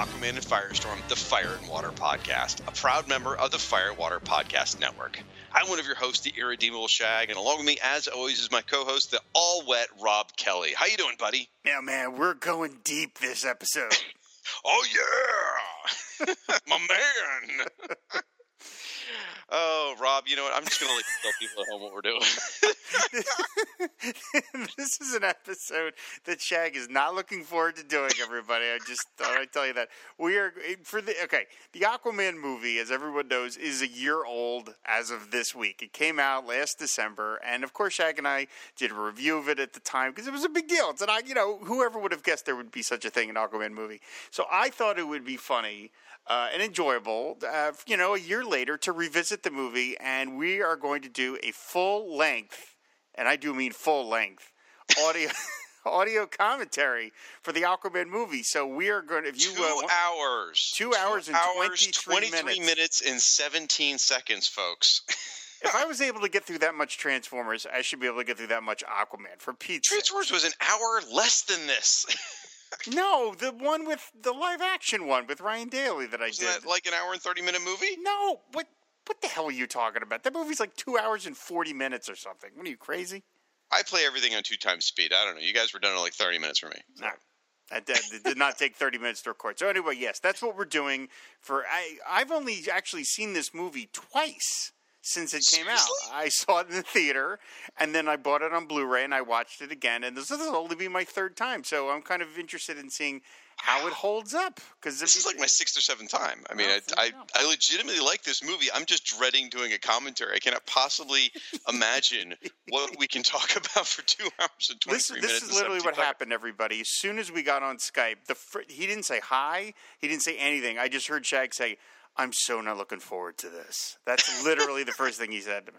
Aquaman and Firestorm, the Fire and Water Podcast, a proud member of the Fire and Water Podcast Network. I'm one of your hosts, the irredeemable Shag, and along with me, as always, is my co-host, the all-wet Rob Kelly. How you doing, buddy? Now, man, we're going deep this episode. Oh yeah, my man. oh, Rob, you know what? I'm just gonna let tell people at home what we're doing. this is an episode that Shag is not looking forward to doing. Everybody, I just thought I'd tell you that we are for the okay. The Aquaman movie, as everyone knows, is a year old as of this week. It came out last December, and of course, Shag and I did a review of it at the time because it was a big deal. It's an you know whoever would have guessed there would be such a thing, an Aquaman movie. So I thought it would be funny uh, and enjoyable, uh, you know, a year later to revisit the movie, and we are going to do a full length, and I do mean full length, audio. Audio commentary for the Aquaman movie. So we are going to, if you Two uh, hours. two hours and hours, 23 23 minutes and 17 seconds, folks. if I was able to get through that much Transformers, I should be able to get through that much Aquaman. For Pete's sake. Transformers was an hour less than this. No, the one with the live action one with Ryan Daly that I Isn't did. that like an hour and 30 minute movie? no, what what the hell are you talking about? That movie's like two hours and forty minutes or something. What are you crazy? I play everything on two times speed. I don't know. You guys were done in like 30 minutes for me. No. That did not take 30 minutes to record. So anyway, yes, that's what we're doing for I I've only actually seen this movie twice since it came out. I saw it in the theater and then I bought it on Blu-ray and I watched it again and this, will only be my third time. So I'm kind of interested in seeing how it holds up cuz This is like my sixth or seventh time. I mean, Oh, I, I. I legitimately like this movie. I'm just dreading doing a commentary. I cannot possibly imagine what we can talk about for two hours and 23 this, minutes. this is literally what happened, everybody. As soon as we got on Skype, the fr- he didn't say hi. He didn't say anything. I just heard Shag say, "I'm so not looking forward to this." That's literally the first thing he said to me.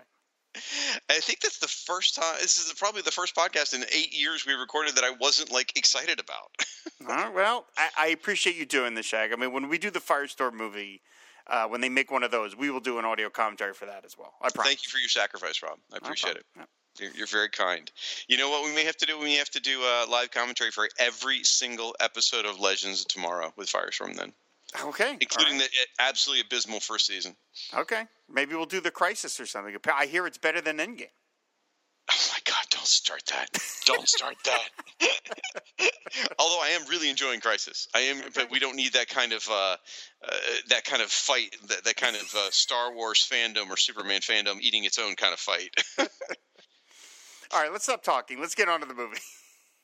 I think that's the first time. This is probably the first podcast in eight years we recorded that I wasn't like excited about. All right, well, I, I appreciate you doing this, Shag. I mean, when we do the Firestorm movie, uh, when they make one of those, we will do an audio commentary for that as well. I promise. Thank you for your sacrifice, Rob. I appreciate it. problem. You're, you're very kind. You know what we may have to do? We may have to do a live commentary for every single episode of Legends of tomorrow with Firestorm, then, Okay, including right. the absolutely abysmal first season. Okay, maybe we'll do the Crisis or something. I hear it's better than Endgame. Oh my God! Don't start that. Don't start that. Although I am really enjoying Crisis, I am, but we don't need that kind of uh, uh, that kind of fight, that, that kind of uh, Star Wars fandom or Superman fandom eating its own kind of fight. All right, let's stop talking. Let's get on to the movie.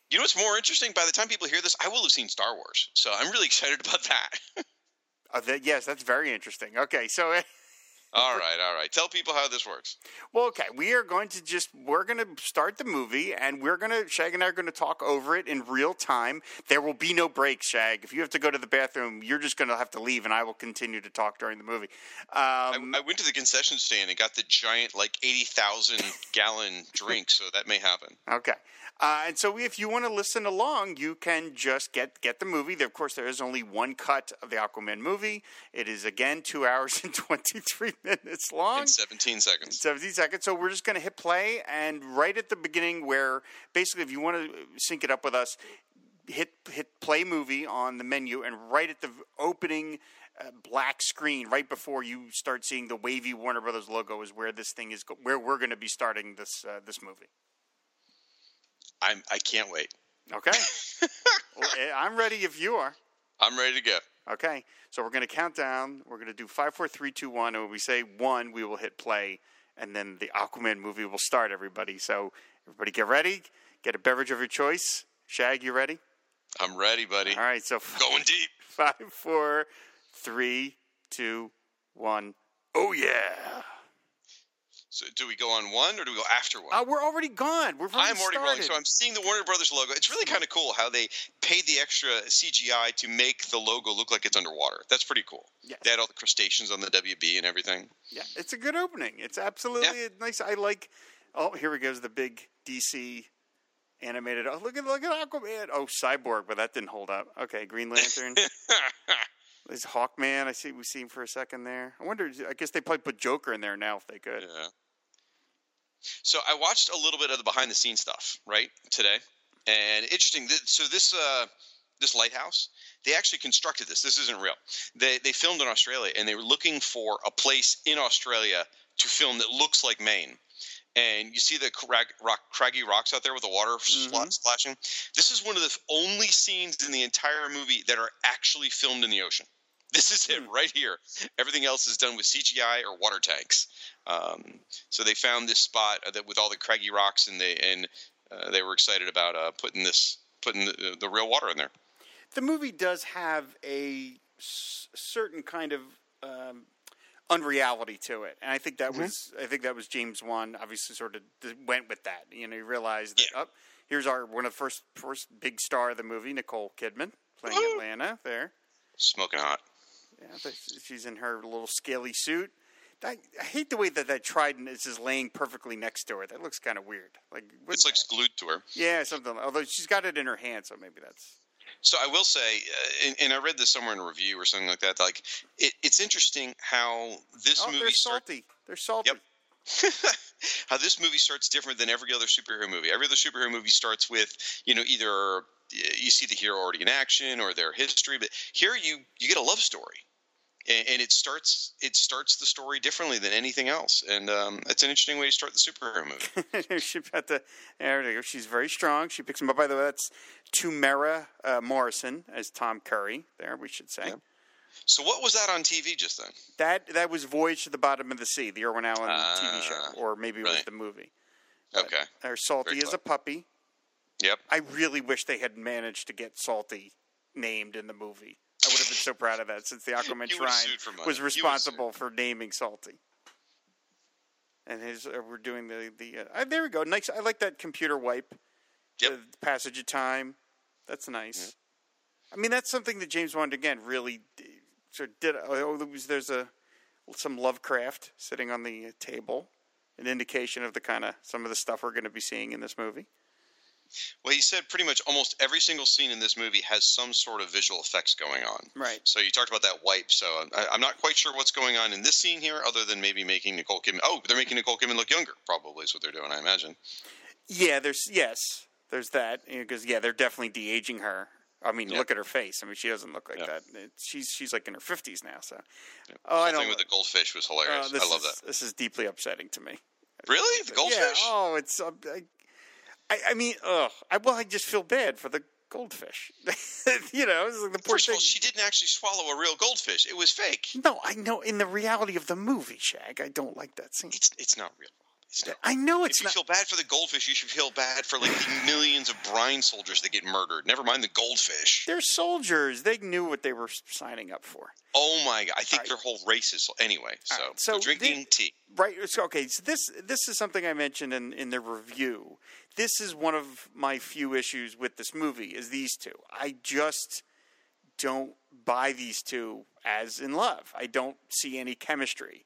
You know what's more interesting? By the time people hear this, I will have seen Star Wars, so I'm really excited about that. Uh, yes, that's very interesting. Okay, so All right, all right. Tell people how this works. Well, okay, we are going to just we're going to start the movie, and we're going to Shag and I are going to talk over it in real time. There will be no breaks, Shag. If you have to go to the bathroom, you're just going to have to leave, and I will continue to talk during the movie. Um, I, I went to the concession stand and got the giant, like eighty thousand gallon drink, so that may happen. Okay. Uh, and so, if you want to listen along, you can just get get the movie. Of course, there is only one cut of the Aquaman movie. It is again two hours and twenty three minutes long. In seventeen seconds. 17 seconds. So we're just going to hit play, and right at the beginning, where basically, if you want to sync it up with us, hit hit play movie on the menu, and right at the opening uh, black screen, right before you start seeing the wavy Warner Brothers logo, is where this thing is, go- where we're going to be starting this uh, this movie. I'm. I can't wait. Okay, well, eh, I'm ready if you are. I'm ready to go. Okay, so we're going to count down. We're going to do five, four, three, two, one, and when we say one, we will hit play, and then the Aquaman movie will start. Everybody, so everybody, get ready. Get a beverage of your choice. Shag, you ready? I'm ready, buddy. All right, so Going deep. five, four, three, two, one. Oh yeah! So, do we go on one or do we go after one? Uh, we're already gone. We're already I'm already started. rolling, so I'm seeing the Warner Brothers logo. It's really kind of cool how they paid the extra CGI to make the logo look like it's underwater. That's pretty cool. Yes. They had all the crustaceans on the WB and everything. Yeah, it's a good opening. It's absolutely a nice. I like. Oh, here we goes the big DC animated. Oh, look at look at Aquaman. Oh, Cyborg, but that didn't hold up. Okay, Green Lantern. There's Hawkman. I see we see him for a second there. I wonder. I guess they probably put Joker in there now if they could. Yeah. So I watched a little bit of the behind the scenes stuff right today, and interesting. th- So this uh, this lighthouse, they actually constructed this. This isn't real. They they filmed in Australia, and they were looking for a place in Australia to film that looks like Maine. And you see the crag, rock, craggy rocks out there with the water spla- splashing. This is one of the only scenes in the entire movie that are actually filmed in the ocean. This is it right here. Everything else is done with CGI or water tanks. Um, so they found this spot uh, that with all the craggy rocks, and they and uh, they were excited about uh, putting this putting the, the real water in there. The movie does have a s- certain kind of um, unreality to it, and I think that was I think that was James Wan. Obviously, sort of went with that. You know, he realized that Yeah. up here's our one of the first first big star of the movie, Nicole Kidman playing Atlanna. There, Smoking hot. yeah, she's in her little scaly suit. I, I hate the way that that trident is just laying perfectly next to her. That looks kind of weird. Like, It's like glued to her. yeah, something. Although she's got it in her hand, so maybe that's So I will say, uh, and, and I read this somewhere in a review or something like that. Like it, it's interesting how this oh, movie they're salty. They're salty. Yep. how this movie starts different than every other superhero movie. Every other superhero movie starts with you know either uh, you see the hero already in action or their history, but here you you get a love story, and, and it starts it starts the story differently than anything else, and um, it's an interesting way to start the superhero movie. she the there. She's very strong. She picks him up. By the way, that's Temuera uh, Morrison as Tom Curry. There, we should say Yeah. so what was that on TV just then? that that was Voyage to the Bottom of the Sea, the Irwin Allen TV Ah, show, or maybe it was the movie. Okay. Or Salty is a puppy. Yep. I really wish they had managed to get Salty named in the movie. I would have been so proud of that since the Aquaman Shrine sued for money. was responsible for naming Salty. And his, uh, we're doing the the. Uh, there we go. Nice. I like that computer wipe. Yep. The passage of time. That's nice. I mean, that's something that James Bond again really d- sort of did. Oh, was, there's a some Lovecraft sitting on the table, an indication of the kind of some of the stuff we're going to be seeing in this movie. Well, he said pretty much almost every single scene in this movie has some sort of visual effects going on. Right. So you talked about that wipe. So I, I'm not quite sure what's going on in this scene here, other than maybe making Nicole Kidman. Oh, they're making Nicole Kidman look younger. Probably is what they're doing. I imagine. Yeah, there's yes, there's that because yeah, they're definitely de aging her. I mean, Yeah. look at her face. I mean, she doesn't look like Yeah. that. It, she's she's like in her fifties now. So, The oh, I thing with the goldfish was uh, hilarious. this I love is, that. This is deeply upsetting to me. Really, the goldfish? Yeah. Oh, it's. Uh, I, I, I mean, ugh. I, well, I just feel bad for the goldfish. you know, like the poor First of all, she didn't actually swallow a real goldfish. It was fake. no, I know. In the reality of the movie, Shag, I don't like that scene. It's it's not real. It's not. I know it's. If it's you not. feel bad for the goldfish, you should feel bad for like the millions of brine soldiers that get murdered. Never mind the goldfish. They're soldiers. They knew what they were signing up for. Oh my god! I think Alright. their whole race is anyway. So, Alright, so so drinking the- tea. Right. So, okay. So this this is something I mentioned in in the review. This is one of my few issues with this movie. Is these two? I just don't buy these two as in love. I don't see any chemistry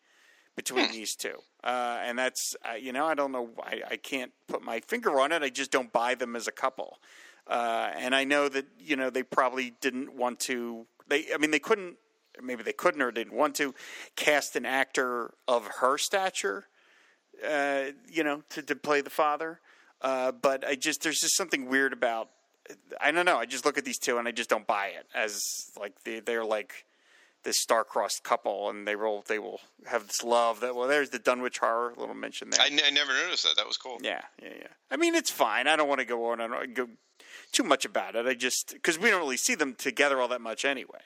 between Hmm. these two, uh, and that's uh, you know I don't know. I, I can't put my finger on it. I just don't buy them as a couple. Uh, and I know that you know they probably didn't want to. They, I mean, they couldn't. Maybe they couldn't or didn't want to cast an actor of her stature, uh, you know, to, to play the father. Uh, but I just there's just something weird about. I don't know. I just look at these two and I just don't buy it as like they they're like this star-crossed couple and they will they will have this love that well there's the Dunwich horror little mention there. I, n- I never noticed that. That was cool. Yeah, yeah, yeah. I mean, it's fine. I don't want to go on and go too much about it. I just because we don't really see them together all that much anyway.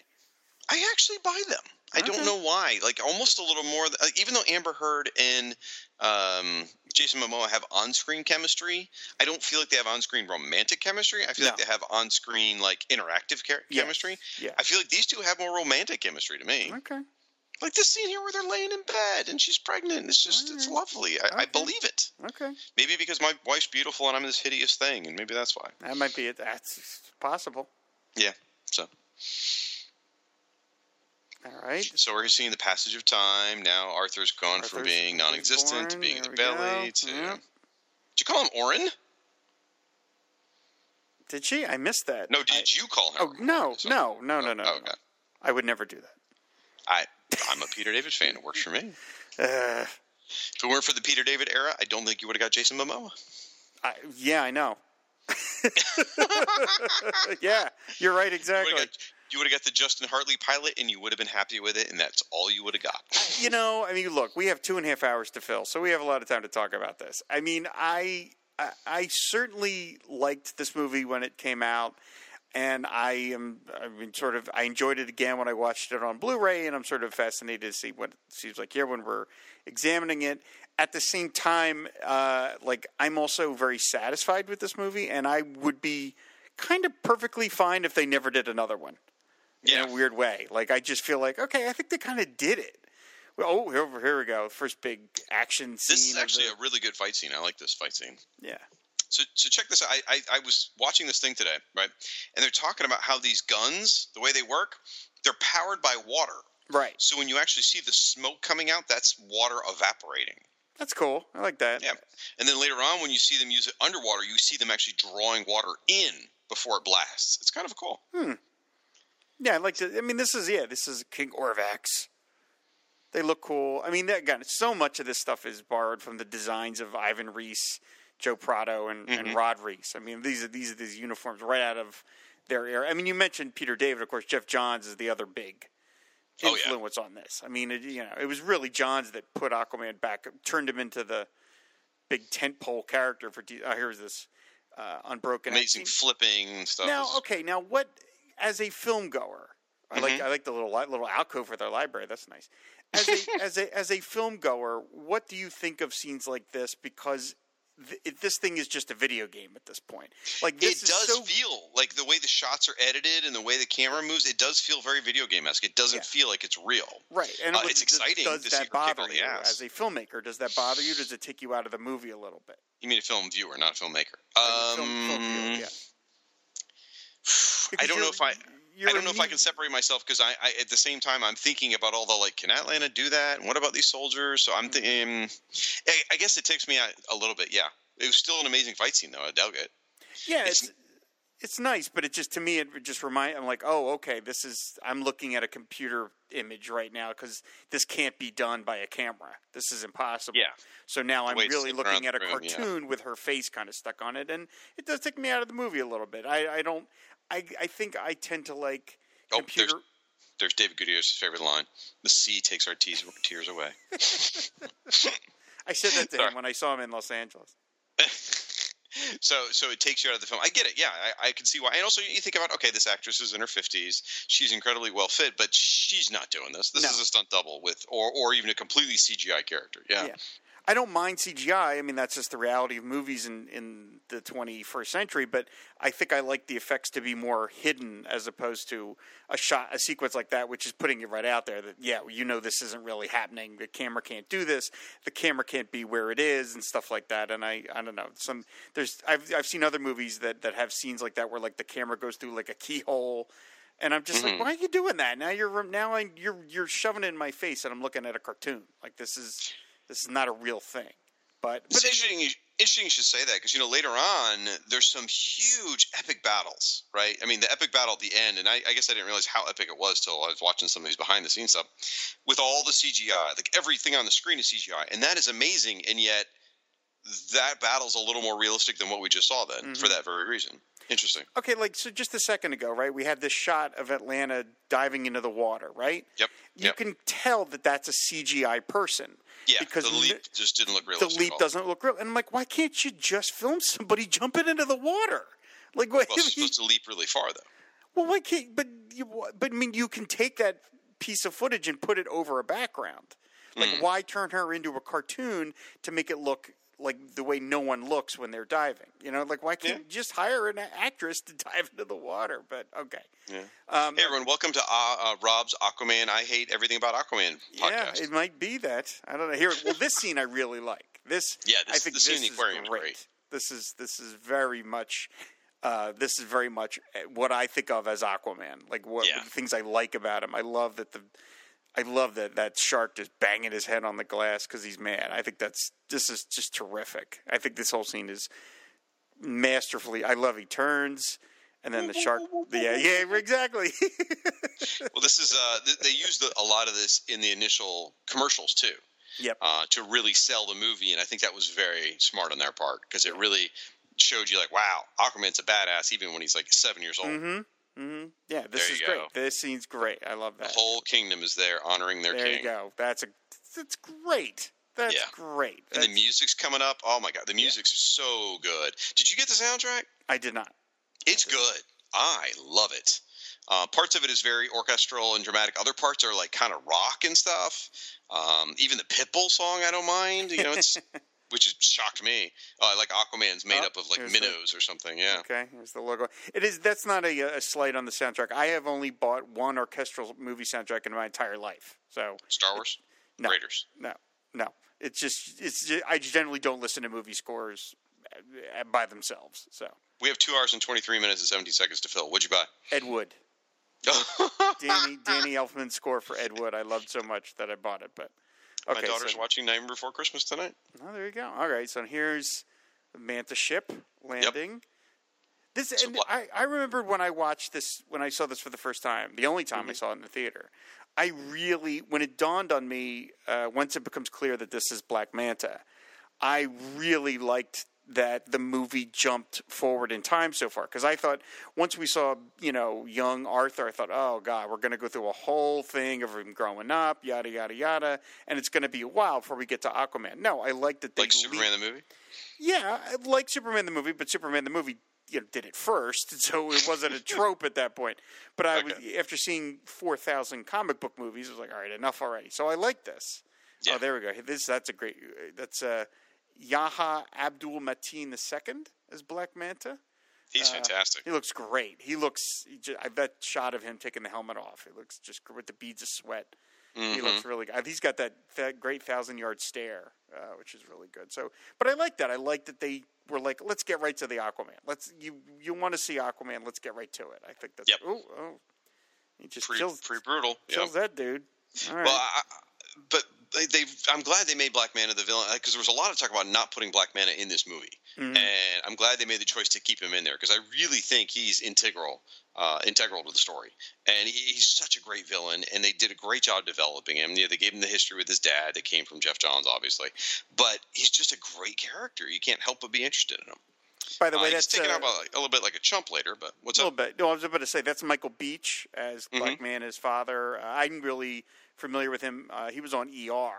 I actually buy them. I Okay. don't know why. Like almost a little more. Like, even though Amber Heard and um, Jason Momoa have on-screen chemistry, I don't feel like they have on-screen romantic chemistry. I feel like they have on-screen like interactive char- Yes. chemistry. Yeah. I feel like these two have more romantic chemistry to me. Okay. Like this scene here where they're laying in bed and she's pregnant. It's just it's lovely. I, I believe it. Okay. Maybe because my wife's beautiful and I'm this hideous thing, and maybe that's why. That might be it. That's possible. Yeah. So All right. so we're seeing the passage of time. Now Arthur's gone from being non-existent to being in the belly go. to. Yeah. Did you call him Orin? Did she? I missed that. No, I- did you call him? Oh no? So- no, no, no, Oh, no, no. okay. I would never do that. I I'm a Peter David fan. It works for me. Uh, If it weren't for the Peter David era, I don't think you would have got Jason Momoa. I, yeah, I know. yeah, you're right. Exactly. got, you would have got the Justin Hartley pilot, and you would have been happy with it, and that's all you would have got. you know, I mean, look, we have two and a half hours to fill, so we have a lot of time to talk about this. I mean, I I, I certainly liked this movie when it came out, and I am I mean, sort of I enjoyed it again when I watched it on Blu-ray, and I'm sort of fascinated to see what it seems like here when we're examining it. At the same time, uh, like I'm also very satisfied with this movie, and I would be kind of perfectly fine if they never did another one Yeah. in a weird way. Like I just feel like okay, I think they kind of did it. Well, oh, here, here we go. First big action scene. This is actually the- a really good fight scene. I like this fight scene. yeah. So, so check this out. I, I, I was watching this thing today, right? And they're talking about how these guns, the way they work, they're powered by water. Right. So when you actually see the smoke coming out, that's water evaporating. That's cool. I like that. Yeah. And then later on, when you see them use it underwater, you see them actually drawing water in before it blasts. It's kind of cool. Hmm. Yeah, like to. I mean, this is yeah, this is King Orvax. They look cool. I mean, again, so much of this stuff is borrowed from the designs of Ivan Reis, Joe Prado, and, and Rod Reis. I mean, these are these are these uniforms right out of their era. I mean, you mentioned Peter David, of course. Geoff Johns is the other big Oh, yeah. influence on this. I mean, it, you know, it was really Johns that put Aquaman back, turned him into the big tentpole character for. D- uh, here's this uh, Unbroken. Amazing flipping stuff. Now, okay, now what? As a film goer, I like Mm-hmm. I like the little little alcove for their library. That's nice. As a as a as a film goer, what do you think of scenes like this? Because th- it, this thing is just a video game at this point. Like this it does so feel like the way the shots are edited and the way the camera moves. It does feel very video game esque. It doesn't Yeah. feel like it's real. right. And Uh, it it's exciting Does to that her bother you ass. as a filmmaker? Does that bother you? Does it take you out of the movie a little bit? You mean a film viewer, not a filmmaker? A film- film Um, viewer, yeah. I don't know if I. you're I don't know if I can separate myself because I, I, at the same time, I'm thinking about all the like, can Atlanna do that? And what about these soldiers? So I'm mm-hmm. thinking, I, I guess it takes me out a little bit. Yeah, it was still an amazing fight scene though. It. Yeah, It's- it's it's nice, but it just to me it just remind I'm like, oh, okay, this is I'm looking at a computer image right now because this can't be done by a camera. This is impossible. Yeah. So now I'm really looking at a room, yeah. cartoon with her face kind of stuck on it, and it does take me out of the movie a little bit. I, I don't. I I think I tend to like Oh, computer. there's there's David Gutierrez's favorite line: "The sea takes our tears, tears away." I said that to Sorry. him when I saw him in Los Angeles. so so it takes you out of the film. I get it. Yeah, I, I can see why. And also, you think about okay, this actress is in her fifties. She's incredibly well fit, but she's not doing this. This No. is a stunt double with, or or even a completely CGI character. Yeah. Yeah. I don't mind CGI. I mean, that's just the reality of movies in, in the 21st century. But I think I like the effects to be more hidden as opposed to a shot, a sequence like that, which is putting it right out there that, yeah, you know, this isn't really happening. The camera can't do this. The camera can't be where it is and stuff like that. And I, I don't know. Some, there's, I've, I've seen other movies that, that have scenes like that where like the camera goes through like a keyhole. And I'm just like, mm-hmm. why are you doing that? Now you're now I, you're you're shoving it in my face, and I'm looking at a cartoon. Like this is this is not a real thing. But, It's but interesting. You, interesting you should say that because you know later on there's some huge epic battles, right? I mean, the epic battle at the end, and I, I guess I didn't realize how epic it was till I was watching some of these behind the scenes stuff with all the CGI. Like everything on the screen is CGI, and that is amazing. And yet, that battle's a little more realistic than what we just saw then, Mm-hmm. for that very reason. Interesting. okay, like so, just a second ago, right? We had this shot of Atlanna diving into the water, right? Yep. You yep. can tell that that's a CGI person. Yeah. because the leap just didn't look real. the leap doesn't look real. And I'm like, why can't you just film somebody jumping into the water? Like, what? Well, supposed to leap really far though. Well, why can't? But you, but I mean, you can take that piece of footage and put it over a background. Like, Hmm. why turn her into a cartoon to make it look like the way no one looks when they're diving? You know, like why can't Yeah. you just hire an actress to dive into the water? But okay, Yeah. um, Hey everyone, welcome to uh, uh, Rob's Aquaman. I hate everything about Aquaman yeah, it might be that. I don't know. Here, well, this scene I really like. This, Yeah, I think this is is great. great. This is this is very much. Uh, this is very much what I think of as Aquaman. Like what Yeah. the things I like about him. I love that the, I love that that shark just banging his head on the glass because he's mad. I think that's this is just terrific. I think this whole scene is masterfully. I love he turns. And then the shark, yeah, yeah, exactly. Well, this is uh, th- they used a lot of this in the initial commercials too, yep. uh, to really sell the movie, and I think that was very smart on their part because it really showed you like, wow, Aquaman's a badass even when he's like seven years old. Mm-hmm. Mm-hmm. Yeah, this is you great. This scene's great. I love that. The whole kingdom is there honoring their there king. There you go. That's a. That's great. That's Yeah. great. And the music's coming up. Oh my god, the music's so good. Did you get the soundtrack? I did not. It's good. I love it. Uh, parts of it is very orchestral and dramatic. Other parts are like kind of rock and stuff. Um, even the Pitbull song, I don't mind. You know, it's which has shocked me. Uh, like Aquaman's made Oh, up of like here's the- minnows or something. Yeah. Okay, here's the logo. It is. That's not a, a slight on the soundtrack. I have only bought one orchestral movie soundtrack in my entire life. So Star Wars. no, Raiders. no, no. It's just. It's. Just, I generally don't listen to movie scores uh, by themselves. So We have two hours and twenty three minutes and seventy seconds to fill. What'd you buy? Ed Wood, Danny Danny Elfman's score for Ed Wood. I loved so much that I bought it. But okay, My daughter's so, watching Nightmare Before Christmas tonight. Oh, there you go. All right, so here's the Manta ship landing. This So and I, I remember when I watched this when I saw this for the first time, the only time I Mm-hmm. saw it in the theater. I really, when it dawned on me, uh, once it becomes clear that this is Black Manta, I really liked that the movie jumped forward in time so far because I thought once we saw you know young Arthur, I thought, oh god, we're going to go through a whole thing of him growing up, yada yada yada, and it's going to be a while before we get to Aquaman. No, I like that they Like Superman the movie. yeah, I like Superman the movie, but Superman the movie you know, did it first, so it wasn't a trope at that point. But I was, Okay. after seeing four thousand comic book movies, I was like, all right, enough already. So I like this. Yeah. Oh, there we go. This that's a great. That's uh, Yahya Abdul Mateen II as Black Manta. He's fantastic. He looks great. He looks. He just, I bet shot of him taking the helmet off. He looks just with the beads of sweat. He Mm-hmm. looks really good. He's got that, that great thousand yard stare, uh, which is really good. So, but I like that. I like that they were like, let's get right to the Aquaman. Let's you you want to see Aquaman? Let's get right to it. I think that's Yep. oh oh, he just Pretty, kills pretty brutal. Kills that dude. Right. Well, I- but they, they've. I'm glad they made Black Manta the villain because there was a lot of talk about not putting Black Manta in this movie, Mhm. and I'm glad they made the choice to keep him in there because I really think he's integral, uh, integral to the story, and he, he's such a great villain, and they did a great job developing him. You know, they gave him the history with his dad that came from Geoff Johns, obviously, but he's just a great character. You can't help but be interested in him. By the Uh, way, he's that's taken uh, out by, a little bit like a chump later, but what's a up? little bit. No, I was about to say that's Michael Beach as Mm-hmm. Black Manta's father. Uh, I'm really familiar with him. Uh, he was on ER.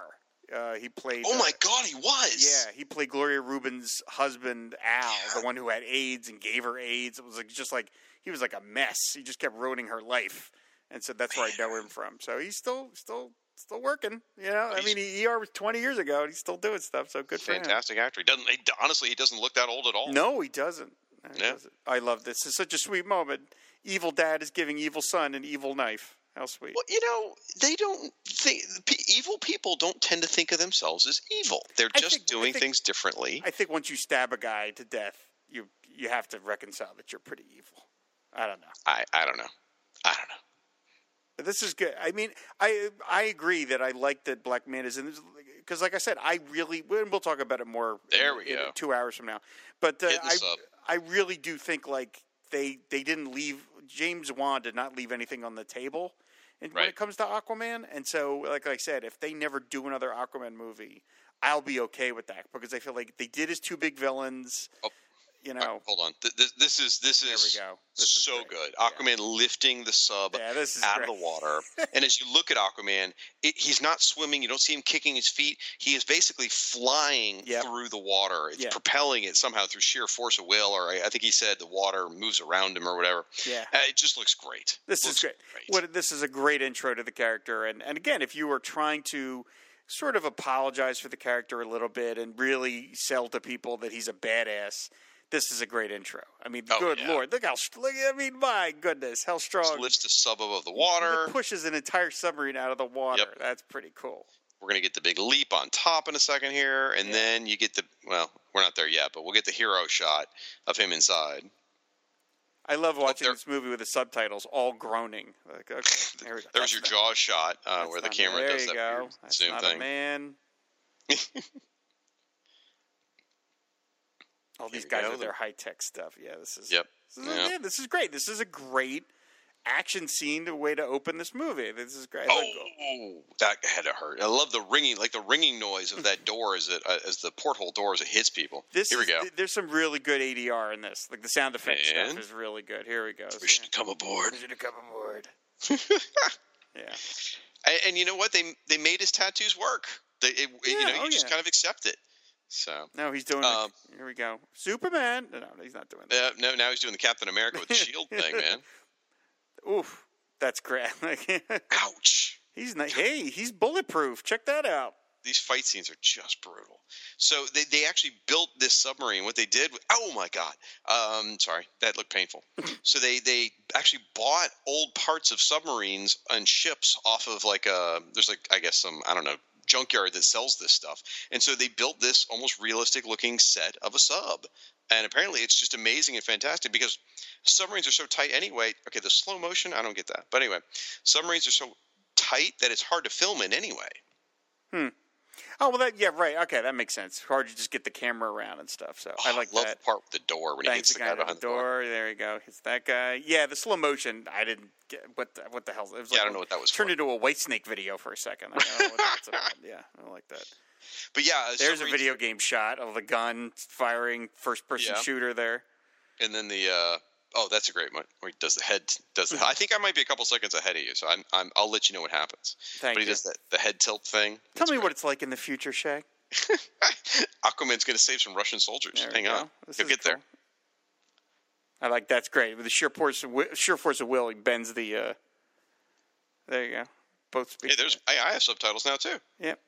Uh, he played. Oh uh, my God, he was. Yeah, he played Gloria Reuben's husband Al, the one who had AIDS and gave her AIDS. It was like just like he was like a mess. He just kept ruining her life, and so that's where I know him from. So he's still still still working. You know, I mean, he ER was 20 years ago, and he's still doing stuff. So good for him. Fantastic actor. He doesn't. He, honestly, he doesn't look that old at all. No, he doesn't. No, he Yeah. doesn't. I love this. It's such a sweet moment. Evil dad is giving evil son an evil knife. How sweet. Well, you know, they don't think evil people don't tend to think of themselves as evil. They're just think- doing think- things differently. I think once you stab a guy to death, you you have to reconcile that you're pretty evil. I don't know. I, I don't know. I don't know. This is good. I mean, I I agree that I like that Black Man is in this because, like I said, I really and we'll talk about it more. There we in go. Two hours from now, but uh, I sub. I really do think like they they didn't leave James Wan did not leave anything on the table. And when Right. it comes to Aquaman, and so like I said, if they never do another Aquaman movie, I'll be okay with that because I feel like they did his two big villains. Oh. You All right, know, hold on. Th- This, this is this There we is go. This so great. good. Yeah. Aquaman lifting the sub Yeah, out great. of the water, and as you look at Aquaman, it, he's not swimming. You don't see him kicking his feet. He is basically flying Yep. through the water. It's Yeah. propelling it somehow through sheer force of will, or I, I think he said the water moves around him or whatever. Yeah. Uh, it just looks great. This Looks is great. What this is a great intro to the character, and and again, if you were trying to sort of apologize for the character a little bit and really sell to people that he's a badass, this is a great intro. I mean, Oh, good yeah. lord, look how look, I mean, my goodness, how strong Just lifts the sub above the water. It pushes an entire submarine out of the water. Yep. That's pretty cool. We're gonna get the big leap on top in a second here, and then you get the well, we're not there yet, but we'll get the hero shot of him inside. I love watching there- this movie with the subtitles, all groaning. Like, okay, there we go. There's That's your not- jaw shot uh, where the camera there does you that go. That's zoom not thing. A man. All these guys go. with their high tech stuff. Yeah, this is. Yep. This is, Yep. yeah, this is great. This is a great action scene, the way to open this movie. This is great. Oh, that had to hurt. I love the ringing, like the ringing noise of that door as it uh, as the porthole door as it hits people. This Here we go. th- There's some really good ADR in this. Like the sound effect And- stuff is really good. Here we go. Mission to come aboard. Mission to come aboard. yeah. And, and you know what? They they made his tattoos work. They, it, you Yeah, know, you oh, just yeah. kind of accept it. So. No, he's doing. Um, the, here we go. Superman. No, no, he's not doing that. Uh, no, now he's doing the Captain America with the shield thing, man. Oof, that's crap. Ouch. he's not. Hey, he's bulletproof. Check that out. These fight scenes are just brutal. So they, they actually built this submarine. What they did, oh my god, um, sorry, that looked painful. so they they actually bought old parts of submarines and ships off of like a there's like I guess some I don't know junkyard that sells this stuff, and so they built this almost realistic looking set of a sub. And apparently, it's just amazing and fantastic because submarines are so tight anyway. Okay, the slow motion, I don't get that. But anyway, submarines are so tight that it's hard to film in anyway. Hmm. Oh well, that yeah, right. Okay, that makes sense. Hard to just get the camera around and stuff. So I Oh, like love that. the part with the door when he Thanks, hits the the guy behind the door. There you go. It's that guy. Yeah, the slow motion. I didn't get what the, what the hell. It was Yeah, like I don't know what that was Turned for. into a Whitesnake video for a second. I don't know what that's about. Yeah, I like that. But yeah, There's a video game shot of the gun firing first person Yeah. shooter there. and then the uh, oh, that's a great one. Where he does the head, does the, I think I might be a couple seconds ahead of you, so I'm, I'm I'll let you know what happens. Thank but he you. does that the head tilt thing. Tell me what it's like in the future, Shag. Aquaman's going to save some Russian soldiers. There Hang on, This he'll get there. I like that's great. With the sheer force of sheer force of will, he bends the. Uh, there you go. Both speak. Hey, there's I, I have subtitles now too. Yep.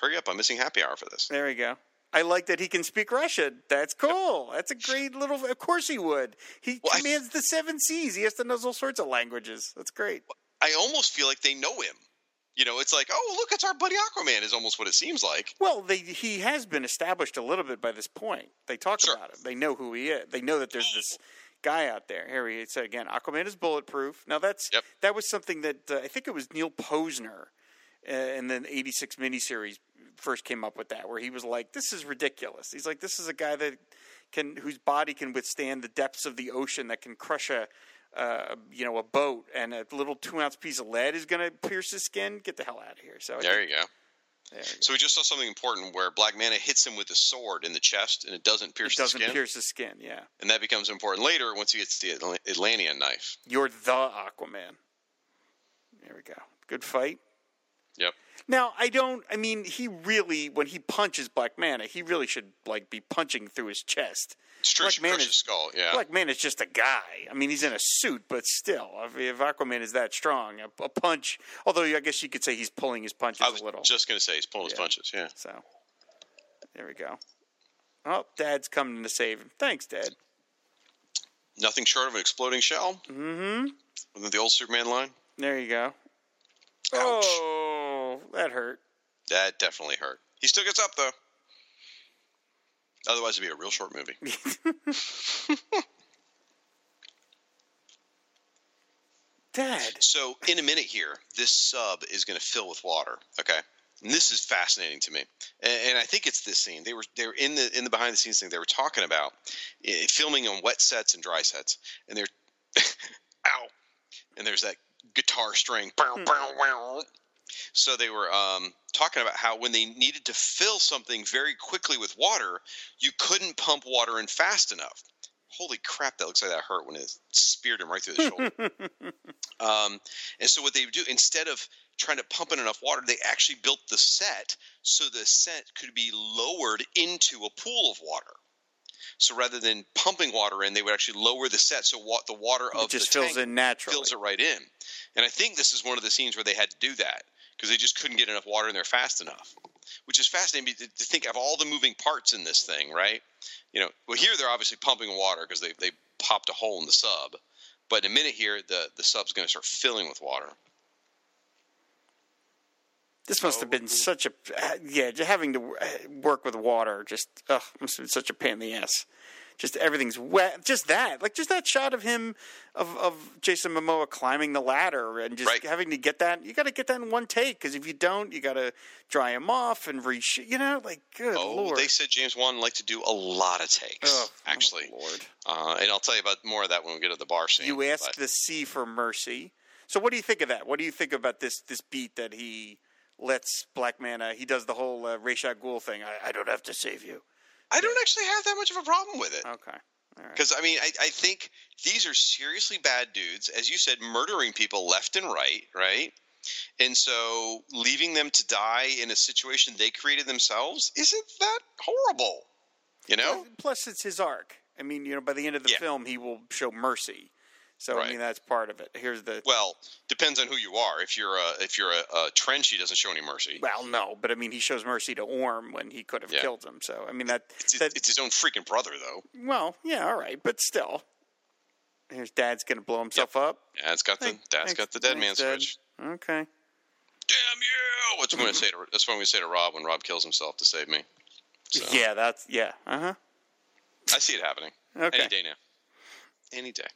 Hurry up! I'm missing happy hour for this. There we go. I like that he can speak Russian. That's cool. That's a great little. Of course he would. He Well, I- commands the seven seas. He has to know all sorts of languages. That's great. I almost feel like they know him. You know, it's like, oh, look, it's our buddy Aquaman. Is almost what it seems like. Well, they, he has been established a little bit by this point. They talk Sure. about him. They know who he is. They know that there's this guy out there. Here he said again, Aquaman is bulletproof. Now that's Yep. that was something that uh, I think it was Neal Pozner uh, in the '86 miniseries first came up with that, where he was like, "This is ridiculous." He's like, "This is a guy that can whose body can withstand the depths of the ocean that can crush a." Uh, you know, a boat and a little two ounce piece of lead is going to pierce his skin. Get the hell out of here! So I There think- you go. there you go. So we just saw something important where Black Manta hits him with a sword in the chest, and it doesn't pierce it doesn't the skin. pierce the skin. Yeah, and that becomes important later once he gets the Atl- Atlantean knife. You're the Aquaman. There we go. Good fight. Now I don't. I mean, he really when he punches Black Manta, he really should like be punching through his chest. It's true. Black his skull. Yeah. Black Man is just a guy. I mean, he's in a suit, but still, if, if Aquaman is that strong, a, a punch. Although I guess you could say he's pulling his punches I was a little. just going to say he's pulling his Yeah. punches. Yeah. So there we go. Oh, Dad's coming to save him. Thanks, Dad. Nothing short of an exploding shell. Mm-hmm. Within the old Superman line. There you go. Ouch. Oh, that hurt. That definitely hurt. He still gets up though. Otherwise, it'd be a real short movie. Dad. So, in a minute here, this sub is going to fill with water. Okay, and this is fascinating to me, and, and I think it's this scene. They were they were in the in the behind the scenes thing. They were talking about filming on wet sets and dry sets, and they're ow, and there's that guitar string. Hmm. Bow, bow, wow. So they were um, talking about how when they needed to fill something very quickly with water, you couldn't pump water in fast enough. Holy crap! That looks like that hurt when it speared him right through the shoulder. Um, and so what they would do instead of trying to pump in enough water, they actually built the set so the set could be lowered into a pool of water. So rather than pumping water in, they would actually lower the set so what the water of It just the fills tank in naturally. fills it right in. And I think this is one of the scenes where they had to do that because they just couldn't get enough water in there fast enough. Which is fascinating to to think of all the moving parts in this thing, right? You know, well here they're obviously pumping water because they they popped a hole in the sub. But in a minute here, the the sub's going to start filling with water. This must have been such a yeah. just Having to uh, work with water just ugh, must have been such a pain in the ass. Just everything's wet. Just that, like just that shot of him of of Jason Momoa climbing the ladder and just Right. having to get that. You got to get that in one take because if you don't, you got to dry him off and reshoot. You know, like good Oh, lord. they said James Wan liked to do a lot of takes, Ugh, actually. oh, Lord. Uh, and I'll tell you about more of that when we get to the bar scene. You ask but- the sea for mercy. So what do you think of that? What do you think about this this beat that he lets Black Manta? He does the whole uh, Ra's al Ghul thing. I, I don't have to save you. I don't actually have that much of a problem with it. Okay. All right. Because I mean, I, I think these are seriously bad dudes, as you said, murdering people left and right, right? And so leaving them to die in a situation they created themselves isn't that horrible, you know? Plus, it's his arc. I mean, you know, by the end of the Yeah. film, he will show mercy. So I mean, that's part of it. Here's the Well, depends on who you are. If you're a if you're a, a trench, he doesn't show any mercy. well, no, but I mean, he shows mercy to Orm when he could have Yeah. killed him. So I mean, that It's, his- that it's his own freaking brother, though. well, yeah, all right, but still, here's Dad's gonna blow himself up. Dad's got the Dad's thanks- got the dead man Dad. switch. Okay. Damn you! What's going to say to that's what I'm going to say to Rob when Rob kills himself to save me. So, Yeah, that's yeah. Uh huh. I see it happening Okay. any day now. Any day.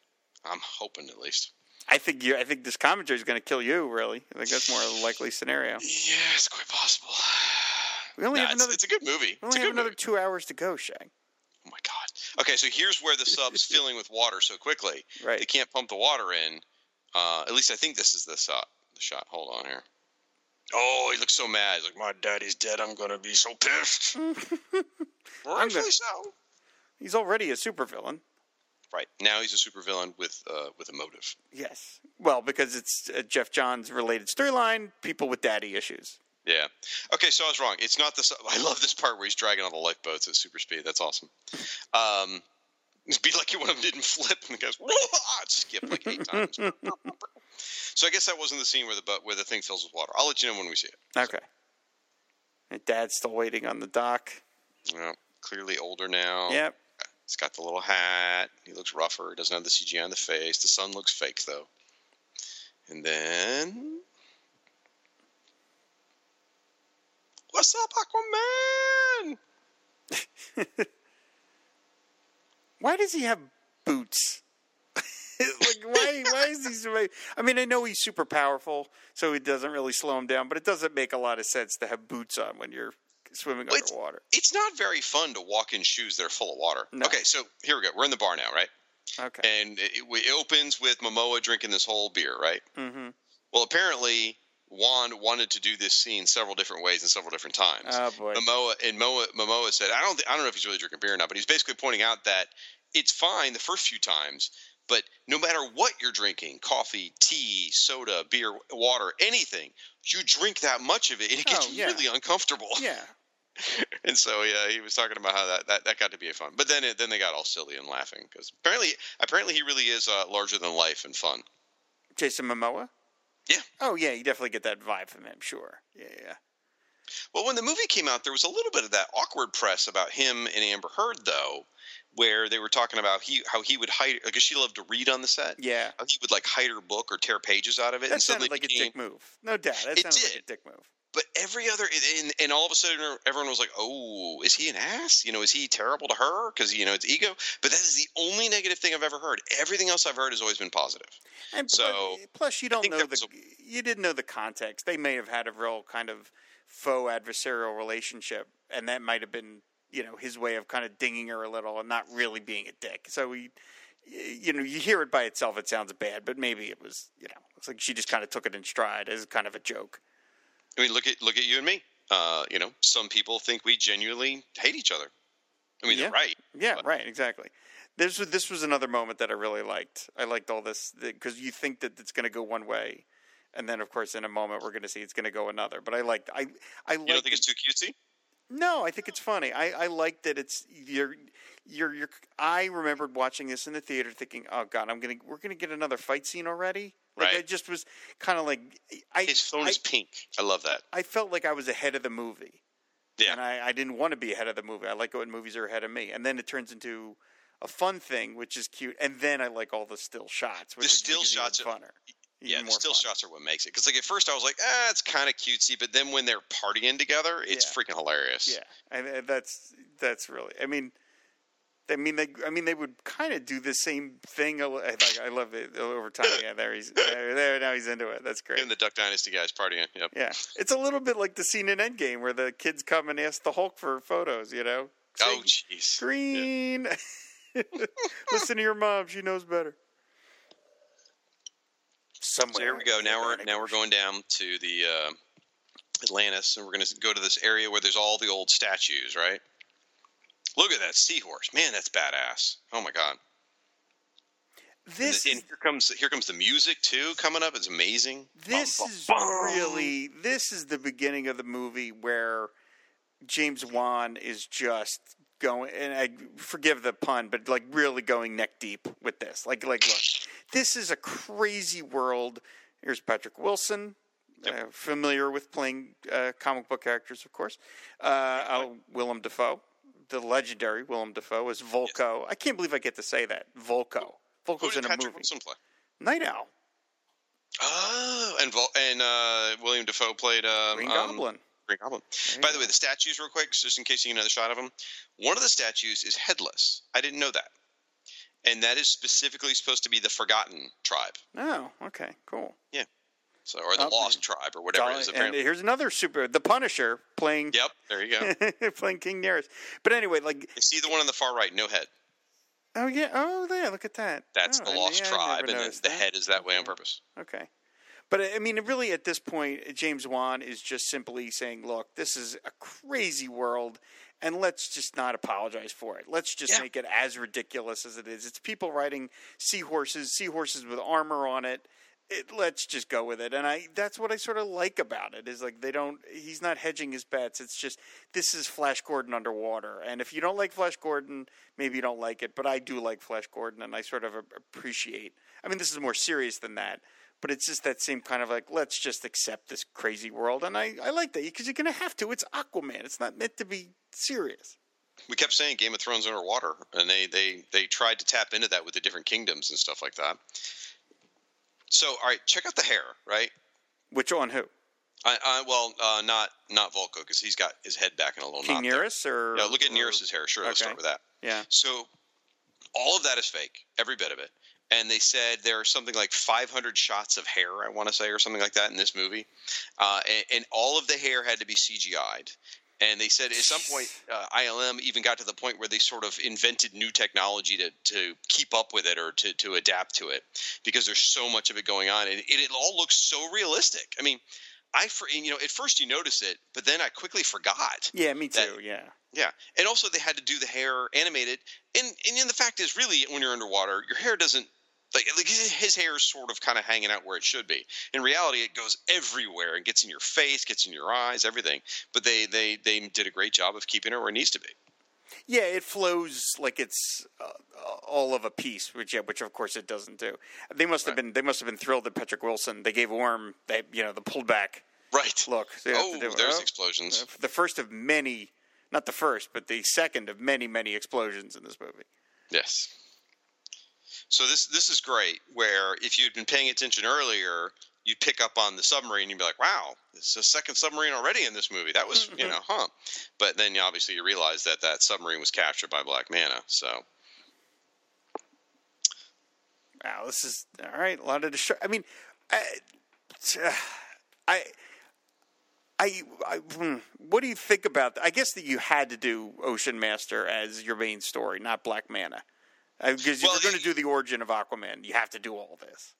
I'm hoping at least. I think you. I think this commentary is going to kill you. Really, I think that's more a likely scenario. Yeah, it's quite possible. We only Nah, have another. it's a good movie. we only have another movie. two hours to go, Shag. Oh my god. Okay, so here's where the sub's filling with water so quickly. Right. They can't pump the water in. Uh, at least I think this is the shot. The shot. Hold on here. Oh, he looks so mad. He's like, "My daddy's dead. I'm gonna be so pissed." Rightfully gonna- so. He's already a supervillain. Right now, he's a supervillain with uh, with a motive. Yes. Well, because it's a Geoff Johns related storyline. People with daddy issues. Yeah. Okay, so I was wrong. It's not this. I love this part where he's dragging all the lifeboats at super speed. That's awesome. Um, it'd be like one of them didn't flip and the guy's skip like eight times. so I guess that wasn't the scene where the where the thing fills with water. I'll let you know when we see it. Okay. And Dad's still waiting on the dock. Know, clearly older now. Yep. He's got the little hat. He looks rougher. He doesn't have the CGI on the face. The sun looks fake though. And then, what's up, Aquaman? Why does he have boots? like why? Why is he? so- I mean, I know he's super powerful, so it doesn't really slow him down. But it doesn't make a lot of sense to have boots on when you're swimming Well, it's- underwater. It's not very fun to walk in shoes that are full of water. No. Okay, so here we go. We're in the bar now, right? Okay. And it, it opens with Momoa drinking this whole beer, right? mm-hmm. Well, apparently, Wan wanted to do this scene several different ways and several different times. Oh boy. Momoa and Momoa, Momoa said, I don't, thi- I don't know if he's really drinking beer or not, but he's basically pointing out that it's fine the first few times, But no matter what you're drinking, coffee, tea, soda, beer, water, anything, you drink that much of it, and it gets Oh, yeah. really uncomfortable. Yeah. And so yeah, he was talking about how that, that, that got to be a fun. But then it, then they got all silly and laughing because apparently apparently he really is uh, larger than life and fun. Jason Momoa. Yeah. Oh yeah, you definitely get that vibe from him. Sure. Yeah, yeah. Well, when the movie came out, there was a little bit of that awkward press about him and Amber Heard, though, where they were talking about he how he would hide because she loved to read on the set. Yeah. How he would like hide her book or tear pages out of it, That and suddenly sounded like a dick move. No doubt. That It sounded like did. a dick move. But every other, and, and all of a sudden, er, everyone was like, "Oh, is he an ass? You know, is he terrible to her? Because you know it's ego." But that is the only negative thing I've ever heard. Everything else I've heard has always been positive. And So, plus, eh, plus you don't know the was you didn't know the context. They may have had a real kind of faux adversarial relationship, and that might have been you know his way of kind of dinging her a little and not really being a dick. So we, you know, you hear it by itself, it sounds bad, but maybe it was you know it's like she just kind of took it in stride as kind of a joke. I mean, look at look at you and me. Uh, you know, some people think we genuinely hate each other. I mean, Yeah. they're right. Yeah, But- right, exactly. This was this was another moment that I really liked. I liked all this because you think that it's going to go one way, and then of course in a moment we're going to see it's going to go another. But I liked I I You don't liked think it's too cutesy? No, I think it's funny. I, I like that it's you're you're you're. I remembered watching this in the theater, thinking, "Oh God, I'm gonna we're gonna get another fight scene already." Like I just was kind of like I His phone I, is pink. I love that. I felt like I was ahead of the movie, Yeah. and I, I didn't want to be ahead of the movie. I like it when movies are ahead of me, and then it turns into a fun thing, which is cute. And then I like all the still shots, which The still is even shots are- funner. yeah, the still fun. shots are what makes it. Because like at first I was like, ah, it's kind of cutesy, but then when they're partying together, it's Yeah. freaking hilarious. Yeah, and that's that's really. I mean, I mean they. I mean they would kind of do the same thing. Like I love it over time. Yeah, there he's there. there now he's into it. That's great. Him and the Duck Dynasty guys partying. Yep. Yeah, it's a little bit like the scene in Endgame where the kids come and ask the Hulk for photos. You know, Oh, Say, jeez. green. Listen to your mom; she knows better. Somewhere. So here we go. Now we're now we're going down to the uh, Atlantis, and we're going to go to this area where there's all the old statues. Right? Look at that seahorse, man. That's badass. Oh my god. This and is here comes here comes the music too coming up. It's amazing. This Bum, is bum, really this is the beginning of the movie where James Wan is just going and I forgive the pun, but like really going neck deep with this. Like like look, this is a crazy world. Here's Patrick Wilson. Uh, familiar with playing uh, comic book characters, of course. Uh, uh, Willem Dafoe, the legendary Willem Dafoe, is Vulko. I can't believe I get to say that. Vulko. Vulko's in a Patrick movie. Wilson play? Nite Owl, Oh, and Vol- and uh, William Dafoe played um, Green um, Goblin. Green Goblin. you By the way, the statues, real quick, just in case you need another shot of them. One of the statues is headless. I didn't know that, and that is specifically supposed to be the Forgotten tribe. Oh, okay, cool. So, or the Oh, Lost tribe, or whatever it is. and here's another super, the Punisher playing Yep, there you go. playing King Nereus. But anyway, like, You see the one on the far right, no head. oh yeah, oh there, look at that. That's Oh, the Lost yeah, tribe, and the, the head is that way on purpose. Okay. But I mean, really, at this point, James Wan is just simply saying, "Look, this is a crazy world, and let's just not apologize for it. Let's just Yeah. make it as ridiculous as it is. It's people riding seahorses, seahorses with armor on it. It. Let's just go with it." And I, that's what I sort of like about it is like they don't. He's not hedging his bets. It's just this is Flash Gordon underwater, and if you don't like Flash Gordon, maybe you don't like it. But I do like Flash Gordon, and I sort of appreciate. I mean, this is more serious than that but it's just that same kind of like let's just accept this crazy world and i, I like that because you're going to have to it's aquaman it's not meant to be serious We kept saying Game of Thrones underwater, and they they they tried to tap into that with the different kingdoms and stuff like that. So, all right, check out the hair, right? which on who I, I well, uh, not not Vulko because he's got his head back in a little king knot. there. Or Yeah, look at Nereus's hair. Sure, let's start with that. yeah So, all of that is fake, every bit of it. And they said there are something like 500 shots of hair, I want to say, or something like that in this movie, uh, and, and all of the hair had to be CGI'd. And they said at some point, uh, ILM even got to the point where they sort of invented new technology to, to keep up with it or to, to adapt to it because there's so much of it going on. And it, it all looks so realistic. I mean, I, for, you know, at first you notice it, but then I quickly forgot. yeah me too that- yeah Yeah, and also they had to do the hair animated, and and the fact is, really, when you're underwater, your hair doesn't Like, like his his hair is sort of kind of hanging out where it should be. In reality, it goes everywhere and gets in your face, gets in your eyes, everything. But they they they did a great job of keeping it where it needs to be. Yeah, it flows like it's uh, all of a piece, which yeah, which of course it doesn't do. They must have Right. been they must have been thrilled that Patrick Wilson. They gave Orm they you know the pulled back Right. look. So you have to oh, do- there's oh, explosions. the first of many, not the first, but the second of many many explosions in this movie. Yes. So this this is great. Where if you'd been paying attention earlier, you'd pick up on the submarine. and You'd be like, "Wow, it's a second submarine already in this movie." That was, you know, huh? But then you obviously you realize that that submarine was captured by Black Manta. So Wow, this is all right. A lot of destruction. I mean, I, I, I, I hmm, what do you think about? I guess that you had to do Ocean Master as your main story, not Black Manta, because Well, if you're going to do the origin of Aquaman, you have to do all this.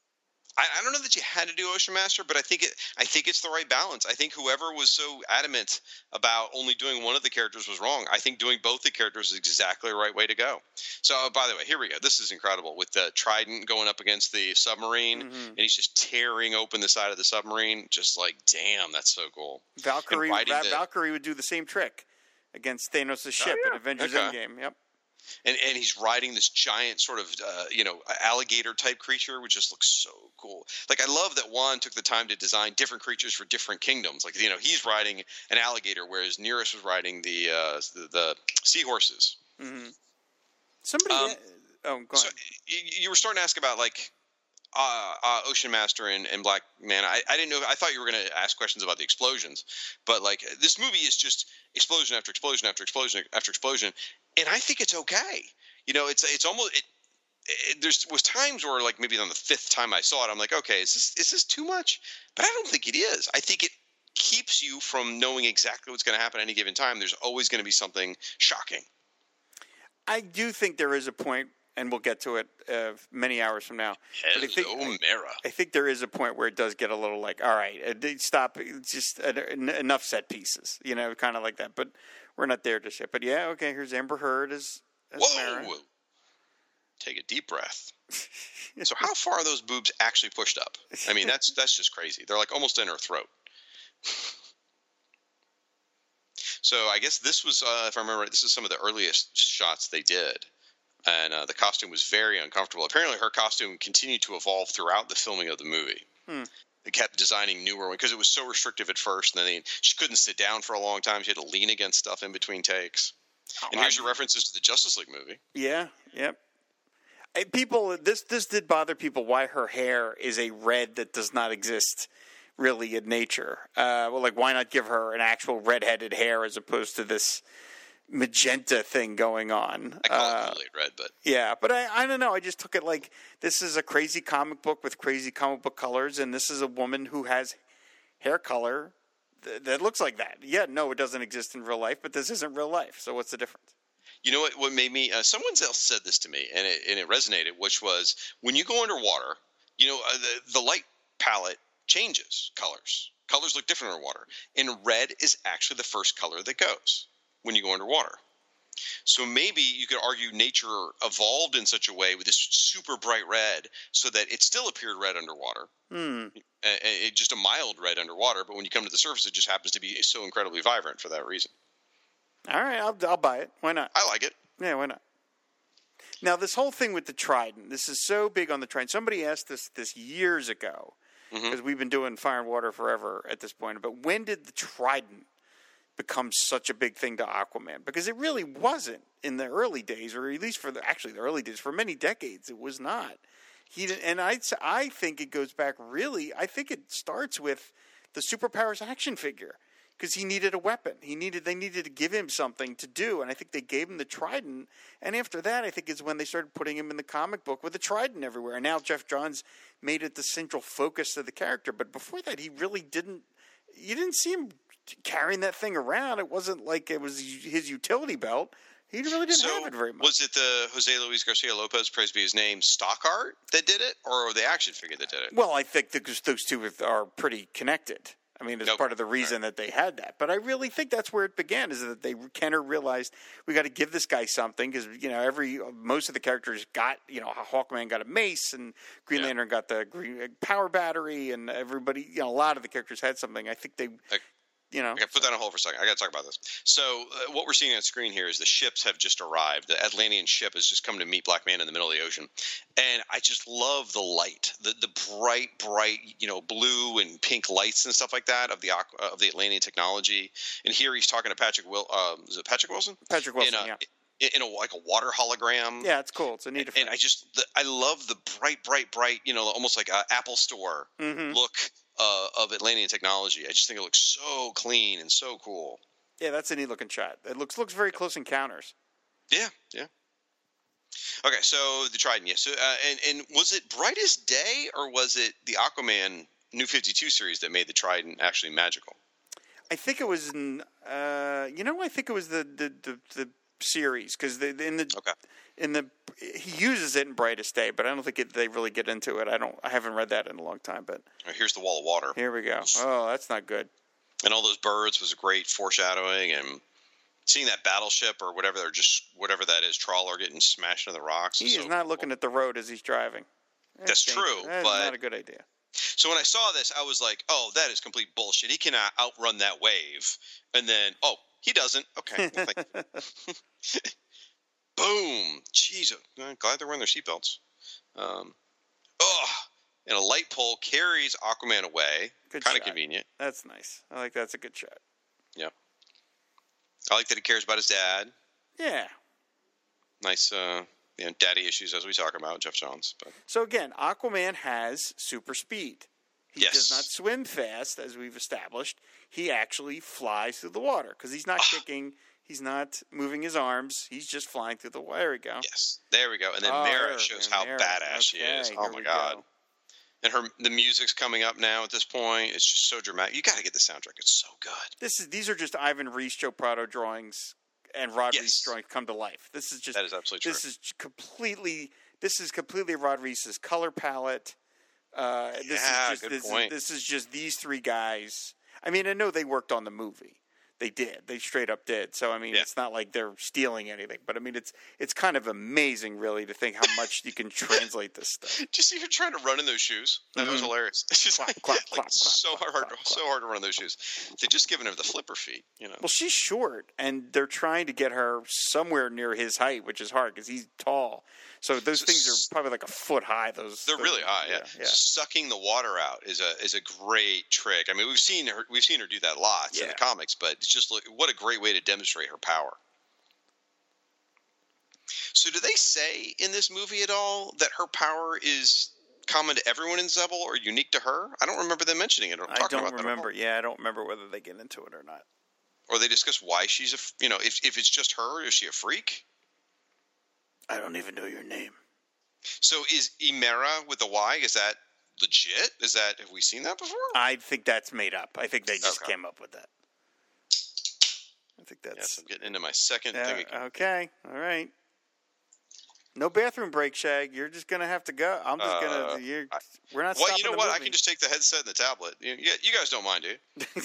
I, I don't know that you had to do Ocean Master, but I think it I think it's the right balance. I think whoever was so adamant about only doing one of the characters was wrong. I think doing both the characters is exactly the right way to go. So, uh, by the way, here we go. This is incredible with the Trident going up against the submarine, Mm-hmm. and he's just tearing open the side of the submarine. Just like, damn, that's so cool. Valkyrie, Va- the- Valkyrie would do the same trick against Thanos' ship in Avengers Okay. Endgame. Yep. And and he's riding this giant sort of uh, you know alligator type creature, which just looks so cool. Like I love that Wan took the time to design different creatures for different kingdoms. Like you know he's riding an alligator, whereas Nereus was riding the uh, the, the seahorses. Somebody. Um, oh, go ahead. y- you were starting to ask about like. Uh, uh, Ocean Master and, and Black Man. I, I didn't know. I thought you were going to ask questions about the explosions, but like this movie is just explosion after explosion after explosion after explosion, and I think it's okay. You know, it's it's almost it, it, there's was times where like maybe on the fifth time I saw it, I'm like, okay, is this is this too much? But I don't think it is. I think it keeps you from knowing exactly what's going to happen at any given time. There's always going to be something shocking. I do think there is a point, and we'll get to it uh, many hours from now. but I think- Hello, Mara. I think there is a point where it does get a little like, all right, uh, stop, just uh, enough set pieces, you know, kind of like that. But we're not there just yet. But yeah, okay, here's Amber Heard as, as Mara. Whoa! Take a deep breath. so, how far are those boobs actually pushed up? I mean, that's that's just crazy. They're like almost in her throat. So, I guess this was, uh, if I remember right, this is some of the earliest shots they did, and uh, the costume was very uncomfortable. Apparently, her costume continued to evolve throughout the filming of the movie. They kept designing newer ones because it was so restrictive at first, and then they, she couldn't sit down for a long time. She had to lean against stuff in between takes. and here's your references to the Justice League movie. Yeah, yep. People, this this did bother people. Why her hair is a red that does not exist really in nature? Uh, well, like why not give her an actual red-headed hair as opposed to this magenta thing going on? I call Uh, it Red, but Yeah, but I, I don't know. I just took it like this is a crazy comic book with crazy comic book colors, and this is a woman who has hair color th- that looks like that. Yeah, no, it doesn't exist in real life, but this isn't real life. So what's the difference? You know what? What made me? Uh, someone else said this to me, and it, and it resonated, which was when you go underwater, you know, uh, the the light palette changes colors. Colors look different underwater, and red is actually the first color that goes when you go underwater. So maybe you could argue nature evolved in such a way with this super bright red, so that it still appeared red underwater. Hmm. Uh, it, just a mild red underwater, but when you come to the surface, it just happens to be so incredibly vibrant for that reason. All right, I'll, I'll buy it. Why not? I like it. Yeah, why not? Now, this whole thing with the Trident, this is so big on the Trident. Somebody asked us this years ago because we've been doing Fire and Water forever at this point. But when did the Trident become such a big thing to Aquaman? Because it really wasn't in the early days, or at least for the actually the early days, for many decades, it was not. He and I I think it goes back really. I think it starts with the superpowers action figure because he needed a weapon. He needed they needed to give him something to do, and I think they gave him the trident. And after that, I think is when they started putting him in the comic book with the trident everywhere. And now Geoff Johns made it the central focus of the character. But before that, he really didn't. You didn't see him carrying that thing around. It wasn't like it was his utility belt. He really didn't so have it very much. was it the Jose Luis Garcia Lopez, praise be his name, stock art that did it, or the action figure that did it? Well, I think those, those two are pretty connected. I mean, it's Nope. part of the reason that they had that. But I really think that's where it began. Is that they Kenner realized we got to give this guy something because you know every most of the characters got you know Hawkman got a mace and Green Yeah. Lantern got the green uh, power battery and everybody you know a lot of the characters had something. I think they Like- you know Okay, put that on hold for a second. I got to talk about this. So, uh, what we're seeing on screen here is the ships have just arrived. The Atlantean ship has just come to meet Black Man in the middle of the ocean, and I just love the light, the the bright, bright, you know, blue and pink lights and stuff like that of the aqu- of the Atlantean technology. And here he's talking to Patrick Will. Um, is it Patrick Wilson? Patrick Wilson. in a, yeah, in a like a water hologram. yeah, it's cool. It's a neat And I just, the, I love the bright, bright, bright, you know, almost like a Apple Store hmm look uh, of Atlantean technology. I just think it looks so clean and so cool. Yeah, that's a neat looking shot. It looks looks very close encounters. Yeah, yeah. Okay, so the Trident, yeah. So, uh, and and was it Brightest Day or was it the Aquaman New Fifty Two series that made the Trident actually magical? I think it was in, uh, you know, I think it was the the the, the series because in the Okay, in the he uses it in Brightest Day, but I don't think it, they really get into it. I don't. I haven't read that in a long time, but here's the Wall of Water, here we go. Oh, that's not good. and all those birds was a great foreshadowing, and seeing that battleship or whatever they're just whatever that is trawler getting smashed into the rocks. He is so not looking at the road as he's driving. That's dangerous. true, That's but- not a good idea. So when I saw this, I was like, "Oh, that is complete bullshit. He cannot outrun that wave." And then, oh, he doesn't. Okay, well. Boom! Jeez, I'm glad they're wearing their seatbelts. Um, oh, and a light pole carries Aquaman away. Kind of convenient. That's nice. I like that's a good shot. Yeah. I like that he cares about his dad. Yeah. Nice, uh, you know, daddy issues as we talk about Geoff Johns. But So again, Aquaman has super speed. He Yes. does not swim fast, as we've established. He actually flies through the water because he's not kicking. He's not moving his arms. He's just flying through the water. There we go. yes, there we go. And then Oh, Mara shows how Mara. badass she is. Oh my god. go. and her the music's coming up now at this point. It's just so dramatic. You got to get the soundtrack. It's so good. This is these are just Ivan Reis, Joe Prado drawings, and Rod Yes. Reis drawings come to life. This is just That is absolutely true. this is completely this is completely Rod Reis's color palette. Uh, this Yeah, is just good this, point. Is, this is just these three guys. I mean, I know they worked on the movie. They did. They straight up did. So I mean, Yeah. it's not like they're stealing anything. But I mean, it's it's kind of amazing, really, to think how much you can translate this stuff. See her trying to run in those shoes? That was Mhm. hilarious. It's just Clap, like, clap, like clap, so clap, hard, so hard to run in those shoes. They just given her the flipper feet, you know. Well, she's short, and they're trying to get her somewhere near his height, which is hard because he's tall. So those S- things are probably like a foot high. Those They're those- really high. Yeah. yeah. sucking the water out is a is a great trick. I mean, we've seen her we've seen her do that lots in the comics, but just look, what a great way to demonstrate her power. So, do they say in this movie at all that her power is common to everyone in Xebel or unique to her? I don't remember them mentioning it or I don't about that at all. remember. Yeah, I don't remember whether they get into it or not. Or they discuss why she's a you know if if it's just her, is she a freak? I don't even know your name. So is Imera with the Y? Is that legit? Is that have we seen that before? I think that's made up. I think they just Okay. came up with that. I think yes, that's I'm getting into my second yeah, thing. again. okay. All right. No bathroom break, Shag. You're just gonna have to go. I'm just Uh, gonna. You're, I- we're not. Well, you know what? I can just take the headset and the tablet. You, you, guys don't mind, do you?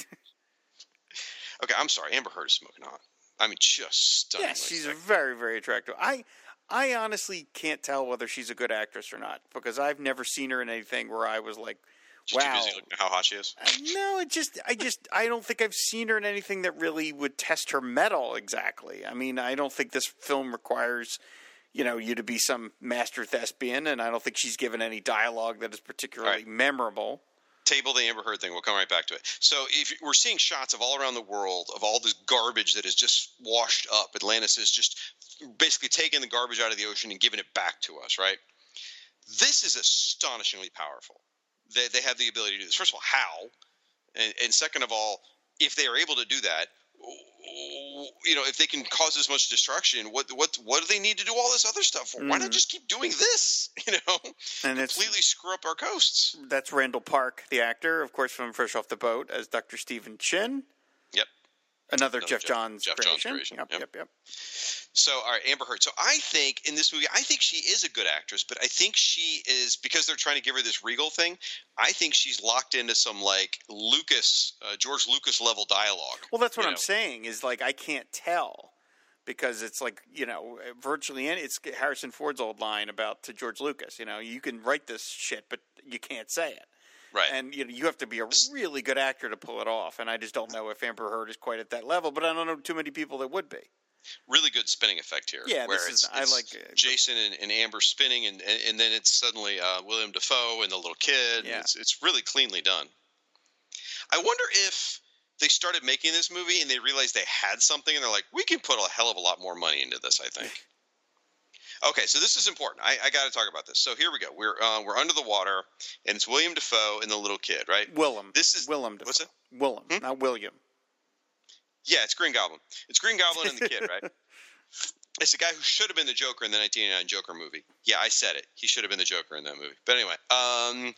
okay, I'm sorry. Amber Heard is smoking hot. I mean, just stunning. Yes, she's very, very attractive. I, I honestly can't tell whether she's a good actress or not because I've never seen her in anything where I was like, She's too wow. busy looking at how hot she is. Uh, No, it just, I just, I don't think I've seen her in anything that really would test her mettle exactly. I mean, I don't think this film requires, you know, you to be some master thespian, and I don't think she's given any dialogue that is particularly Right. memorable. Table the Amber Heard thing. We'll come right back to it. So, if we're seeing shots of all around the world of all this garbage that is just washed up, Atlantis is just basically taking the garbage out of the ocean and giving it back to us, right? This is astonishingly powerful. They, they have the ability to do this. First of all, how? And, and second of all, if they are able to do that, you know, if they can cause as much destruction, what what what do they need to do all this other stuff for? Why not Mhm. just keep doing this? You know, And it's completely screw up our coasts. that's Randall Park, the actor, of course, from Fresh Off the Boat, as Dr. Stephen Shin. Yep. Another, Another Geoff Geoff- Johns Geoff Johns creation. creation, Yep, yep. yep, yep. So, all right, Amber Heard. So, I think in this movie, I think she is a good actress, but I think she is because they're trying to give her this regal thing. I think she's locked into some like Lucas, uh, George Lucas level dialogue. Well, that's what I'm know? saying. Is like I can't tell because it's like you know virtually any. It's Harrison Ford's old line about to George Lucas. You know, you can write this shit, but you can't say it. Right. And you know, you have to be a really good actor to pull it off. And I just don't know if Amber Heard is quite at that level. But I don't know too many people that would be. really good spinning effect here. Yeah, where this it's, is- I it's like it. Jason and, and Amber spinning, and, and and then it's suddenly uh, William Dafoe and the little kid. Yeah. It's it's really cleanly done. I wonder if they started making this movie and they realized they had something, and they're like, we can put a hell of a lot more money into this. I think. Okay, so this is important. I, I got to talk about this. So here we go. We're uh, we're under the water, and it's William Dafoe and the little kid, right? Willem. This is- Willem. Dafoe. what's Dafoe. Willem, Hmm? not William. Yeah, it's Green Goblin. It's Green Goblin and the kid, right? It's the guy who should have been the Joker in the 1989 Joker movie. Yeah, I said it. He should have been the Joker in that movie. But anyway, um,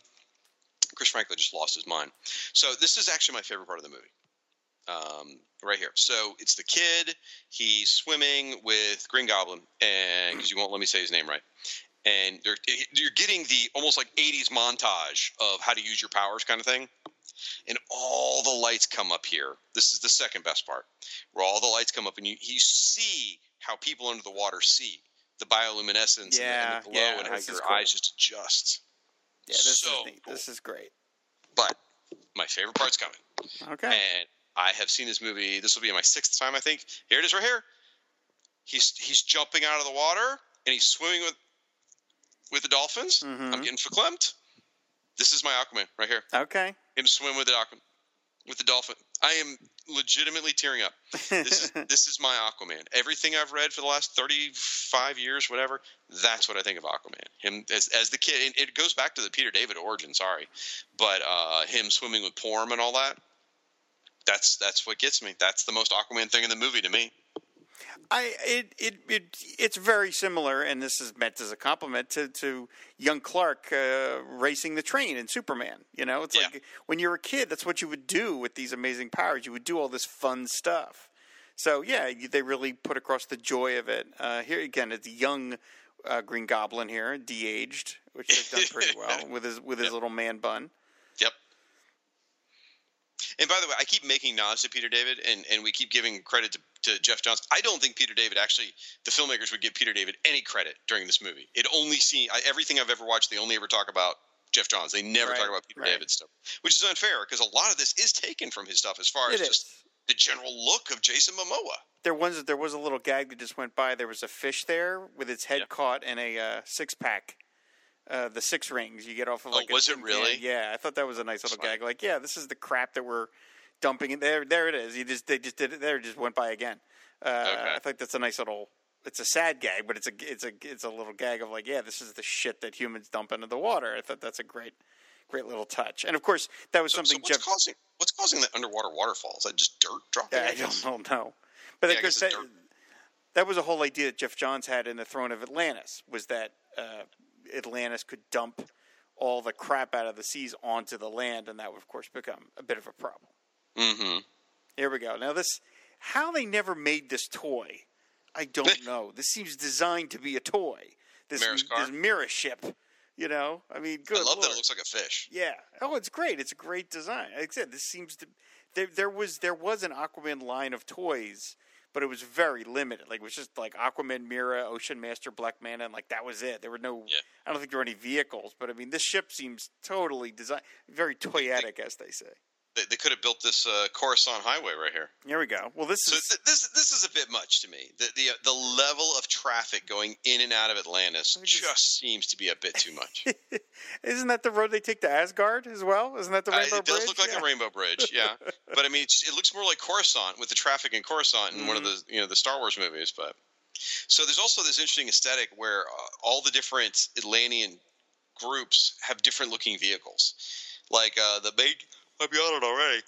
Chris Franklin just lost his mind. So this is actually my favorite part of the movie. Um, right here. So it's the kid. He's swimming with Green Goblin, and because you won't let me say his name right. And they're, you're getting the almost like 80s montage of how to use your powers kind of thing and all the lights come up here. This is the second best part, where all the lights come up and you, you see how people under the water see the bioluminescence Yeah, and, the, and the glow yeah, and how your cool. eyes just adjust. Yeah, this So is neat. This is great. But my favorite part's coming, Okay. and I have seen this movie. This will be my sixth time, I think. Here it is, right here. He's he's jumping out of the water and he's swimming with with the dolphins. Mhm. I'm getting verklempt. This is my Aquaman right here. Okay. him swim with the Aquaman, with the dolphin. I am legitimately tearing up. This is this is my Aquaman. Everything I've read for the last thirty five years, whatever, that's what I think of Aquaman. Him as as the kid. And it goes back to the Peter David origin. Sorry, but uh, him swimming with Porm and all that. That's that's what gets me. That's the most Aquaman thing in the movie to me. I it, it it it's very similar, and this is meant as a compliment to to young Clark uh, racing the train in Superman. You know, it's Yeah. like when you're a kid, that's what you would do with these amazing powers. You would do all this fun stuff. So yeah, they really put across the joy of it. Uh, here again, it's young uh, Green Goblin here, de-aged, which they've done pretty well with his with his little man bun. And by the way, I keep making nods to Peter David, and, and we keep giving credit to, to Geoff Johns. I don't think Peter David actually, the filmmakers would give Peter David any credit during this movie. It only see I, everything I've ever watched. They only ever talk about Geoff Johns. They never Right, talk about Peter right. David stuff, which is unfair because a lot of this is taken from his stuff as far as It just is. the general look of Jason Momoa. There was there was a little gag that just went by. There was a fish there with its head Yeah. caught in a uh, six pack. Uh, the six rings you get off of Oh, like a was it tin can. really? Yeah, I thought that was a nice little gag. Like, yeah, this is the crap that we're dumping in there. There it is. You just they just did it there. it Just went by again. Uh, Okay. I think that's a nice little. It's a sad gag, but it's a it's a it's a little gag of like, yeah, this is the shit that humans dump into the water. I thought that's a great great little touch. And of course, that was So, so something what's Geoff. causing what's causing the underwater waterfall? Is that just dirt dropping? I guess? don't know. But Yeah, I of guess course, it's that, that was a whole idea that Geoff Johns had in the Throne of Atlantis was that uh, Atlantis could dump all the crap out of the seas onto the land, and that would of course become a bit of a problem. Mm-hmm. Here we go. Now this, how they never made this toy, I don't know. This seems designed to be a toy. This this mirror ship. You know, I mean, good I love that it looks like a fish. Yeah. Oh, it's great. It's a great design. Like I said, this seems to there there was there was an Aquaman line of toys, but it was very limited. Like it was just like Aquaman, Mera, Ocean Master, Black Manta, and like that was it. There were no Yeah. I don't think there were any vehicles, but I mean this ship seems totally designed very toyetic as they say. They, they could have built this uh, Coruscant Highway right here. Here we go. Well this So is th- this this is a bit much to me. The the the level of traffic going in and out of Atlantis just- just seems to be a bit too much. Isn't that the road they take to Asgard as well? Isn't that the Uh, Rainbow it does Bridge? look like Yeah. a rainbow bridge, yeah. but I mean, it's, it looks more like Coruscant with the traffic in Coruscant in one of Mm-hmm. the you know the Star Wars movies. But so there's also this interesting aesthetic where uh, all the different Atlantean groups have different looking vehicles. Like uh, the big, Be on it already.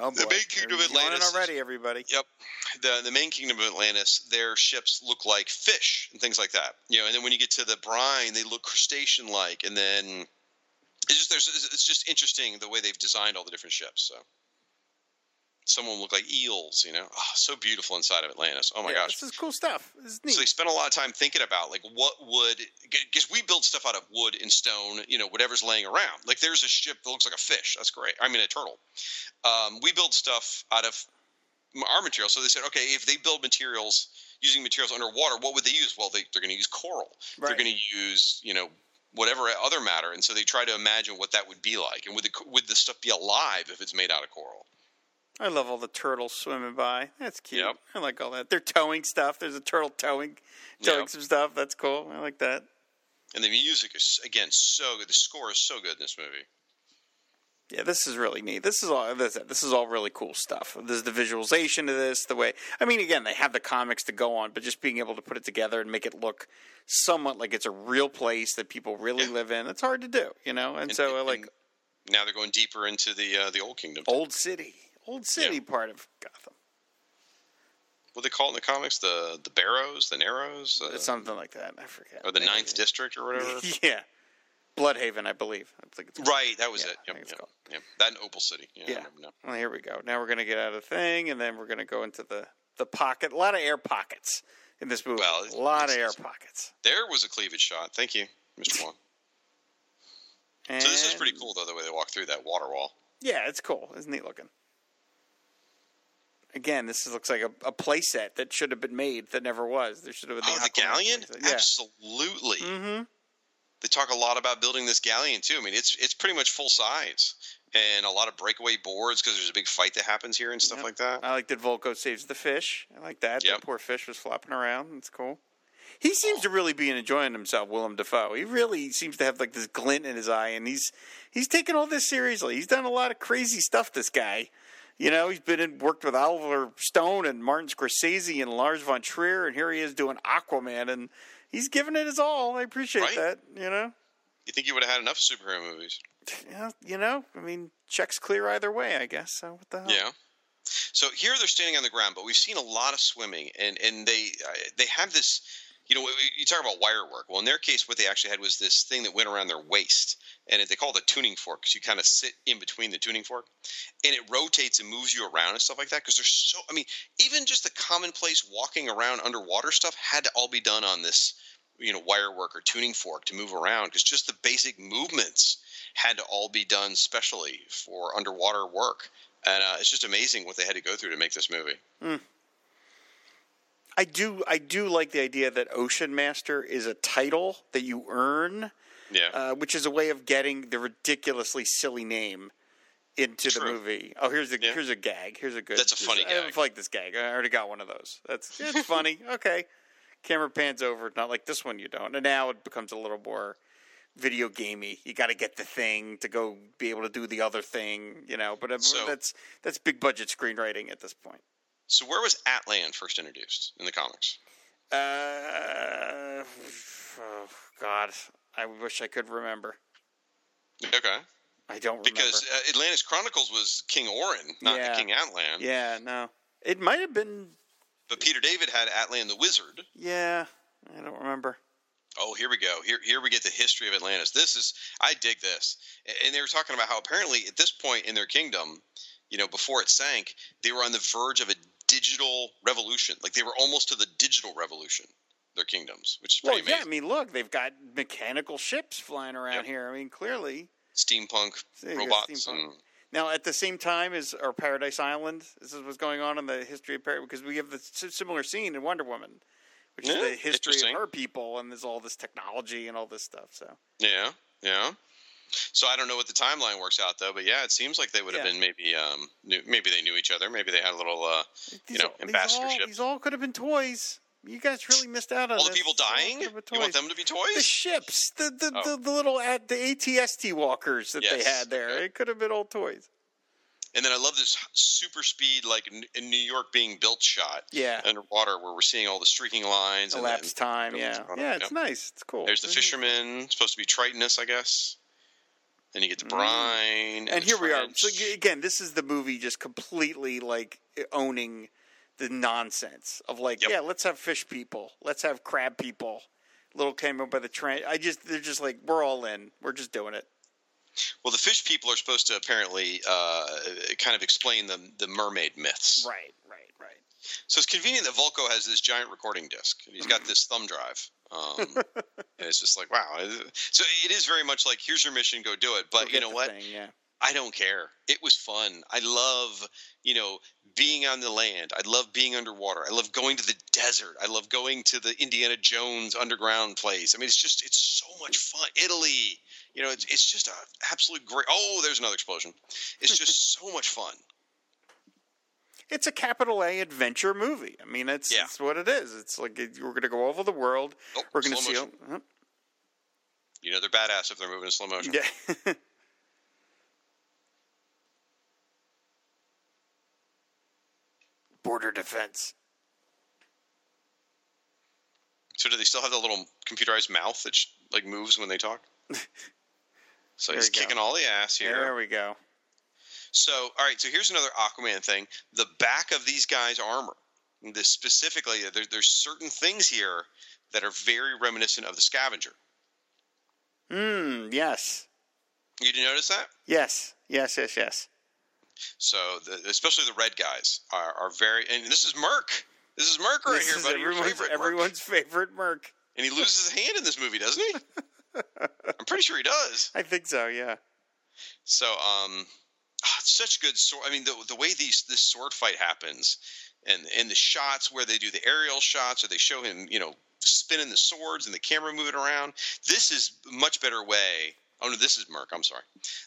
Oh boy. the big kingdom of Atlantis is- already, everybody. Yep. The the main kingdom of Atlantis, their ships look like fish and things like that. You know, and then when you get to the brine, they look crustacean like, and then it's just there's it's just interesting the way they've designed all the different ships. So some of look like eels. You know, oh, so beautiful inside of Atlantis. Oh my Yeah, gosh. this is cool stuff. This is neat. So they spent a lot of time thinking about like what would because we build stuff out of wood and stone, you know, whatever's laying around. Like there's a ship that looks like a fish. That's great. I mean a turtle. Um, we build stuff out of our material. So they said, okay, if they build materials using materials underwater, what would they use? Well, they, they're going to use coral. They're going to use you know whatever other matter, and so they try to imagine what that would be like, and would the would the stuff be alive if it's made out of coral? I love all the turtles swimming by. That's cute. Yep. I like all that. They're towing stuff. There's a turtle towing, towing Yep. some stuff. That's cool. I like that. And the music is again so good. The score is so good in this movie. Yeah, this is really neat. This is all. This, this is all really cool stuff. There's the visualization of this, the way. I mean, again, they have the comics to go on, but just being able to put it together and make it look somewhat like it's a real place that people really Yeah. live in. It's hard to do, you know. And, And- so, and- like now they're going deeper into the uh, the old kingdom. old city, old city Yeah. part of Gotham. what they call it in the comics the the Barrows, the Narrows, uh, It's something like that. I forget. or the Ninth District or whatever. yeah, Blüdhaven, I believe. I think it's right, that was Yeah, it. I Yep, yep, yep. That in Opal City. Yeah, Yeah. Well, here we go. Now we're going to get out of the thing, and then we're going to go into the the pocket. A lot of air pockets in this movie. Well, a lot of air pockets. There was a cleavage shot. Thank you, Mr. And, So this is pretty cool though, the way they walk through that water wall. Yeah, it's cool. It's neat looking. Again, this looks like a, a play set that should have been made that never was. There should have been Oh, the galleon? Yeah. Absolutely. Mm-hmm. They talk a lot about building this galleon too. I mean, it's it's pretty much full size, and a lot of breakaway boards because there's a big fight that happens here and stuff Yep. like that. I like that Vulko saves the fish. I like that. Yep. That poor fish was flopping around. That's cool. He seems to really be enjoying himself, Willem Dafoe. He really seems to have like this glint in his eye, and he's he's taking all this seriously. He's done a lot of crazy stuff. This guy, you know, he's been in, worked with Oliver Stone and Martin Scorsese and Lars von Trier, and here he is doing Aquaman, and he's giving it his all. I appreciate Right. that. You know, You think you would have had enough superhero movies? yeah, you know, I mean, checks clear either way, I guess. So what the hell? Yeah. So here they're standing on the ground, but we've seen a lot of swimming, and and they uh, they have this. You know, you talk about wire work. Well, in their case, what they actually had was this thing that went around their waist, and they call it a tuning fork because you kind of sit in between the tuning fork, and it rotates and moves you around and stuff like that. Because there's so, I mean, even just the commonplace walking around underwater stuff had to all be done on this, you know, wire work or tuning fork to move around. Because just the basic movements had to all be done specially for underwater work and uh, it's just amazing what they had to go through to make this movie. I do I do like the idea that Ocean Master is a title that you earn, Yeah, uh, which is a way of getting the ridiculously silly name into the movie. Oh, here's a Yeah. here's a gag. Here's a good. That's a funny I gag. like this gag. I already got one of those. That's it's funny. Okay, camera pans over. Not like this one. You don't. And now it becomes a little more video gamey. You got to get the thing to go be able to do the other thing. You know. But uh, So- that's that's big budget screenwriting at this point. So where was Atlan first introduced in the comics? Uh, oh God, I wish I could remember. Okay, I don't remember. because uh, Atlantis Chronicles was King Orin, not Yeah. King Atlan. yeah, no, it might have been. But Peter David had Atlan the Wizard. Yeah, I don't remember. Oh, here we go. Here, here we get the history of Atlantis. This is, I dig this. And they were talking about how apparently at this point in their kingdom, you know, before it sank, they were on the verge of a digital revolution. Like they were almost to the digital revolution. Their kingdoms, which is Well, pretty yeah, I mean, look, they've got mechanical ships flying around Yep. here. I mean, clearly. Steampunk robots steampunk. and Now, at the same time as our Paradise Island, this is what's going on in the history of Paradise, because we have the similar scene in Wonder Woman, which Yeah, is the history of her people, and there's all this technology and all this stuff. So, Yeah, yeah. So I don't know what the timeline works out though, but yeah, it seems like they would have Yeah. been maybe um knew, maybe they knew each other, maybe they had a little uh these know, all, these all, ambassadorship. these all could have been toys. You guys really missed out on all the people dying. could have been You want them to be toys? the ships, the the, Oh. the, the little at the ATST walkers that they had there. okay. It could have been old toys. And then I love this super speed like in New York being built shot Yeah, underwater where we're seeing all the streaking lines and then time. Yeah, yeah, it's yeah. nice. It's cool. There's the fisherman, supposed to be Tritonus, I guess. Then you get brine. Mm. And the here we are. So again, this is the movie just completely like owning the nonsense of like, Yep. yeah, let's have fish people, let's have crab people. Little came up by the train. I just they're just like we're all in. We're just doing it. Well, the fish people are supposed to apparently uh, kind of explain the the mermaid myths. Right. So it's convenient that Vulko has this giant recording disc. and He's got this thumb drive. Um, and it's just like, wow. So it is very much like, here's your mission, go do it. But you know what? thing, yeah. I don't care. It was fun. I love, you know, being on the land. I love being underwater. I love going to the desert. I love going to the Indiana Jones underground place. I mean, it's just, it's so much fun. Italy, you know, it's, it's just a absolute great. Oh, there's another explosion. It's just so much fun. It's a capital A adventure movie. I mean, it's, Yeah. it's what it is. It's like we're going to go over the world. Oh, we're going to see. Huh? You know, they're badass if they're moving in slow motion. Yeah. Border defense. So do they still have the little computerized mouth that like moves when they talk? So There he's kicking all the ass here. There we go. So, all right. So here's another Aquaman thing: the back of these guys' armor. This specifically, there, there's certain things here that are very reminiscent of the Scavenger. Hmm. Yes. You did notice that? Yes. Yes. Yes. Yes. So, the, especially the red guys are, are very. And this is Murk. This is Murk right this here, buddy. Everyone's, favorite Murk. everyone's favorite Murk. And he loses his hand in this movie, doesn't he? I'm pretty sure he does. I think so. Yeah. So, um, ah, such good sword. I mean, the the way these this sword fight happens, and and the shots where they do the aerial shots, or they show him, you know, spinning the swords and the camera moving around. This is a much better way. Oh no, this is Murk. I'm sorry.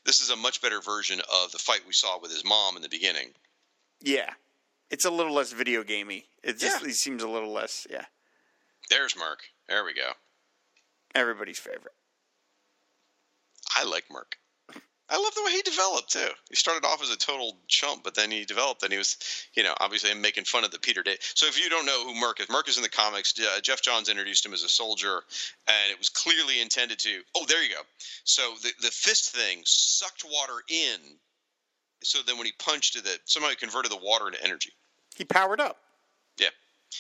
This is a much better version of the fight we saw with his mom in the beginning. Yeah. It's a little less video gamey. It just Yeah. it seems a little less. Yeah. There's Murk. There we go. Everybody's favorite. I like Murk. I love the way he developed too. He started off as a total chump, but then he developed, and he was, you know, obviously I'm making fun of the Peter Day. So if you don't know who Murk is, Murk is in the comics. Uh, Geoff Johns introduced him as a soldier, and it was clearly intended to. Oh, there you go. So the the fist thing sucked water in, so then when he punched it, that somehow he converted the water into energy. He powered up. Yeah.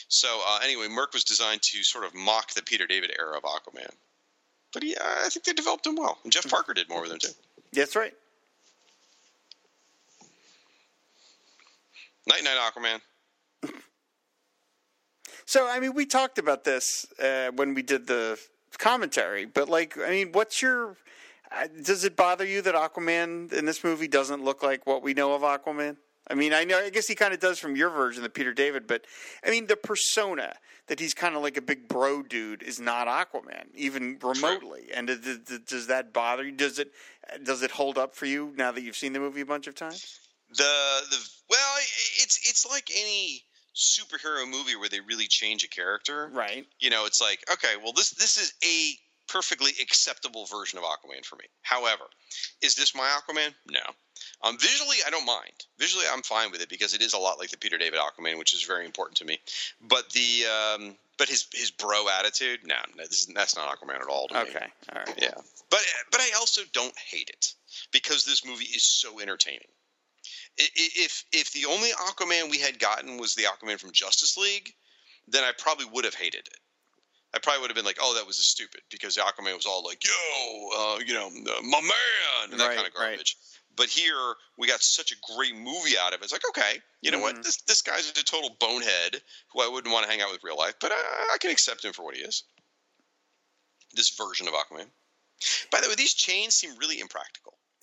So uh, anyway, Murk was designed to sort of mock the Peter David era of Aquaman, but he, uh, I think they developed him well, and Jeff Parker did more with him too. That's right. Night night, Aquaman. So I mean, we talked about this uh, when we did the commentary, but like, I mean, what's your? Uh, does it bother you that Aquaman in this movie doesn't look like what we know of Aquaman? I mean, I know, I guess he kind of does from your version, the Peter David, but I mean, the persona that he's kind of like a big bro dude is not Aquaman, even remotely. And does, does- does that bother you? Does it does it hold up for you now that you've seen the movie a bunch of times? The the well, it's it's like any superhero movie where they really change a character. Right. You know, it's like okay, well this this is a perfectly acceptable version of Aquaman for me. However, is this my Aquaman? No. Um, visually, I don't mind. Visually, I'm fine with it because it is a lot like the Peter David Aquaman, which is very important to me. But the um, but his his bro attitude, no, no this is, that's not Aquaman at all. To me. Okay. All right. Yeah, but but I also don't hate it because this movie is so entertaining. If if the only Aquaman we had gotten was the Aquaman from Justice League, then I probably would have hated it. I probably would have been like, "Oh, that was stupid," because the Aquaman was all like, "Yo, uh, you know, uh, my man," and that Right, kind of right. But here we got such a great movie out of it. It's like, okay, you know Mhm. what? This this guy's a total bonehead who I wouldn't want to hang out with real life, but I, I can accept him for what he is. This version of Aquaman. By the way, these chains seem really impractical.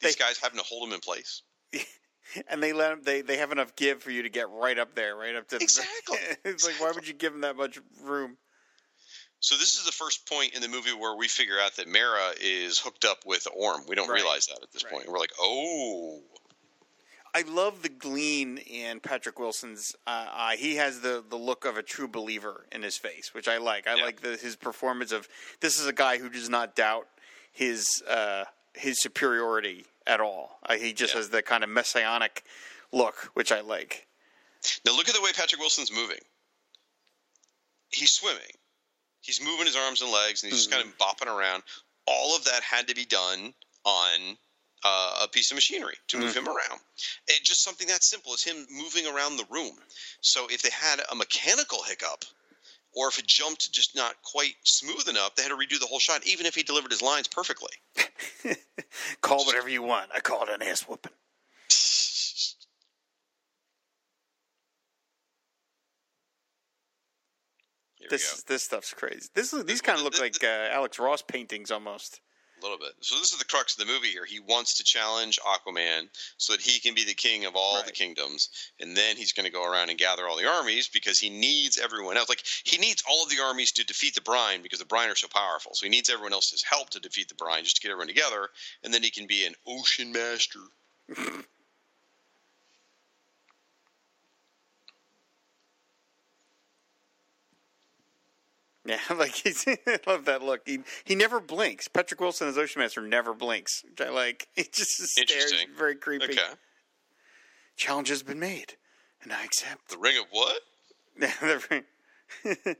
These guys having to hold them in place. and they let him. They they have enough give for you to get right up there, right up to the- Exactly. it's like why would you give him that much room? So this is the first point in the movie where we figure out that Mara is hooked up with Orm. We don't Right. realize that at this Right. point. We're like, oh, I love the gleam in Patrick Wilson's uh, eye. He has the, the look of a true believer in his face, which I like. I Yeah. like the, his performance of this is a guy who does not doubt his uh, his superiority at all. Uh, he just Yeah. has that kind of messianic look, which I like. Now look at the way Patrick Wilson's moving. He's swimming. He's moving his arms and legs, and he's just kind of bopping around. All of that had to be done on uh, a piece of machinery to move him around. It, just something that simple as him moving around the room. So if they had a mechanical hiccup, or if it jumped just not quite smooth enough, they had to redo the whole shot, even if he delivered his lines perfectly. Call whatever you want. I call it an ass whooping. This this stuff's crazy. This these kind of look like uh, Alex Ross paintings almost. A little bit. So this is the crux of the movie here. He wants to challenge Aquaman so that he can be the king of all the kingdoms, and then he's going to go around and gather all the armies because he needs everyone else. Like he needs all of the armies to defeat the Brine because the Brine are so powerful. So he needs everyone else's help to defeat the Brine, just to get everyone together, and then he can be an ocean master. Yeah, like he's, I love that look. He he never blinks. Patrick Wilson as Ocean Master never blinks. Like. He just stares. Very creepy. Okay. Challenge has been made, and I accept. The Ring of what? Yeah, the ring.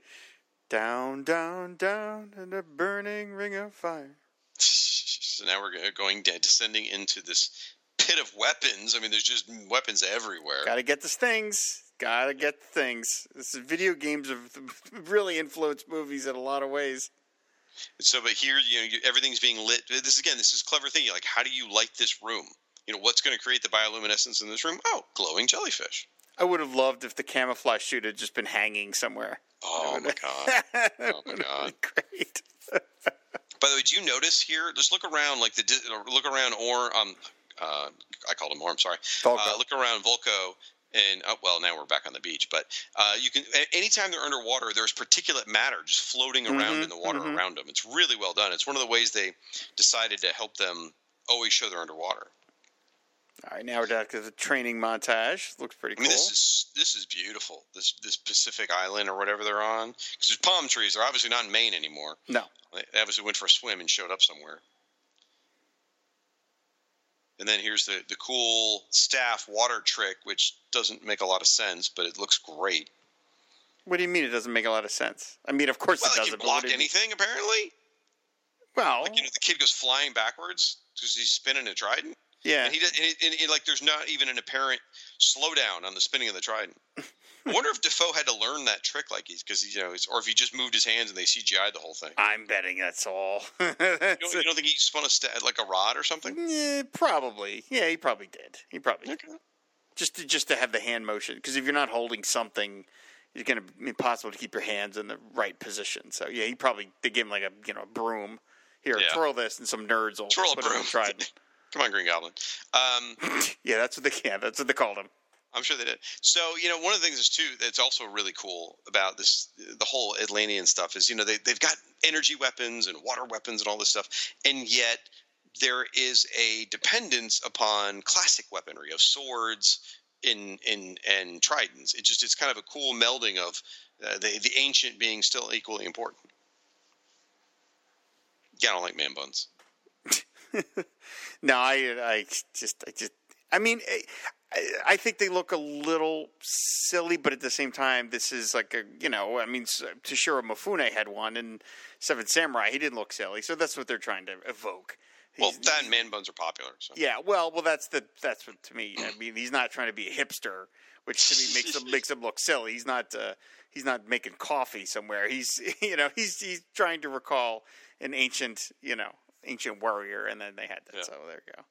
down, down, down in the burning ring of fire. So now we're going de- descending into this pit of weapons. I mean, there's just weapons everywhere. Got to get the things. Got to get things. This is video games have really influenced movies in a lot of ways. So, but here, you know, you, everything's being lit. This again, this is clever thinking. Like, how do you light this room? You know, what's going to create the bioluminescence in this room? Oh, glowing jellyfish. I would have loved if the camouflage suit had just been hanging somewhere. Oh my god! Oh my God. great. By the way, do you notice here? Just look around, like the look around, or um, uh, I called him Or. I'm sorry. Vulko. Uh, look around Vulko, and oh, well, now we're back on the beach. But uh, you can anytime they're underwater, there's particulate matter just floating around Mhm, in the water mhm. around them. It's really well done. It's one of the ways they decided to help them always show they're underwater. All right, now we're down to the training montage. Looks pretty I cool. mean, this is this is beautiful. This this Pacific island or whatever they're on, because there's palm trees. They're obviously not in Maine anymore. no, They obviously went for a swim and showed up somewhere. And then here's the the cool staff water trick, which doesn't make a lot of sense, but it looks great. what do you mean? It doesn't make a lot of sense. I mean, of course Well, it doesn't. what block anything apparently. Well, Like you know, the kid goes flying backwards because he's spinning a trident, yeah. and he does, and, it, and it- like there's not even an apparent slowdown on the spinning of the trident. I wonder if Dafoe had to learn that trick, like he's because you know, he's, or if he just moved his hands and they CGI'd the whole thing. I'm betting that's all. You don't, you don't think he spun a like a rod or something? yeah, probably. Yeah, he probably did. He probably did. Just to, just to have the hand motion because if you're not holding something, it's going to be impossible to keep your hands in the right position. So yeah, he probably they gave him like a you know a broom. Here, Yeah. twirl this, and some nerds will Twirl a broom. Come on, Green Goblin. Um, yeah, that's what they yeah, that's what they called him. I'm sure they did. So, you know, one of the things is too that's also really cool about this, the whole Atlantean stuff is, you know, they they've got energy weapons and water weapons and all this stuff, and yet there is a dependence upon classic weaponry of swords in in and tridents. It just it's kind of a cool melding of uh, the the ancient being still equally important. Yeah, I don't like man buns. No, I I just I just I mean. I, I think they look a little silly, but at the same time, this is like a you know. I mean, Toshiro Mifune had one in Seven Samurai. He didn't look silly, so that's what they're trying to evoke. Well, He's- that and man buns are popular. So. Yeah, well, well, that's the that's what to me. I mean, he's not trying to be a hipster, which to me makes him makes him look silly. He's not uh, he's not making coffee somewhere. He's you know he's he's trying to recall an ancient you know ancient warrior, and then they had that. Yeah. So there you go.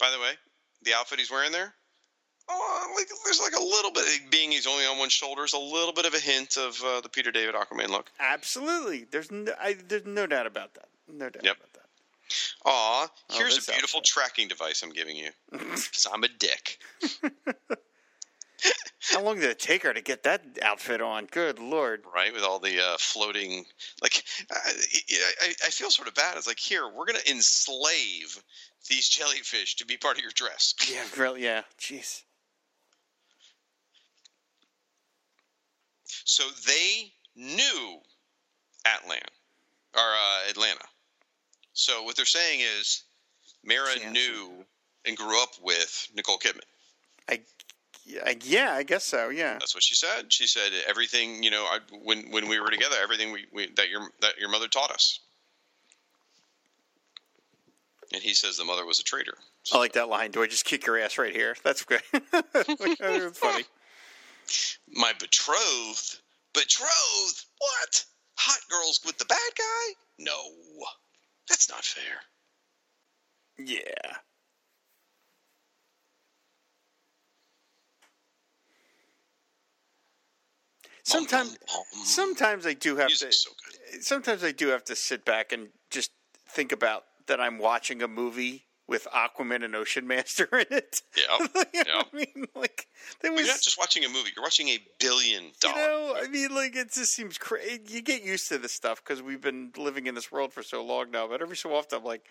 By the way, the outfit he's wearing there, oh, like there's like a little bit. Being he's only on one shoulder, is a little bit of a hint of uh, the Peter David Aquaman look. Absolutely, there's no, I, there's no doubt about that. No doubt Yep. about that. Aw, here's Oh, a beautiful outfit. tracking device I'm giving you. Because I'm a dick. How long did it take her to get that outfit on? Good lord. right? With all the uh, floating, like, I, I, I feel sort of bad. It's like, here, we're going to enslave these jellyfish to be part of your dress. Yeah, really. Yeah. Jeez. So they knew Atlanta or uh, Atlanna. So what they're saying is, Mera Yeah, knew and grew up with Nicole Kidman. I, I yeah, I guess so. Yeah. That's what she said. She said everything. You know, I, when when we were together, everything we, we that your that your mother taught us. And he says the mother was a traitor. I like that line. Do I just kick your ass right here? That's good. That's funny. My betrothed, Betrothed? What? Hot girls with the bad guy? No, that's not fair. Yeah. Sometimes, sometimes I do have to. So. Sometimes I do have to sit back and just think about that I'm watching a movie with Aquaman and Ocean Master in it. Yeah, You know yeah. I mean, like there You're not just watching a movie; you're watching a billion You dollar. know, I mean, like it just seems crazy. You get used to this stuff because we've been living in this world for so long now. But every so often, I'm like,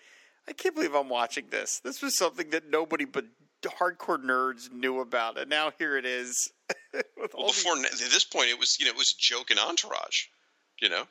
I can't believe I'm watching this. This was something that nobody but hardcore nerds knew about, and now here it is. Well, before n- at this point, it was you know it was joke and entourage. You know,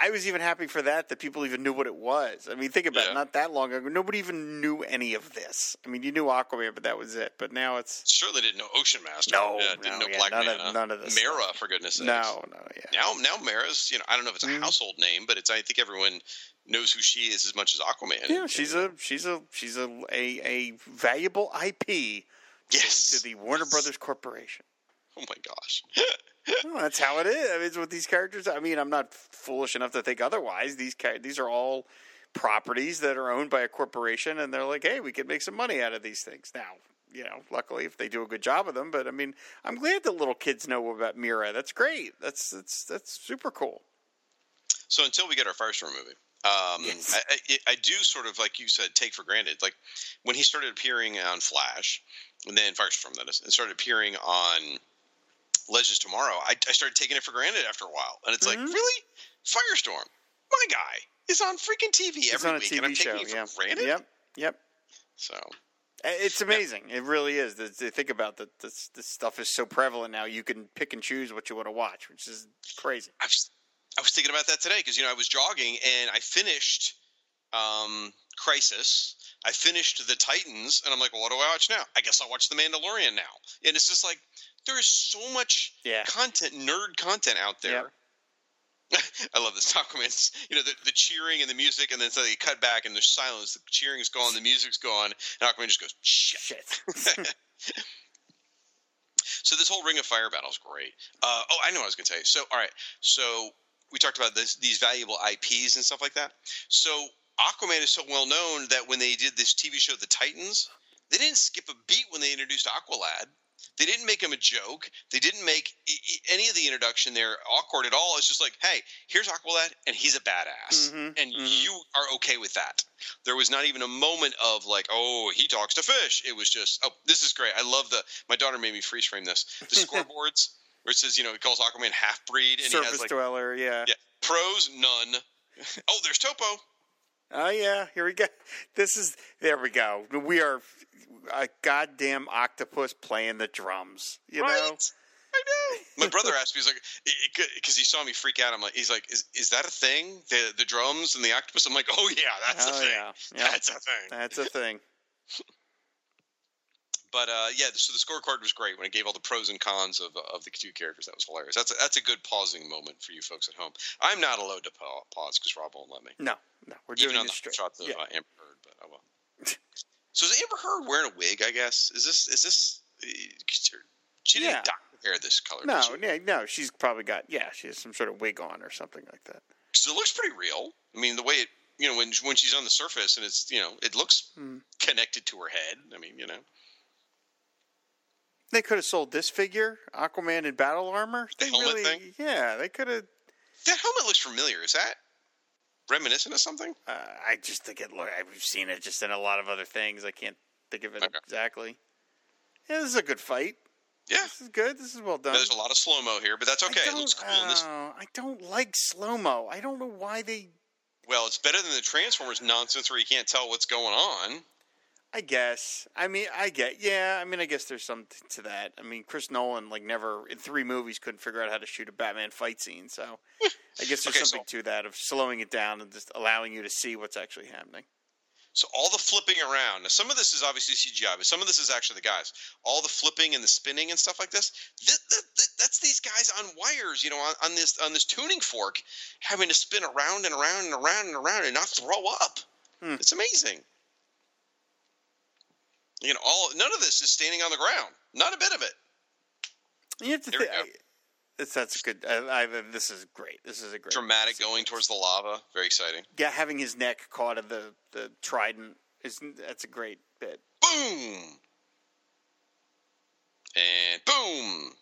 I was even happy for that that people even knew what it was. I mean, think about Yeah. it. Not that long ago, nobody even knew any of this. I mean, you knew Aquaman, but that was it. But now it's certainly didn't know Ocean Master. No, yeah, didn't no, know yeah, Black none of- none of this Mera, for goodness sakes. no, no, yeah. Now, now Mera's, you know, I don't know if it's a Mhm. household name, but it's. I think everyone knows who she is as much as Aquaman. Yeah, she's a she's a she's a a, a valuable IP yes. to the Warner Brothers Corporation. Oh my gosh. Well, that's how it is. I mean, it's with these characters. I mean, I'm not foolish enough to think otherwise. These these are all properties that are owned by a corporation, and they're like, hey, we can make some money out of these things. Now, you know, luckily if they do a good job of them. But I mean, I'm glad that little kids know about Mera. That's great. That's that's that's super cool. So until we get our Firestorm movie, um, Yes. I, I, I do sort of like you said, take for granted. Like when he started appearing on Flash, and then Firestorm, that is, and started appearing on Legends Tomorrow, I, I started taking it for granted after a while, and it's Mhm. like, really, Firestorm, my guy is on freaking TV It's every on a week, TV and I'm show. taking it for Yeah. granted. Yep. Yep. So Uh, It's amazing. It really is. To to think about that, this this stuff is so prevalent now. You can pick and choose what you want to watch, which is crazy. I was, I was thinking about that today because you know I was jogging and I finished um, Crisis. I finished the Titans, and I'm like, well, what do I watch now? I guess I'll watch The Mandalorian now. And it's just like there is so much Yeah. content, nerd content out there. I love this Aquaman's, you know, the, the cheering and the music, and then so they cut back and there's silence. The cheering's gone, the music's gone, and Aquaman just goes, shit. Shit. So this whole Ring of Fire battle is great. Uh, oh, I know what I was going to tell you. So, all right. So we talked about this, these valuable IPs and stuff like that. So Aquaman is so well known that when they did this TV show, The Titans, they didn't skip a beat when they introduced Aqualad. They didn't make him a joke. They didn't make any of the introduction there awkward at all. It's just like, hey, here's Aqualad, and he's a badass, Mhm, and mhm. you are okay with that. There was not even a moment of like, oh, he talks to fish. It was just, oh, this is great. I love the. My daughter made me freeze frame this. The scoreboards where it says, you know, it calls Aquaman half breed, and he Surface has like dweller. Yeah. yeah, pros none. Oh, there's Topo. Oh yeah. Here we go. This is. There we go. We are a goddamn octopus playing the drums. You know. Right? I know. My brother asked me, he's like, because he saw me freak out. I'm like, he's like, is, is that a thing? The the drums and the octopus. I'm like, oh yeah, that's a oh thing. yeah. Yep. That's a thing. That's a thing. But uh, yeah, so the scorecard was great when it gave all the pros and cons of of the two characters. That was hilarious. That's a, that's a good pausing moment for you folks at home. I'm not allowed to pa- pause because Rob won't let me. No. No. We're Even doing on this the shots of Yeah. uh, Amber Heard, but I will. so is Amber Heard wearing a wig? I guess is this is this? uh, She didn't Yeah. dye her hair this color. No, yeah, no, she's probably got yeah, she has some sort of wig on or something like that. because it looks pretty real. I mean, the way it, you know, when when she's on the surface and it's, you know, it looks Hmm. connected to her head. I mean, you know, They could have sold this figure, Aquaman in battle armor. The They helmet really, thing? yeah, they could have. that helmet looks familiar. Is that reminiscent of something? Uh, I just think it. Look, I've seen it just in a lot of other things. I can't think of it Okay. exactly. Yeah, this is a good fight. Yeah, This is good. This is well done. there's a lot of slow mo here, but that's okay. It looks cool. in this, uh, I don't like slow mo. I don't know why they. well, it's better than the Transformers nonsense where you can't tell what's going on. I guess. I mean, I get. Yeah, I mean, I guess there's something to that. I mean, Chris Nolan like never in three movies couldn't figure out how to shoot a Batman fight scene. So I guess there's Okay, so- something to that of slowing it down and just allowing you to see what's actually happening. So all the flipping around. Now, some of this is obviously CGI, but some of this is actually the guys. All the flipping and the spinning and stuff like this. Th- th- th- that's these guys on wires, you know, on, on this on this tuning fork, having to spin around and around and around and around and not throw up. Hmm. It's amazing. You know, all none of this is standing on the ground. Not a bit of it. You have to There think. It's, that's good. I, I, this is great. This is a great Dramatic going towards the lava. Very exciting. Yeah, having his neck caught in the the trident is that's a great bit. Boom. And boom.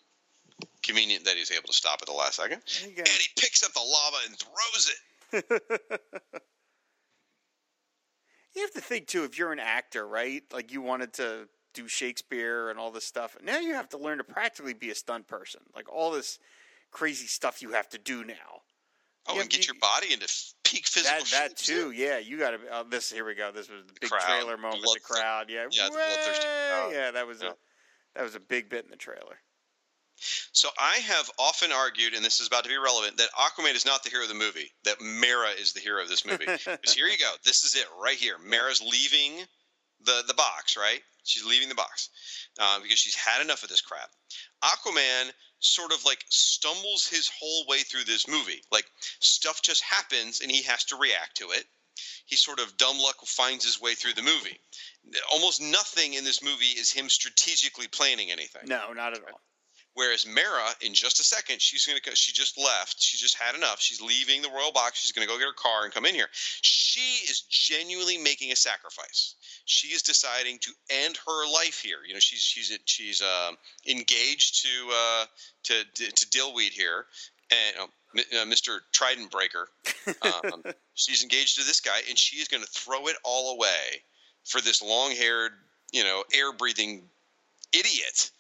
Convenient that he's able to stop at the last second. There you go. And he picks up the lava and throws it. You have to think too, if you're an actor, right? Like you wanted to do Shakespeare and all this stuff. Now you have to learn to practically be a stunt person. Like all this crazy stuff you have to do now. Oh, Yeah, and get you- your body into peak physical That that too, yeah. You got to. Oh, this here we go. This was the big crowd, trailer moment. blood- the crowd, yeah, yeah, the bloodthirsty oh, Yeah, that was Yeah. a that was a big bit in the trailer. So I have often argued, and this is about to be relevant, that Aquaman is not the hero of the movie. That Mera is the hero of this movie. 'Cause here you go. This is it right here. Mera's leaving the the box, right? She's leaving the box uh, because she's had enough of this crap. Aquaman sort of like stumbles his whole way through this movie. Like stuff just happens, and he has to react to it. He sort of dumb luck finds his way through the movie. Almost nothing in this movie is him strategically planning anything. No, not at all. Whereas Mera, in just a second, she's gonna. She just left. She just had enough. She's leaving the royal box. She's gonna go get her car and come in here. She is genuinely making a sacrifice. She is deciding to end her life here. You know, she's she's she's um engaged to uh, to to Dillweed here, and uh, uh, Mr. Trident Breaker. Um, she's engaged to this guy, and she is going to throw it all away for this long-haired, you know, air-breathing idiot.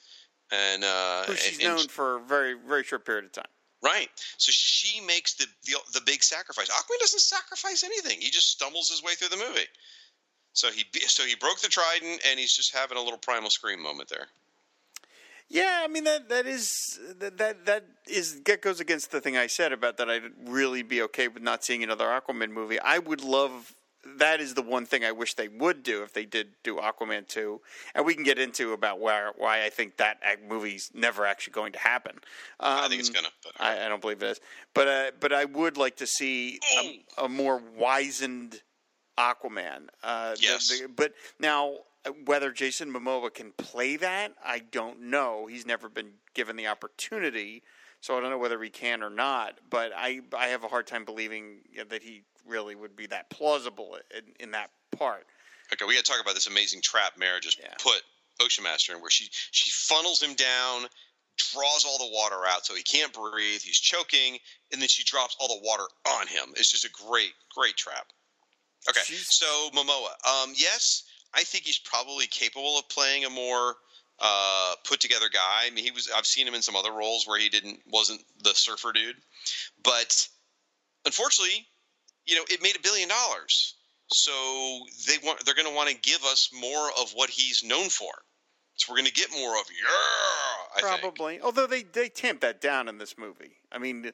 And uh, Who she's and- and- known for a very very short period of time. Right. So she makes the, the the big sacrifice. Aquaman doesn't sacrifice anything. He just stumbles his way through the movie. So he be- so he broke the trident and he's just having a little primal scream moment there. Yeah, I mean that that is that that, that is that goes against the thing I said about that I'd really be okay with not seeing another Aquaman movie. I would love that is the one thing I wish they would do if they did do Aquaman 2. And we can get into about why why I think that movie's never actually going to happen. Um, I think it's gonna. But I, I don't believe it is. But uh, but I would like to see a, a more wizened Aquaman. Uh, Yes. the- but now uh, whether Jason Momoa can play that, I don't know. He's never been given the opportunity, so I don't know whether he can or not. But I I have a hard time believing that he really would be that plausible in, in that part. okay, we got to talk about this amazing trap Mera just Yeah. put Ocean Master in, where she she funnels him down, draws all the water out so he can't breathe. He's choking, and then she drops all the water on him. It's just a great great trap. Okay, so Momoa, um, yes, I think he's probably capable of playing a more uh, put together guy. I mean, he was. I've seen him in some other roles where he didn't wasn't the surfer dude, but unfortunately, you know, it made a billion dollars. So they want they're going to want to give us more of what he's known for. So we're going to get more of yeah. I think Probably, although they they tamp that down in this movie. I mean.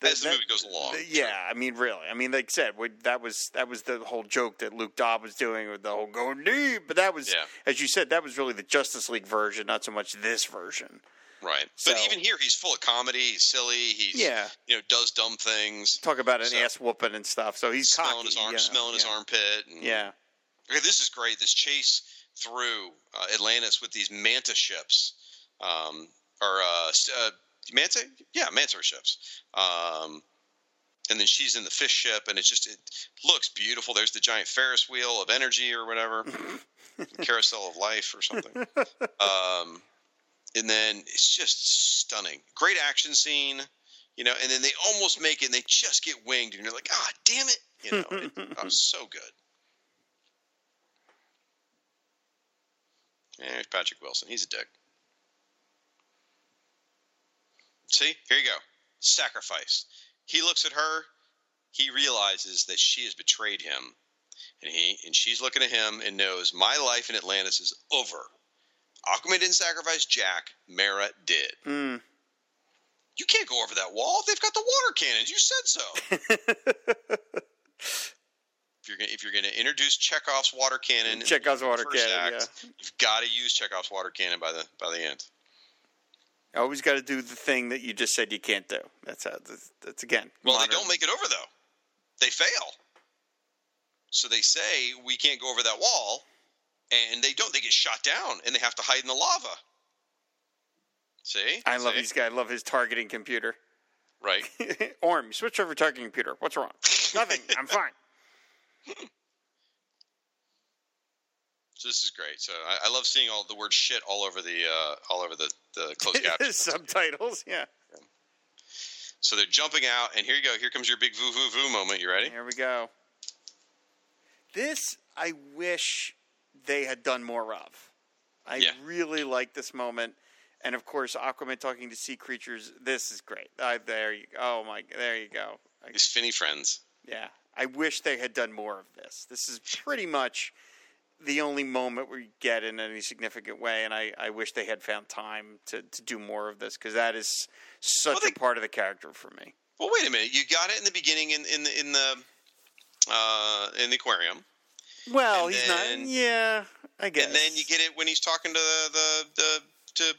The- as the that- movie goes along. the- yeah, I mean, really. I mean, like I said, we, that was that was the whole joke that Luke Dobb was doing with the whole going deep. But that was, Yeah. as you said, that was really the Justice League version, not so much this version. right. So- but even here, he's full of comedy. He's silly. He's Yeah. you know does dumb things. Talk about an So- ass whooping and stuff. So he's smelling cocky, his arm, yeah, smelling his armpit. And, Yeah, Okay, this is great. This chase through uh, Atlantis with these manta ships, um, or uh, uh, manta, yeah, manta ships. Um, and then she's in the fish ship, and it just it looks beautiful. There's the giant Ferris wheel of energy, or whatever, carousel of life, or something. Um, and then it's just stunning. Great action scene, you know. And then they almost make it, and they just get winged, and you're like, ah, damn it, you know. It, oh, so good. Yeah, There's Patrick Wilson. He's a dick. See, here you go. Sacrifice. He looks at her. He realizes that she has betrayed him, and he and she's looking at him and knows my life in Atlantis is over. Aquaman didn't sacrifice Jack. Mera did. Mm. You can't go over that wall. They've got the water cannons. You said so. if you're gonna, if you're going to introduce Chekhov's water cannon, Chekhov's water cannon, act, you've got to use Chekhov's water cannon by the by the end. Always got to do the thing that you just said you can't do. That's how. That's, that's again. Well, modern- they don't make it over though. They fail. So they say we can't go over that wall, and they don't. They get shot down, and they have to hide in the lava. See, I love See? these guys. I love his targeting computer. Right. Orm, switch over targeting computer. What's wrong? Nothing. I'm fine. So this is great. So I, I love seeing all the word shit all over the uh, all over the the closed captions. Subtitles. Yeah. so they're jumping out, and here you go. Here comes your big voo voo voo moment. You ready? Here we go. This I wish they had done more of. I Yeah. really like this moment, and of course, Aquaman talking to sea creatures. This is great. I, there you. Oh my. There you go. These Finny friends. yeah. I wish they had done more of this. This is pretty much the only moment we get in any significant way, and I, I wish they had found time to, to do more of this because that is such Well, they- a part of the character for me. Well, wait a minute. You got it in the beginning in in the in the uh, in the aquarium, Well, And he's then- not. Yeah, I guess. and then you get it when he's talking to the the, the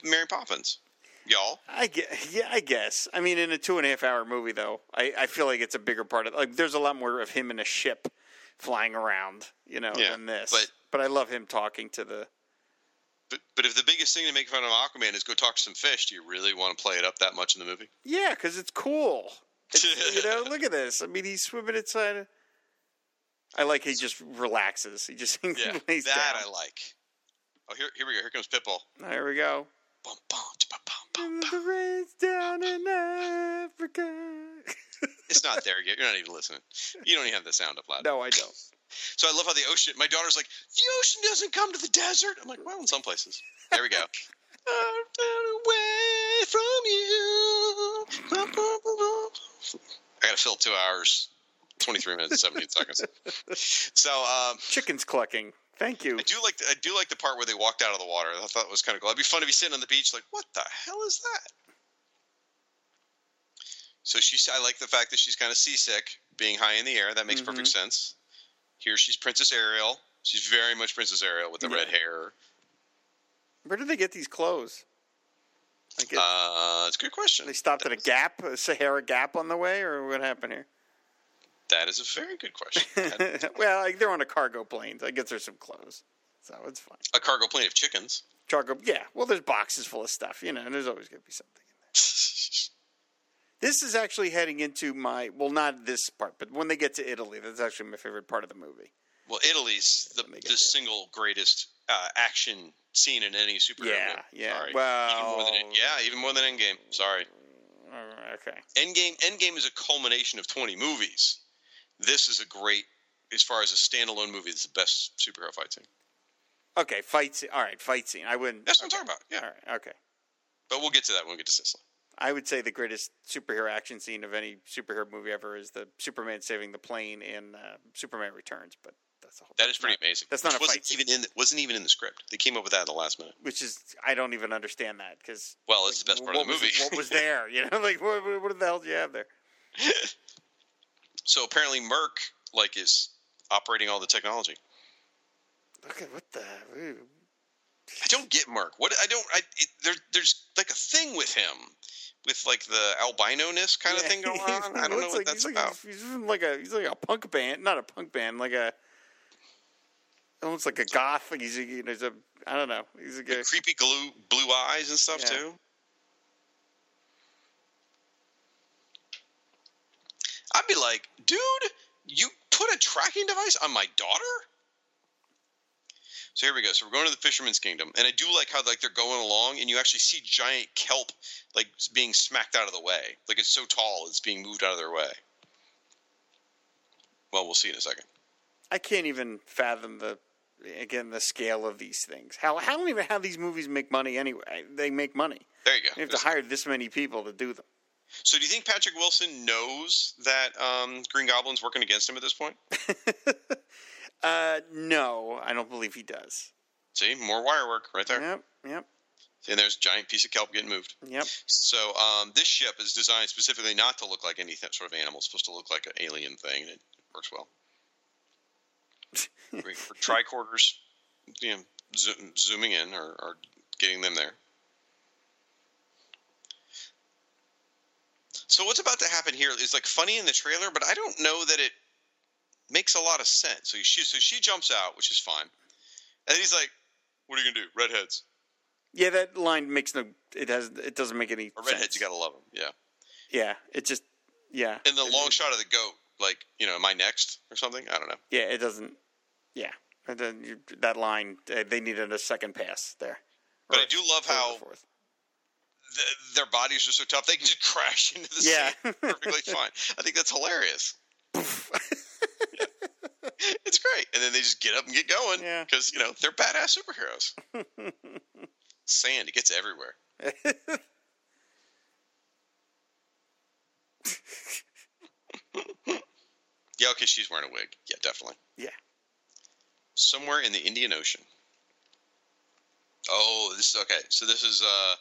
to Mary Poppins. Y'all. I guess, yeah, I guess. I mean, in a two and a half hour movie, though, I, I feel like it's a bigger part of. Like, there's a lot more of him in a ship flying around, you know, Yeah, than this. but- but I love him talking to the. But but if the biggest thing to make fun of Aquaman is go talk to some fish, do you really want to play it up that much in the movie? Yeah, because it's cool. It's, you know, look at this. I mean, he's swimming inside. Of, I like he just relaxes. He just Yeah, lays that down. I like. Oh, here here we go. Here comes Pitbull. Here we go. Bum, bum, bum, bum, bum. the rain's down in Africa. It's not there yet. You're not even listening. You don't even have the sound up loud. no, I don't. So I love how the ocean. My daughter's like, the ocean doesn't come to the desert. I'm like, well, in some places. There we go. Away from you. I got to fill two hours, 23 minutes, and 17 seconds. So um, Chickens clucking. Thank you. I do like the, I do like the part where they walked out of the water. I thought it was kind of cool. It'd be fun to be sitting on the beach, like, what the hell is that? So she's. I like the fact that she's kind of seasick, being high in the air. That makes perfect sense. Here she's Princess Ariel. She's very much Princess Ariel with the Yeah. red hair. Where did they get these clothes? Like it, Uh, it's a good question. they stopped at a gap, a Sahara Gap on the way, or what happened here? That is a very good question. Well, like, they're on a cargo plane. I guess there's some clothes, so it's fine. a cargo plane of chickens. Cargo, yeah. Well, there's boxes full of stuff, you know, and there's always going to be something. This is actually heading into my well, not this part, but when they get to Italy, that's actually my favorite part of the movie. Well, Italy's the, Let me get the single greatest uh, action scene in any superhero Yeah, movie. yeah. Sorry. Well- even more than yeah, even more than Endgame. Sorry. Uh, okay. Endgame Endgame is a culmination of 20 movies. This is a great as far as a standalone movie, it's the best superhero fight scene. Okay, fight scene. All right, fight scene. I wouldn't. That's what okay. I'm talking about. Yeah. All right, okay. But we'll get to that when we get to Sicily. I would say the greatest superhero action scene of any superhero movie ever is the Superman saving the plane in uh, Superman Returns. But that's a whole. That's pretty not- amazing. That's not wasn't fight scene. even in the, wasn't even in the script. They came up with that at the last minute. Which is I don't even understand that because. Well, it's the best part of the was- movie. what was there? You know, like what, what, the hell did you have there? So apparently Murk like is operating all the technology. Look at what the. ooh. I don't get Murk. What I don't. I it, there, there's like a thing with him, with like the albino ness kind of thing going on. I don't know what like, that's he's about. Like, he's like a he's like a punk band, not a punk band, like a almost like a goth. Like he's a, you know, he's a I don't know. He's a good. Creepy glue, blue eyes and stuff Yeah. too. I'd be like, dude, you put a tracking device on my daughter. So here we go. So we're going to the Fisherman's Kingdom, and I do like how like they're going along, and you actually see giant kelp like being smacked out of the way. Like it's so tall, it's being moved out of their way. Well, we'll see in a second. I can't even fathom the again the scale of these things. How how don't even how these movies make money anyway? They make money. There you go. You have to hire this many people to do them. So do you think Patrick Wilson knows that um, Green Goblin's working against him at this point? Uh, no, I don't believe he does. See, more wire work right there. Yep, yep, And there's a giant piece of kelp getting moved. yep. So um, this ship is designed specifically not to look like any sort of animal. It's supposed to look like an alien thing, and it works well. For tricorders, you know, zo- zooming in or, or getting them there. So what's about to happen here is like funny in the trailer, but I don't know that it makes a lot of sense. So she so she jumps out, which is fine, and he's like, "What are you gonna do? Redheads." Yeah, that line makes no. It has. It doesn't make any. Or redheads, sense. you gotta love them. Yeah. Yeah, it just. Yeah. And the long shot of the goat, like you know, am I next or something? I don't know. Yeah, it doesn't. Yeah, and then you, that line uh, they needed a second pass there. But I do love how fourth. th- their bodies are so tough they can just crash into the Yeah. sea perfectly fine. I think that's hilarious. Yeah. It's great, and then they just get up and get going Yeah. because you know they're badass superheroes. Sand, it gets everywhere. Yeah, okay, she's wearing a wig. Yeah, definitely. Yeah. Somewhere in the Indian Ocean. Oh, this is okay. So this is uh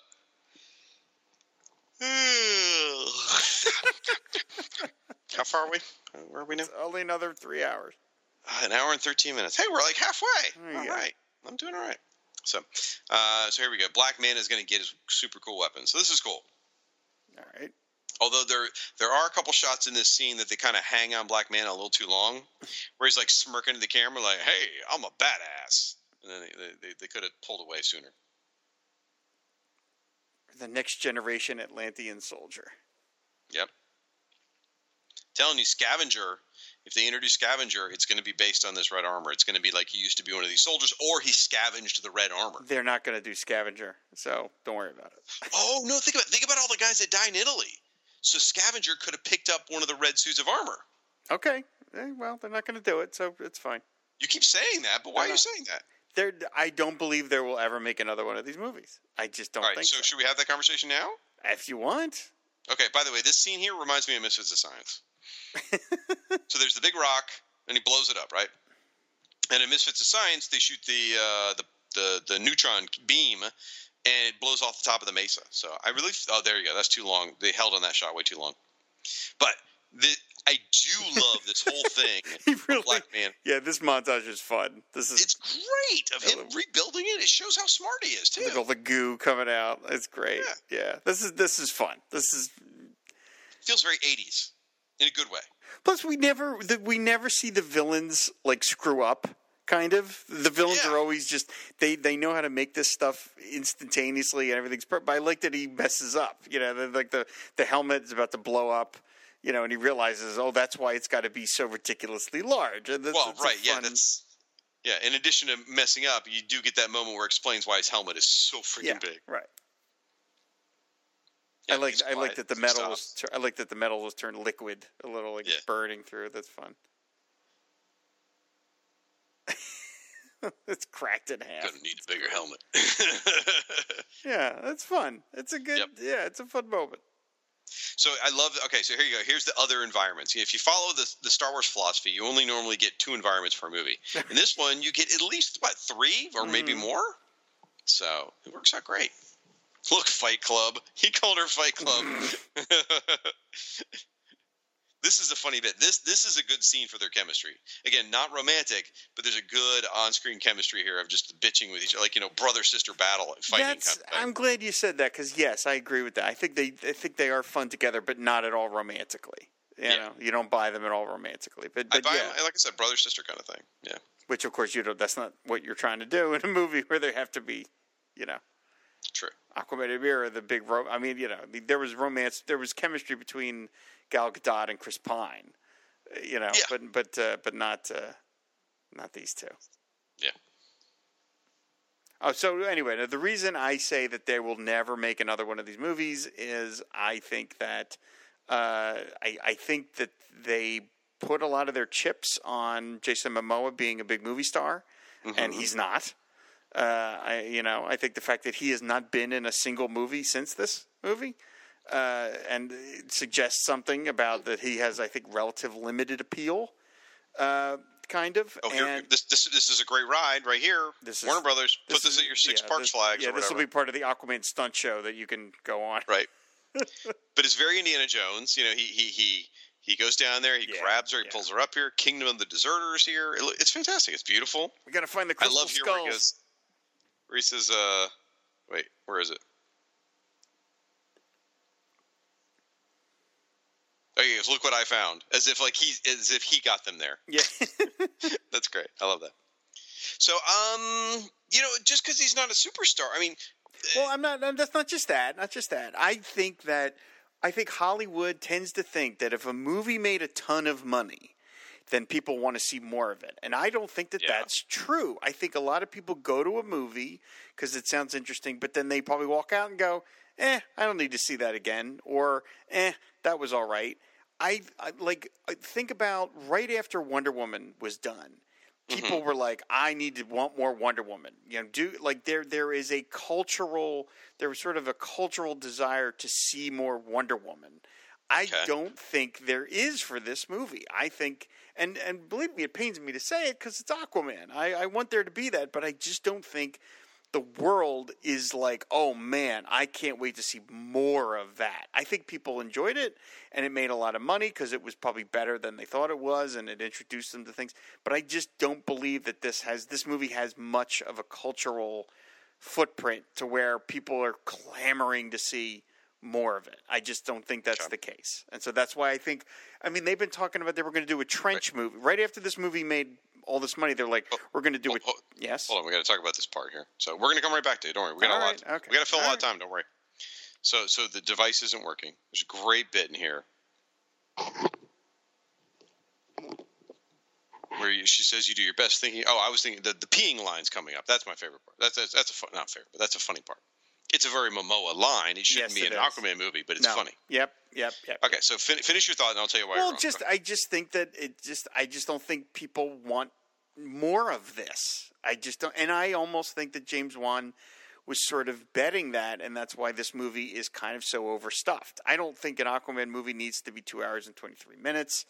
How far are we? Where are we now? It's only another three hours. Uh, an hour and 13 minutes. Hey, we're like halfway. All go. right. I'm doing all right. So, uh, so here we go. Black Manta is going to get his super cool weapon. So this is cool. All right. Although there there are a couple shots in this scene that they kind of hang on Black Manta a little too long, where he's like smirking at the camera, like, "Hey, I'm a badass," and then they they, they could have pulled away sooner. The next generation Atlantean soldier. Yep. Telling you, Scavenger. If they introduce Scavenger, it's going to be based on this red armor. It's going to be like he used to be one of these soldiers, or he scavenged the red armor. They're not going to do scavenger, so don't worry about it. Oh no! Think about think about all the guys that died in Italy. So Scavenger could have picked up one of the red suits of armor. Okay. Eh, well, they're not going to do it, so it's fine. You keep saying that, but why are you saying that? There, I don't believe there will ever make another one of these movies. I just don't All right, think so, so. should we have that conversation now? If you want, Okay. By the way, this scene here reminds me of Misfits of Science. so there's the big rock, and he blows it up, right? And in Misfits of Science, they shoot the uh, the, the the neutron beam, and it blows off the top of the mesa. So I really, oh, there you go. That's too long. They held on that shot way too long. But the, I do love this whole thing. he really. Black Manta. Yeah, this montage is fun. This is It's great of him rebuilding it. It shows how smart he is too. with all the goo coming out. It's great. Yeah. this is this is fun. This is feels very 80s in a good way. plus we never the, we never see the villains like screw up. Kind of the villains Yeah. are always just they they know how to make this stuff instantaneously and everything's. Per- but I like that he messes up. You know, the, like the the helmet is about to blow up. You know, and he realizes, oh, that's why it's got to be so ridiculously large. And that's, Well, that's right, yeah, fun- that's yeah. In addition to messing up, you do get that moment where it explains why his helmet is so freaking yeah, big. right. Yeah, I like I like that the he metal was I like that the metal was turned liquid a little like Yeah. burning through. That's fun. it's cracked in half. Gonna need a bigger helmet. Yeah, that's fun. It's a good Yep. yeah, it's a fun moment. so I love. Okay, so here you go. Here's the other environments. If you follow the the Star Wars philosophy, you only normally get two environments per movie. In this one, you get at least what three or maybe Mm. more. So it works out great. Look, Fight Club. He called her Fight Club. this is a funny bit. This this is a good scene for their chemistry. Again, not romantic, but there's a good on-screen chemistry here of just bitching with each other, like you know, brother sister battle fighting That's kind of. I'm glad you said that cuz yes, I agree with that. I think they I think they are fun together but not at all romantically. You Yeah. know, you don't buy them at all romantically. But, I but buy yeah, him, like I said, brother sister kind of thing. Yeah, which of course you don't that's not what you're trying to do in a movie where they have to be, you know, true. Aquaman and Mera, the big ro- I mean, you know, there was romance, there was chemistry between Gal Gadot and Chris Pine, uh, you know, Yeah. but but uh, but not uh, not these two. Yeah. Oh, so anyway, the reason I say that they will never make another one of these movies is I think that uh, I, I think that they put a lot of their chips on Jason Momoa being a big movie star, and he's not. Uh, I, you know, I think the fact that he has not been in a single movie since this movie, uh, and suggests something about that he has, I think, relative limited appeal, uh, kind of. Oh, here, and this this this is a great ride right here. This is- Warner Brothers. Put this this is- at your Six yeah, Parks this- flags Yeah, this will be part of the Aquaman stunt show that you can go on. right. but it's very Indiana Jones. You know, he he he he goes down there, he Yeah, grabs her, he yeah. pulls her up here. Kingdom of the Deserters here. It, it's fantastic. It's beautiful. We got to find the I crystal love here skulls. where he goes. Says, uh, "Wait, where is it?" Oh, he goes, "Look what I found!" As if like he, as if he got them there. Yeah, That's great. I love that. So, um, you know, just because he's not a superstar, I mean, Well, I'm not. That's not just that. Not just that. I think that I think Hollywood tends to think that if a movie made a ton of money, then people want to see more of it. And I don't think that Yeah. that's true. I think a lot of people go to a movie because it sounds interesting, but then they probably walk out and go, "Eh, I don't need to see that again," or "Eh, that was all right." I, I like I think about right after Wonder Woman was done people were like, I need to want more Wonder Woman. You know, do like there there is a cultural there was sort of a cultural desire to see more Wonder Woman. I Okay. don't think there is for this movie. I think, and and believe me, it pains me to say it because it's Aquaman. I, I want there to be that, but I just don't think the world is like, oh man, I can't wait to see more of that. I think people enjoyed it and it made a lot of money because it was probably better than they thought it was and it introduced them to things. But I just don't believe that this has this movie has much of a cultural footprint to where people are clamoring to see more of it. I just don't think that's the case. And so that's why I think I mean they've been talking about they were going to do a trench movie. Right after this movie made all this money, they're like, oh, we're going to do oh, it. oh, Yes. Hold on, we got to talk about this part here. So we're going to come right back to it. Don't worry, we got All a lot. right, okay. We got to fill a All lot of time. Don't worry. So, so the device isn't working. There's a great bit in here where you, she says you do your best thinking. Oh, I was thinking the, the peeing line's coming up. That's my favorite part. That's that's, that's a fun, not favorite, but that's a funny part. It's a very Momoa line. It shouldn't Yes, be it an is. Aquaman movie, but it's no. funny. Yep, yep, yep. Okay, so fin- finish your thought, and I'll tell you why. Well, just I just think that it just I just don't think people want more of this. I just don't, and I almost think that James Wan was sort of betting that, and that's why this movie is kind of so overstuffed. I don't think an Aquaman movie needs to be two hours and twenty three minutes.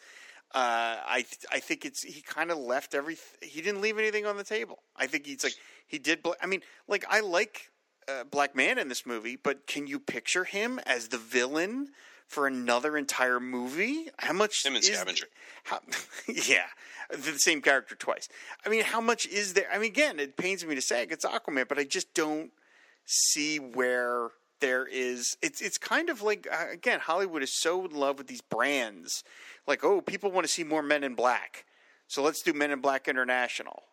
Uh, I I think it's he kind of left every he didn't leave anything on the table. I think he's like he did. bl- I mean, like I like uh, Black Manta in this movie, but can you picture him as the villain for another entire movie? How much Him and Scavenger. how, yeah, the same character twice. I mean, how much is there? I mean, again, it pains me to say it, it's Aquaman, but I just don't see where there is. It's it's kind of like uh, again, Hollywood is so in love with these brands. Like, oh, people want to see more Men in Black, so let's do Men in Black International.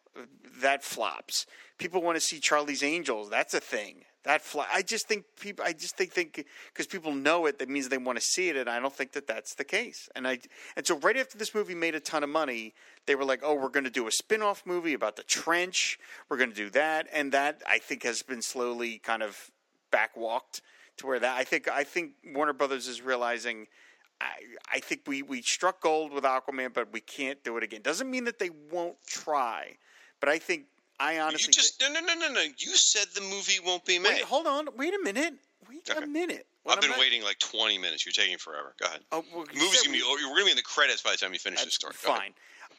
That flops. People want to see Charlie's Angels. That's a thing. That fly. I just think people. I just think think because people know it, that means they want to see it, and I don't think that that's the case. And I and so right after this movie made a ton of money, they were like, "Oh, we're going to do a spin-off movie about the trench. We're going to do that," and that I think has been slowly kind of backwalked to where that I think I think Warner Brothers is realizing. I, I think we, we struck gold with Aquaman, but we can't do it again. Doesn't mean that they won't try, but I think I honestly you just no no no no no. You said the movie won't be made. Wait, hold on. Wait a minute. Wait Okay. a minute. What I've been not- waiting like 20 minutes. You're taking forever. Go ahead. Oh, well, The movie's gonna be. we- oh, We're gonna be in the credits by the time you finish this story. Go ahead. fine.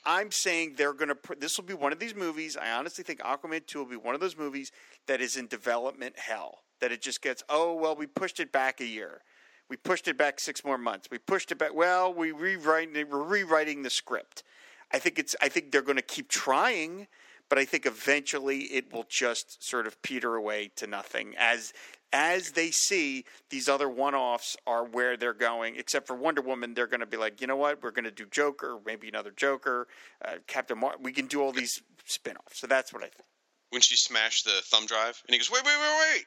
I'm saying they're going to. Pr- this will be one of these movies. I honestly think Aquaman 2 will be one of those movies that is in development hell. That it just gets, oh, well, we pushed it back a year. We pushed it back six more months. We pushed it back. Well, we rewrite, we're rewriting the script. I think it's. I think they're going to keep trying, but I think eventually it will just sort of peter away to nothing as as they see these other one-offs are where they're going. Except for Wonder Woman, they're going to be like, you know what? We're going to do Joker, maybe another Joker, uh, Captain Marvel. We can do all these spin-offs. So that's what I think. When she smashed the thumb drive, and he goes, "Wait, wait, wait, wait!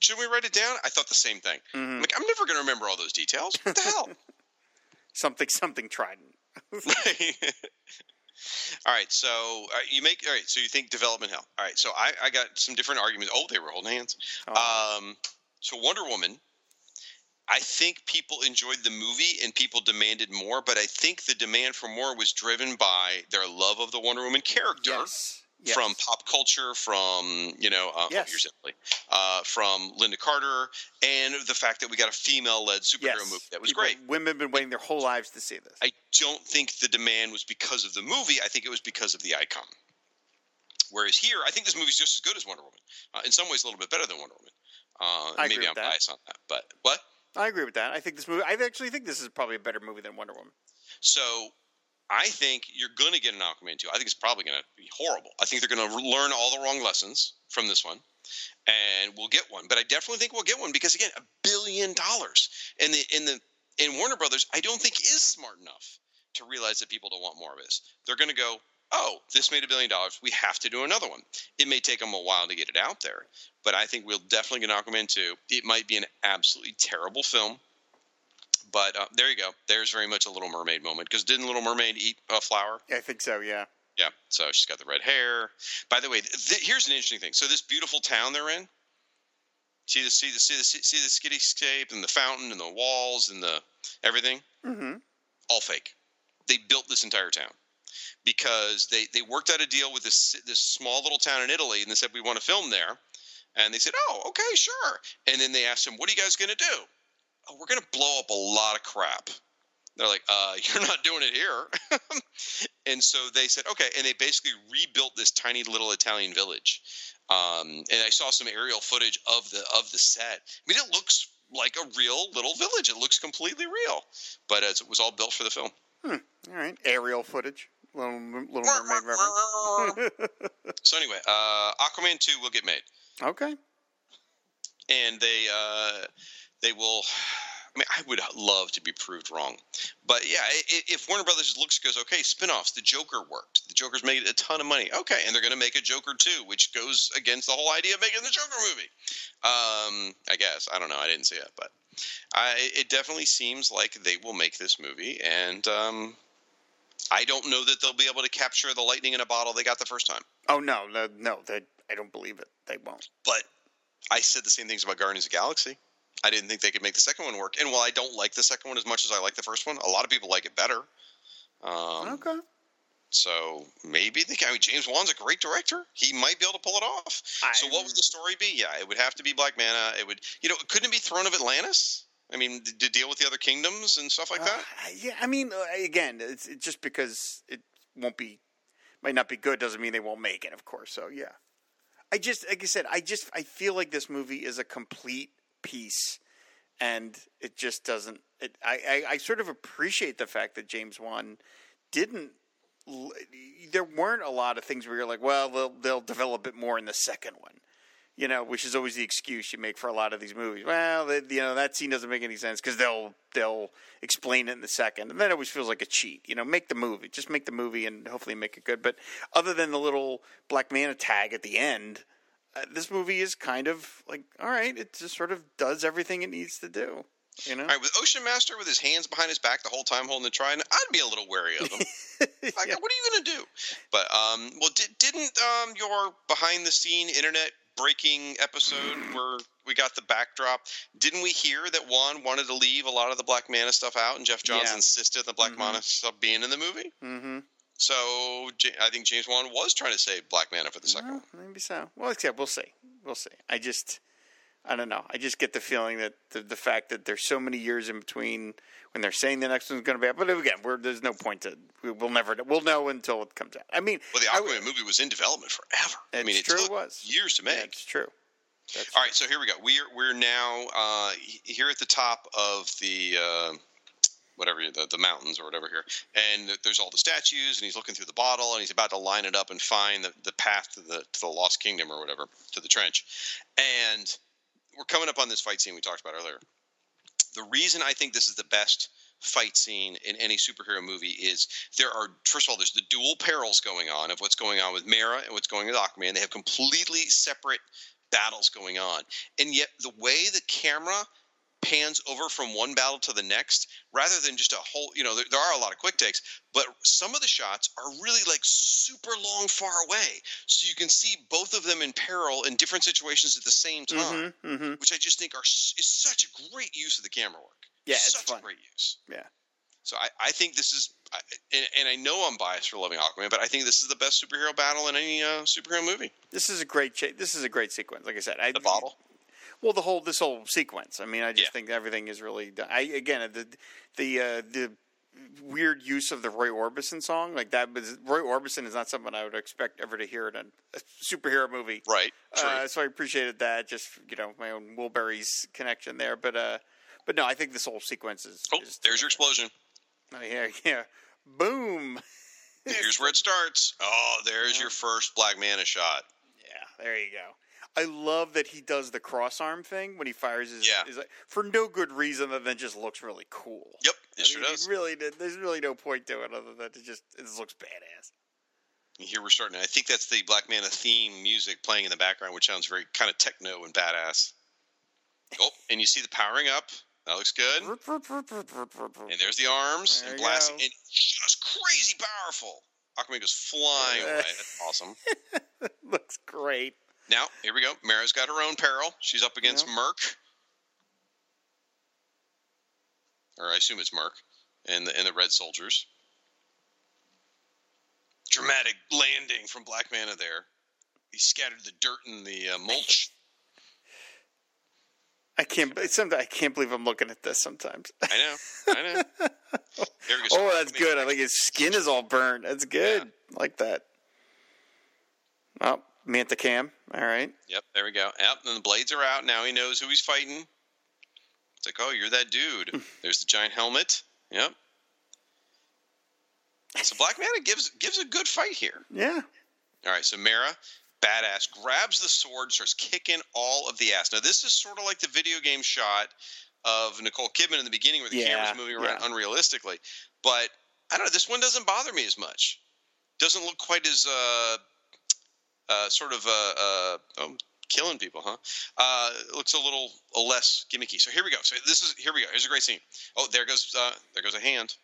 Should we write it down?" I thought the same thing. Mm-hmm. I'm like, I'm never gonna remember all those details. What the hell? Something, something Trident. all right, so uh, you make all right. So you think development hell? All right, so I, I got some different arguments. Oh, they were holding hands. Oh. Um, so Wonder Woman. I think people enjoyed the movie and people demanded more, but I think the demand for more was driven by their love of the Wonder Woman character. yes. Yes. from pop culture, from you know, uh, Yes. uh, from Lynda Carter, and the fact that we got a female-led superhero yes. movie that was People- great. Women have been waiting their whole lives to see this. I don't think the demand was because of the movie. I think it was because of the icon. Whereas here, I think this movie's just as good as Wonder Woman. Uh, in some ways, a little bit better than Wonder Woman. Uh, I maybe agree I'm that. biased on that, but what? I agree with that. I think this movie. I actually think this is probably a better movie than Wonder Woman. So I think you're going to get an Aquaman 2. I think it's probably going to be horrible. I think they're going to learn all the wrong lessons from this one, and we'll get one. But I definitely think we'll get one because again, a billion dollars, in the in the in Warner Brothers, I don't think is smart enough to realize that people don't want more of this. They're going to go, oh, this made a billion dollars. We have to do another one. It may take them a while to get it out there, but I think we'll definitely get Aquaman 2. It might be an absolutely terrible film, but uh, there you go. There's very much a Little Mermaid moment because didn't Little Mermaid eat a flower? I think so. Yeah. Yeah, so she's got the red hair. By the way, th- here's an interesting thing. So this beautiful town they're in. See the see the see the see the skitty and the fountain and the walls and the everything. Mm-hmm. All fake. They built this entire town because they they worked out a deal with this this small little town in Italy and they said we want to film there, and they said oh okay sure, and then they asked him, what are you guys going to do? Oh, we're going to blow up a lot of crap. They're like, uh, you're not doing it here. and so they said, okay. And they basically rebuilt this tiny little Italian village. Um, and I saw some aerial footage of the of the set. I mean, it looks like a real little village. It looks completely real, but it was all built for the film. Hmm. All right, aerial footage. Little, little Mermaid reference. so anyway, uh, Aquaman two will get made. Okay. And they uh, they will I mean, I would love to be proved wrong, but yeah, if Warner Brothers looks goes okay, spinoffs. The Joker worked. The Joker's made a ton of money. Okay, and they're going to make a Joker too, which goes against the whole idea of making the Joker movie. Um, I guess I don't know. I didn't see it, but I, it definitely seems like they will make this movie, and um, I don't know that they'll be able to capture the lightning in a bottle they got the first time. Oh no, no, no! They, I don't believe it. They won't. But I said the same things about Guardians of the Galaxy. I didn't think they could make the second one work. And while I don't like the second one as much as I like the first one, a lot of people like it better. Um, okay. So maybe the guy James Wan's a great director. He might be able to pull it off. I, so what would the story be? Yeah, it would have to be Black Manta. It would, you know, couldn't it be Throne of Atlantis? I mean, to deal with the other kingdoms and stuff like uh, that. Yeah, I mean, uh, again, it's, it's just because it won't be, might not be good doesn't mean they won't make it. Of course. So yeah, I just like I said, I just I feel like this movie is a complete piece, and it just doesn't. It, I, I, I sort of appreciate the fact that James Wan didn't. There weren't a lot of things where you're like, well, they'll they'll develop it more in the second one, you know, which is always the excuse you make for a lot of these movies. Well, they, you know, that scene doesn't make any sense because they'll they'll explain it in the second, and that always feels like a cheat. You know, make the movie, just make the movie, and hopefully make it good. But other than the little Black Manta tag at the end, uh, this movie is kind of like all right. It just sort of does everything it needs to do. You know, all right. With Ocean Master with his hands behind his back the whole time holding the trident, I'd be a little wary of him. like, yeah. what are you going to do? But um, well, did, didn't um your behind the scene internet breaking episode where we got the backdrop. Didn't we hear that Wan wanted to leave a lot of the Black Manta stuff out, and Geoff Johns yeah. insisted the Black mm-hmm. Manta stuff being in the movie? Mm-hmm. So I think James Wan was trying to save Black Manta for the second well, one. Maybe so. Well, yeah, we'll see. We'll see. I just, I don't know. I just get the feeling that the, the fact that there's so many years in between when they're saying the next one's going to be out. But again, there's no point to. We'll never. We'll know until it comes out. I mean, well, the Aquaman I, movie was in development forever. I mean, it true. It was years to make. That's true. That's All right, so here we go. We're we're now uh, here at the top of the. Uh, whatever the, the mountains or whatever here. And there's all the statues and he's looking through the bottle and he's about to line it up and find the, the path to the to the lost kingdom or whatever to the trench. And we're coming up on this fight scene we talked about earlier. The reason i think this is the best fight scene in any superhero movie is there are first of all there's the dual perils going on of what's going on with Mera and what's going on with Aquaman. They have completely separate battles going on, and yet the way the camera pans over from one battle to the next rather than just a whole you know there, there, are a lot of quick takes but some of the shots are really like super long far away so you can see both of them in peril in different situations at the same time mm-hmm, mm-hmm. which i just think are is such a great use of the camera work yeah it's such fun. a great use yeah so I, I think this is and, and, I know I'm biased for loving Aquaman, but I think this is the best superhero battle in any uh, superhero movie. This is a great. Cha- this is a great sequence. Like I said, I, the bottle. Well, the whole this whole sequence. I mean, I just yeah. think everything is really. I again the the uh, the weird use of the Roy Orbison song like that. Was, Roy Orbison is not someone I would expect ever to hear in a, a superhero movie. Right. Uh, so I appreciated that. Just you know my own Wilburys connection there, but uh, but no, I think this whole sequence is. Oh, is, there's your explosion. Oh yeah, yeah. Boom. Here's where it starts. Oh, there's yeah. your first Black Manta shot. Yeah, there you go. I love that he does the cross arm thing when he fires his, yeah. his for no good reason other than just looks really cool. Yep, it I sure mean, does. Really, there's really no point to it other than it just it just looks badass. And here we're starting. I think that's the Black Manta theme music playing in the background, which sounds very kind of techno and badass. Oh, and you see the powering up. That looks good. And there's the arms There and blasting. go. And just crazy powerful. Aquaman goes flying away. That's awesome. Looks great. Now, here we go. Mera's got her own peril. She's up against Yep. Murk. Or I assume it's Murk and the and the Red Soldiers. Dramatic landing from Black Manta there. He scattered the dirt and the uh, mulch. I can't. Sometimes I can't believe I'm looking at this. Sometimes. I know. I know. There we go. Oh, that's good. I like his skin is all burnt. That's good. Like that. Oh, Manta Cam. All right. Yep, there we go. Yep, and the blades are out. Now he knows who he's fighting. It's like, oh, you're that dude. There's the giant helmet. Yep. So Black Manta gives gives a good fight here. Yeah. All right, so Mera, badass, grabs the sword, starts kicking all of the ass. Now this is sort of like the video game shot of Nicole Kidman in the beginning, where the Yeah, camera's moving around yeah. unrealistically. But I don't know. This one doesn't bother me as much. Doesn't look quite as uh, uh, sort of uh, uh, oh, killing people, huh? Uh, looks a little less gimmicky. So here we go. So this is here we go. Here's a great scene. Oh, there goes uh, there goes a hand.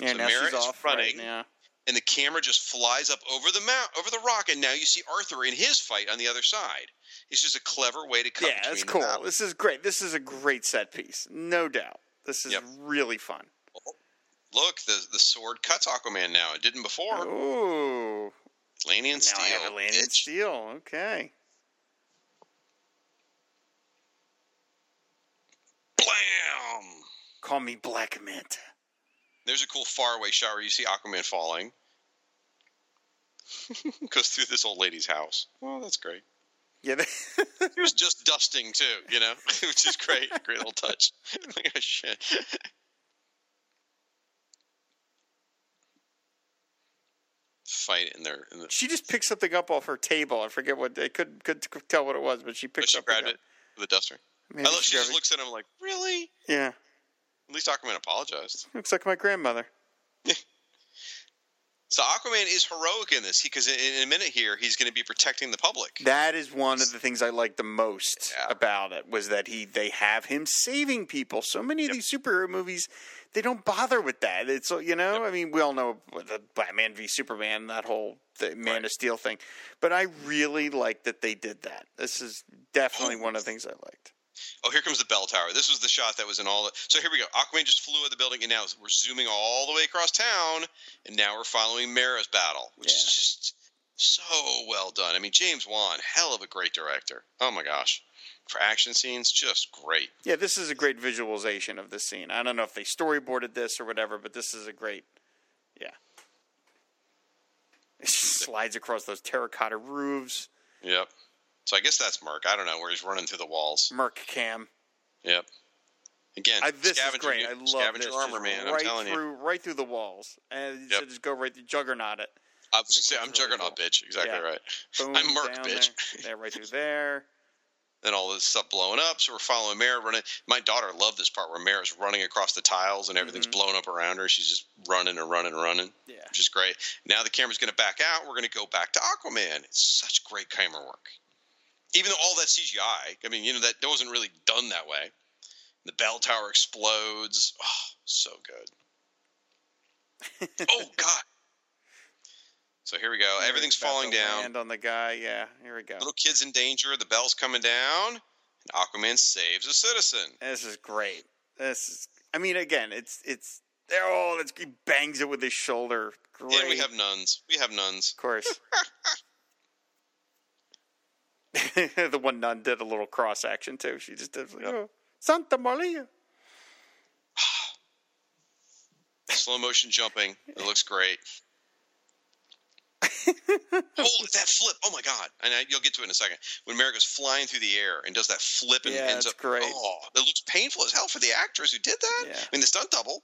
Yeah. So now Mera she's is off. running. Right, yeah. and the camera just flies up over the mount over the rock, and now you see Arthur in his fight on the other side. It's just a clever way to cut. Yeah, that's cool. This is great. This is a great set piece, no doubt. This is Yep. really fun. Look, the the sword cuts Aquaman now. It didn't before. Ooh, Atlantean now steel. I have a bitch. steel. Okay. Blam! Call me Black Manta. There's a cool faraway shot where you see Aquaman falling. Goes through this old lady's house. Oh, that's great. Yeah. they- He was just dusting too, you know, which is great. Great little touch. Oh, shit. Fight in there. In the, she just picked something up off her table. I forget what. I couldn't could tell what it was, but she but picked she up. grabbed it with a duster. Maybe I love she just looks at him like, really? Yeah, At least Aquaman apologized. looks like my grandmother. So Aquaman is heroic in this because in, a minute here he's going to be protecting the public. That is one of the things I like the most Yeah. about it was that he they have him saving people. So many of these superhero movies, they don't bother with that. It's uh, you know, I mean, we all know the Batman v Superman, that whole the Man Right. of Steel thing, but I really like that they did that. This is definitely Oh. one of the things I liked. Oh, here comes the bell tower. This was the shot that was in all the. So here we go. Aquaman just flew at the building, and now we're zooming all the way across town, and now we're following Mera's battle, which is just so well done. I mean, James Wan, hell of a great director. Oh my gosh, for action scenes, just great. Yeah, this is a great visualization of this scene. I don't know if they storyboarded this or whatever, but this is a great, yeah. It slides across those terracotta roofs. Yep. So I guess that's Murk. I don't know where he's running through the walls. Murk cam. Yep. Again, I, this scavenger, is great. I love scavenger this. armor, Just man. Right I'm telling you. right through the walls, and you Yep. just go right through Juggernaut it. I was gonna say, I'm really Juggernaut, cool. bitch. Exactly Yeah. right. Boom, I'm Murk, bitch. There, there, right through there. then all this stuff blowing up. So we're following Mera running. My daughter loved this part where Mera's running across the tiles and everything's Mhm. blowing up around her. She's just running and running and running, Yeah, which is great. Now the camera's going to back out. We're going to go back to Aquaman. It's such great camera work. Even though all that CGI, I mean, you know, that wasn't really done that way. The bell tower explodes. Oh, so good. oh, God. So here we go. Everything's falling down. Land on the guy. Yeah, here we go. Little kid's in danger. The bell's coming down. And Aquaman saves a citizen. This is great. This is. I mean, again, it's it's. Oh, it's, he bangs it with his shoulder. Great. And we have nuns. We have nuns. Of course. the one nun did a little cross action too. She just did like, oh, Santa Maria. Slow motion jumping. It looks great. oh, that flip! Oh my god! And I, you'll get to it in a second. When Mera goes flying through the air and does that flip and Yeah, ends up. great. Oh, it looks painful as hell for the actress who did that. Yeah. I mean, the stunt double.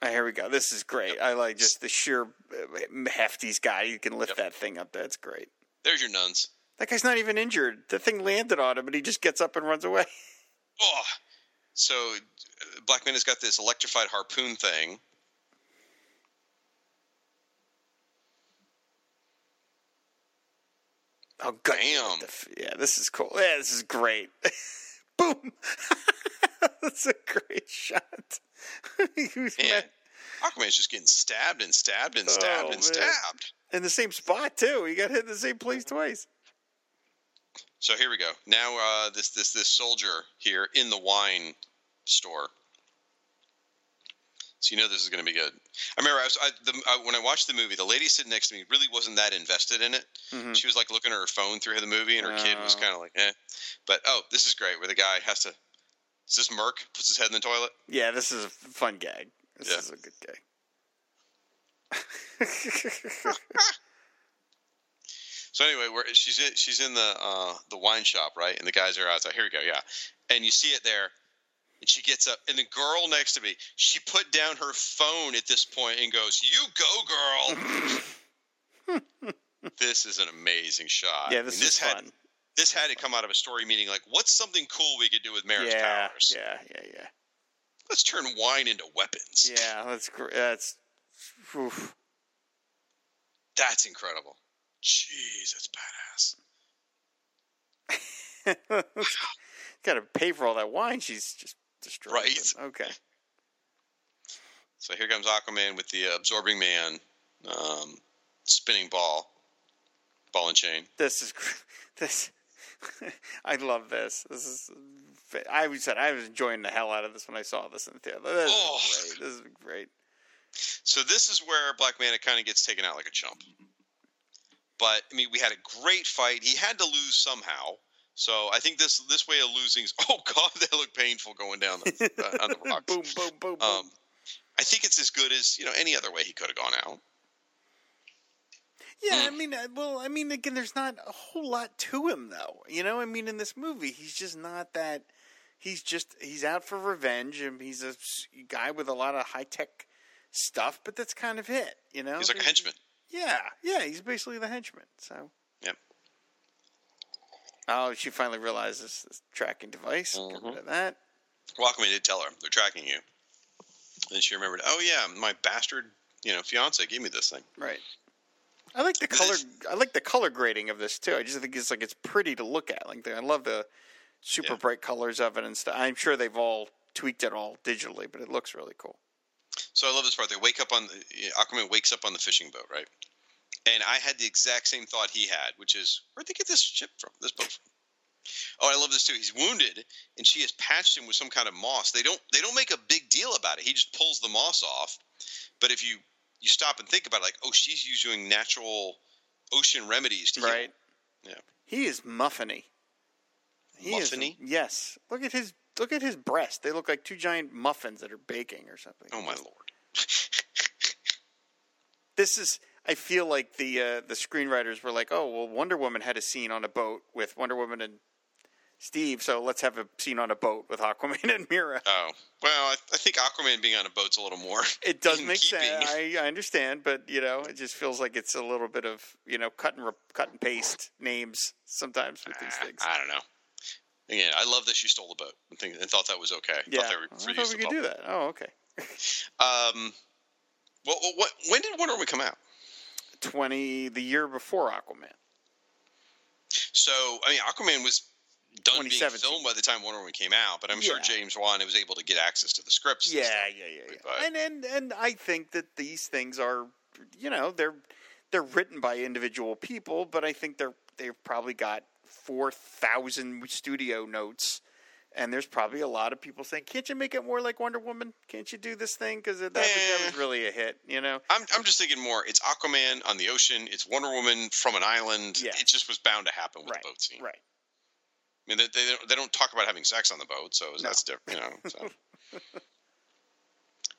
Oh, here we go. This is great. I like just the sheer uh, hefty he's can lift Yep. that thing up. That's great. There's your nuns. That guy's not even injured. The thing landed on him, and he just gets up and runs away. Oh, so uh, Black Manta's got this electrified harpoon thing. Oh, good. F- Yeah, this is cool. Yeah, this is great. Boom. That's a great shot. Was Man, Aquaman's just getting stabbed and stabbed and stabbed Oh, and man. stabbed. in the same spot too. He got hit in the same place twice. So here we go. Now uh, this this this soldier here in the wine store. So you know this is going to be good. I remember I was I, the, I, when I watched the movie, the lady sitting next to me really wasn't that invested in it. Mhm. She was like looking at her phone through the movie, and her kid was Oh. kind of like, "eh." But oh, this is great. Where the guy has to. Is this Murk puts his head in the toilet? Yeah, this is a fun gag. This Yeah. is a good gag. So anyway, we're, she's in, she's in the uh, the wine shop, right? And the guys are outside. Here we go, yeah. And you see it there, and she gets up, and the girl next to me, she put down her phone at this point and goes, "You go, girl." this is an amazing shot. yeah, I this mean, is this had fun. this had to come out of a story meeting. Like, what's something cool we could do with Mera's Yeah, powers? yeah, yeah, yeah. Let's turn wine into weapons. Yeah, that's great. That's oof. That's incredible. Jeez, that's badass. Got to pay for all that wine. She's just destroyed. Right. it. Okay. So here comes Aquaman with the uh, absorbing man, um, spinning ball, ball and chain. This is this. I love this. This is. I was said I was enjoying the hell out of this when I saw this in the theater. This Oh. is great. This is great. So this is where Black Manta kind of gets taken out like a chump. But I mean, we had a great fight. He had to lose somehow. So I think this this way of losing is oh god, that looked painful going down the, uh, on the rocks. boom, boom, boom, boom. Um, I think it's as good as you know any other way he could have gone out. Yeah, I mean, uh, well, I mean, again, there's not a whole lot to him, though. You know, I mean, in this movie, he's just not that. He's just he's out for revenge, and he's a guy with a lot of high tech stuff. But that's kind of it, you know. He's like a henchman. Yeah, yeah, he's basically the henchman. So. Yep. Oh, she finally realizes this tracking device. Get rid of that. Walkman did tell her they're tracking you. Then she remembered, oh yeah, my bastard, you know, fiance gave me this thing. Right. I like the color. I like the color grading of this too. I just think it's like it's pretty to look at. Like I love the super Yeah. bright colors of it and stuff. I'm sure they've all tweaked it all digitally, but it looks really cool. So I love this part. They wake up on the Aquaman wakes up on the fishing boat, right? And I had the exact same thought he had, which is, where'd they get this ship from? This boat from? Oh, I love this too. He's wounded, and she has patched him with some kind of moss. They don't they don't make a big deal about it. He just pulls the moss off. But if you you stop and think about it, like, oh, she's using natural ocean remedies to heal. Right. Yeah. He is muffiny. He is- Muffiny? yes. Look at his look at his breast. They look like two giant muffins that are baking or something. Oh my lord. This is. I feel like the uh, the screenwriters were like, oh well, Wonder Woman had a scene on a boat with Wonder Woman and Steve, so let's have a scene on a boat with Aquaman and Mera. Oh well, I, I think Aquaman being on a boat's a little more. It does make keeping. sense. I, I understand, but you know, it just feels like it's a little bit of you know cut and re- cut and paste names sometimes with these Ah, things. I don't know. Again, I love that she stole the boat and, think, and thought that was okay. yeah, Thought they were I thought we could do that. Oh, okay. Um, well, what? When did Wonder Woman come out? Twenty the year before Aquaman. So, I mean, Aquaman was done being filmed by the time Wonder Woman came out, but I'm sure James Wan was able to get access to the scripts. Yeah, yeah, yeah, yeah. And and and I think that these things are, you know, they're they're written by individual people, but I think they're they've probably got four thousand studio notes. And there's probably a lot of people saying, "Can't you make it more like Wonder Woman? Can't you do this thing? Because that, was- that was Eh. really a hit." You know, I'm, I'm just thinking more. It's Aquaman on the ocean. It's Wonder Woman from an island. Yeah. It just was bound to happen with right? the boat scene. Right. I mean, they, they, don't, they don't talk about having sex on the boat, so that's different. You know. So.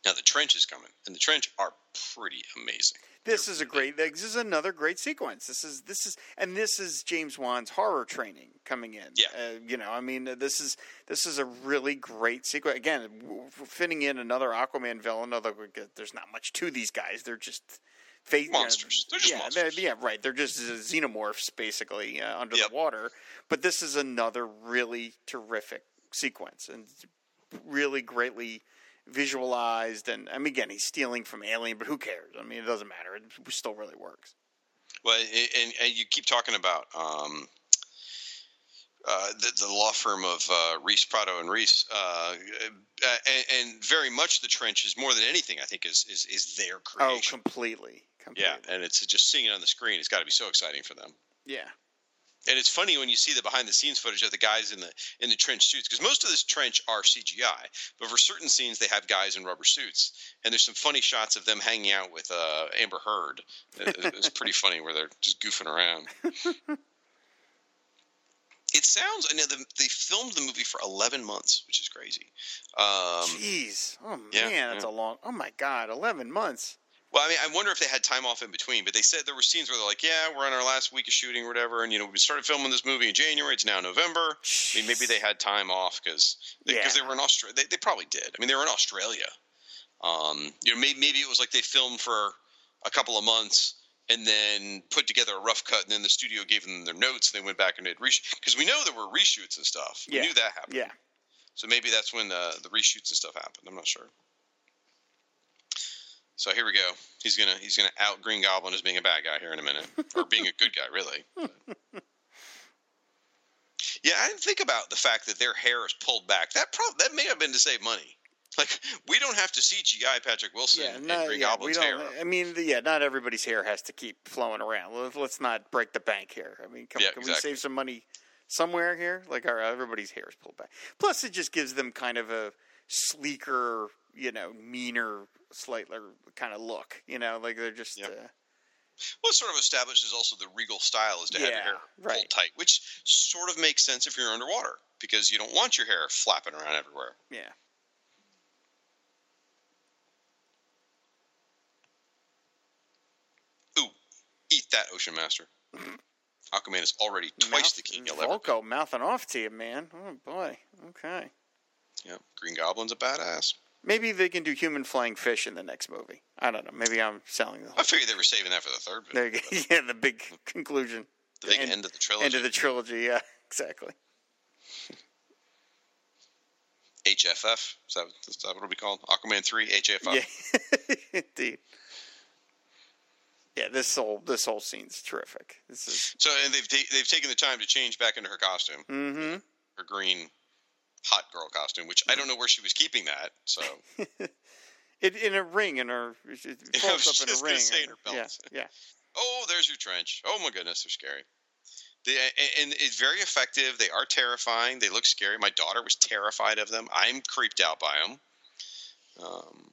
now the trench is coming, and the trench are pretty amazing. This is a great. This is another great sequence. This is this is and this is James Wan's horror training coming in. Yeah. uh, you know, I mean, uh, this is this is a really great sequence. Again, fitting in another Aquaman villain. Although there's not much to these guys, they're just fa- you know, Monsters. They're just yeah, monsters. yeah, right. They're just uh, xenomorphs basically uh, under Yep. the water. But this is another really terrific sequence and really greatly visualized. And I mean, again, he's stealing from Alien, but who cares? I mean, it doesn't matter. It still really works. Well, and, and you keep talking about um, uh, the, the law firm of uh, Reis Prado and Reis, uh, uh, and, and very much the trench is more than anything. I think is is, is their Oh, creation. completely. completely. yeah, and it's just seeing it on the screen. It's got to be so exciting for them. Yeah. And it's funny when you see the behind the scenes footage of the guys in the in the trench suits because most of this trench are CGI, but for certain scenes they have guys in rubber suits. And there's some funny shots of them hanging out with uh, Amber Heard. It, was pretty funny where they're just goofing around. it sounds. I know the, they filmed the movie for 11 months, which is crazy. Um, Jeez. Oh man, yeah, that's yeah. a long. Oh my God, eleven months. Well, I mean, I wonder if they had time off in between, but they said there were scenes where they're like, "Yeah, we're on our last week of shooting, or whatever," and you know, we started filming this movie in January. It's now November. I mean, maybe they had time off because because Yeah. they were in Australia. They, they probably did. I mean, they were in Australia. Um, you know, maybe, maybe it was like they filmed for a couple of months and then put together a rough cut, and then the studio gave them their notes, and they went back and did reshoots because we know there were reshoots and stuff. We Yeah. knew that happened. Yeah. So maybe that's when the the reshoots and stuff happened. I'm not sure. So here we go. He's gonna he's gonna out Green Goblin as being a bad guy here in a minute, or being a good guy, really. yeah, I didn't think about the fact that their hair is pulled back. That prob- that may have been to save money. Like we don't have to see CGI Patrick Wilson Yeah, in no, Green yeah, Goblin's hair. I mean, yeah, not everybody's hair has to keep flowing around. Let's, let's not break the bank here. I mean, come, Yeah, can exactly. we save some money somewhere here? Like, our everybody's hair is pulled back. Plus, it just gives them kind of a sleeker, you know, meaner, slightly kind of look. You know, like they're just. Yeah. Uh, Well, sort of establishes also the regal style is to have your Yeah, hair right. pulled tight, which sort of makes sense if you're underwater because you don't want your hair flapping around everywhere. yeah. Ooh, eat that, Ocean Master. Aquaman is already twice the king. Vulko mouthing off to you, man. Oh boy. Okay. Yeah, Green Goblin's a badass. Maybe they can do human flying fish in the next movie. I don't know. Maybe I'm selling the I figured they were saving that for the third movie, go. yeah, the big conclusion. the big end- end of the trilogy. End of the trilogy. Yeah, exactly. HFF. Is that, is that what it'll be called? Aquaman 3, HFF. Yeah, indeed. Yeah, this whole this whole scene's terrific. This is. So, and they've, they've taken the time to change back into her costume, Mm-hmm. her green hot girl costume, which I don't know where she was keeping that. So, It in a ring in her. It up in a ring. say in her yeah, belt. yeah. oh, there's your trench. Oh my goodness, they're scary. They, and it's very effective. They are terrifying. They look scary. My daughter was terrified of them. I'm creeped out by them. Um,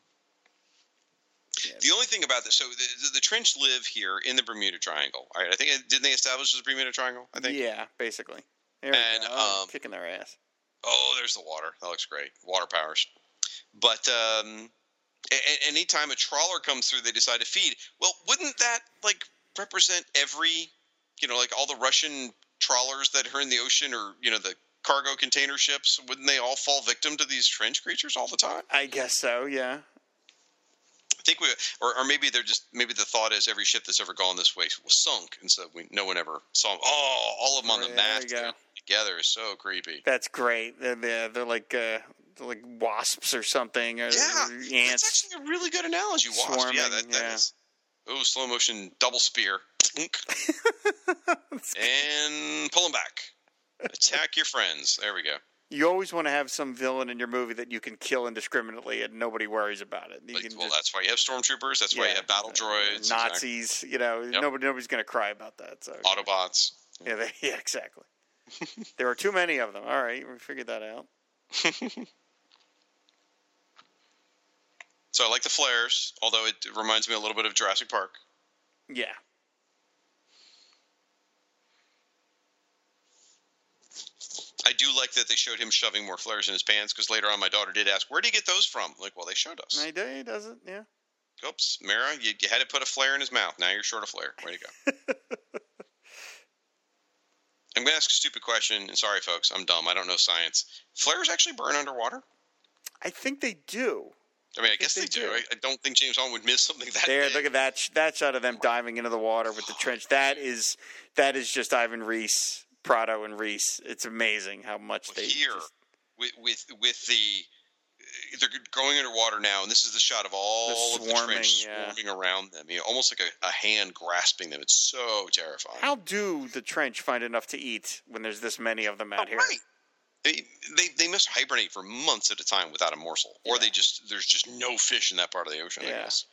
Yeah. The only thing about this, so the, the, the trench live here in the Bermuda Triangle. All right, I think didn't they establish this Bermuda Triangle? I think. Yeah, basically. There And. Oh, um, kicking their ass. Oh, there's the water. That looks great. Water powers. But um, a- anytime a trawler comes through, they decide to feed. Well, wouldn't that like represent every, you know, like all the Russian trawlers that are in the ocean, or you know, the cargo container ships? Wouldn't they all fall victim to these trench creatures all the time? I guess so. Yeah. I think we, or, or maybe they're just maybe the thought is every ship that's ever gone this way was sunk, and so we no one ever saw them. Oh, all of them on the There mast you go. Together is so creepy. That's great. They're they're, they're like uh, they're like wasps or something. Or Yeah, ants. That's actually a really good analogy. Wasp. yeah, that, that yeah. is. Oh, slow motion double spear. And pull them back. Attack your friends. There we go. You always want to have some villain in your movie that you can kill indiscriminately and nobody worries about it. Like, well, just- that's why you have stormtroopers. That's why you have battle droids. exactly. Nazis. You know, nobody nobody's going to cry about that. So Autobots. yeah, they, yeah, exactly. there are too many of them. All right, we figured that out. So I like the flares, although it reminds me a little bit of Jurassic Park. Yeah. I do like that they showed him shoving more flares in his pants because later on my daughter did ask, "Where do you get those from?" I'm like, well, they showed us. I do, does it? Yeah. Oops, Mera, you, you had to put a flare in his mouth. Now you're short of flare. Way to go. I'm going to ask a stupid question. And sorry, folks, I'm dumb. I don't know science. Flares actually burn underwater? I think they do. I mean, I, think guess they they, do. do. I, I don't think James Wan would miss something that There, big. look at that sh- that shot of them diving into the water with the trench. That is that is just Ivan Reis, Prado, and Reis. It's amazing how much Well, they here just- with with with the they're going underwater now, and this is the shot of all of the swarming, trench yeah. swarming around them. You know, almost like a, a hand grasping them. It's so terrifying. How do the trench find enough to eat when there's this many of them out Oh, here? right. They, they they must hibernate for months at a time without a morsel, or they just there's just no fish in that part of the ocean. I guess.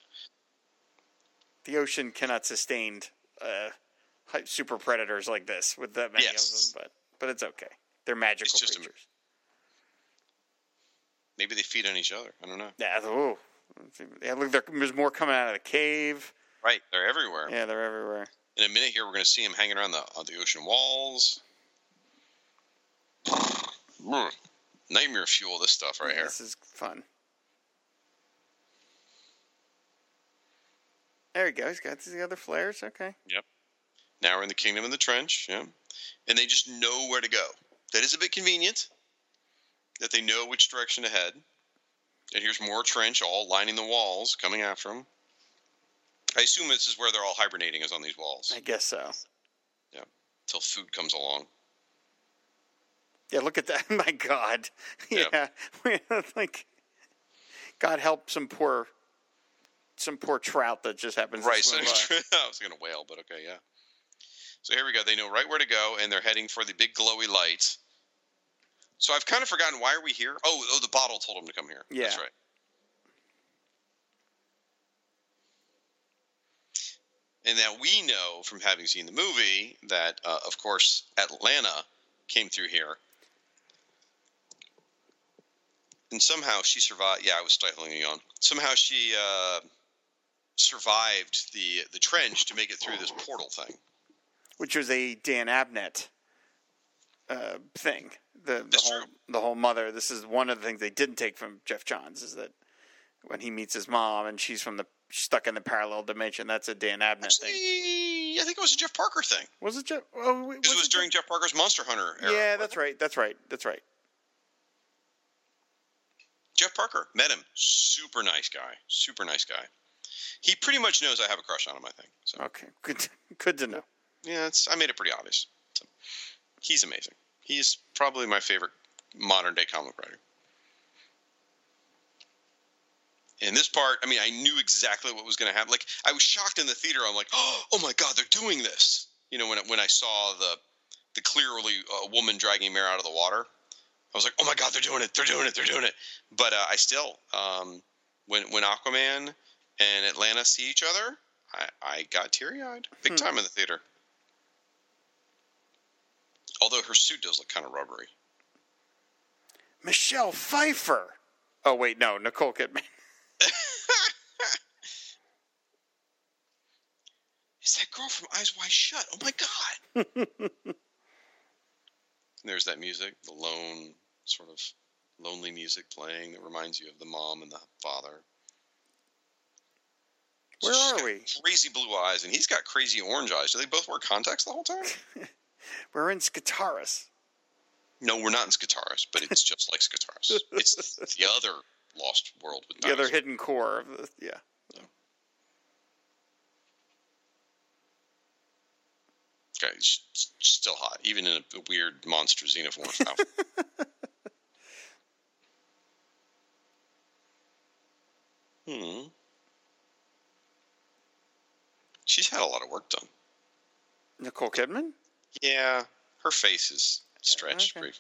The ocean cannot sustain uh, super predators like this with that many Yes. of them, but but it's okay. They're magical creatures. Maybe they feed on each other. I don't know. Yeah. Ooh. Yeah. Look, there's more coming out of the cave. Right, they're everywhere. Yeah, they're everywhere. In a minute here, we're going to see them hanging around the on the ocean walls. Nightmare fuel, this stuff right here. This is fun. There he goes. He's got the other flares. Okay. Yep. Now we're in the kingdom of the trench. Yeah. And they just know where to go. That is a bit convenient. That they know which direction to head. And here's more trench, all lining the walls, coming after them. I assume this is where they're all hibernating, is on these walls, I guess so. Yeah. Until food comes along. Yeah, look at that. My God. Yeah. like, God help some poor, some poor trout that just happens Right. to So swim by. I was going to wail, but okay, yeah. So here we go. They know right where to go, and they're heading for the big glowy lights. So I've kind of forgotten why are we here? Oh, oh, the bottle told them to come here. Yeah. That's right. And now we know from having seen the movie that, uh, of course, Atlanna came through here. And somehow she survived. Yeah, I was stifling a yawn. Somehow she uh, survived the the trench to make it through this portal thing. which was a Dan Abnett uh, thing. The the whole true. the whole mother. This is one of the things they didn't take from Geoff Johns is that when he meets his mom and she's from the she's stuck in the parallel dimension. That's a Dan Abnett thing. I think it was a Jeff Parker thing. Was it Jeff? Oh, Because it was it during Jeff Parker's Monster Hunter era. Yeah, that's right. That's right. That's right. Jeff Parker met him. Super nice guy. Super nice guy. He pretty much knows I have a crush on him. I think. So Okay, good. Good to know. yeah, it's, I made it pretty obvious. So, he's amazing. He's probably my favorite modern day comic writer. In this part, I mean, I knew exactly what was going to happen. Like, I was shocked in the theater. I'm like, oh my god, they're doing this. You know, when when I saw the the clearly uh, woman dragging Mera out of the water, I was like, oh my god, they're doing it, they're doing it, they're doing it. But uh, I still, um, when when Aquaman and Atlanna see each other, I, I got teary eyed, big time in the theater. Although her suit does look kind of rubbery. Michelle Pfeiffer. Oh wait, no, Nicole Kidman. Is that girl from Eyes Wide Shut? Oh my god! There's that music, the lone sort of lonely music playing that reminds you of the mom and the father. Where She's are we? Crazy blue eyes, and he's got crazy orange eyes. Do they both wear contacts the whole time? We're in Skartaris. No, we're not in Skartaris, but it's just like Skartaris. It's the other lost world with The other hidden core of the yeah. Okay, she's still hot, even in a, a weird monster xenomorph outfit. hmm. She's had a lot of work done. Nicole Kidman. Yeah, her face is stretched. Okay, right.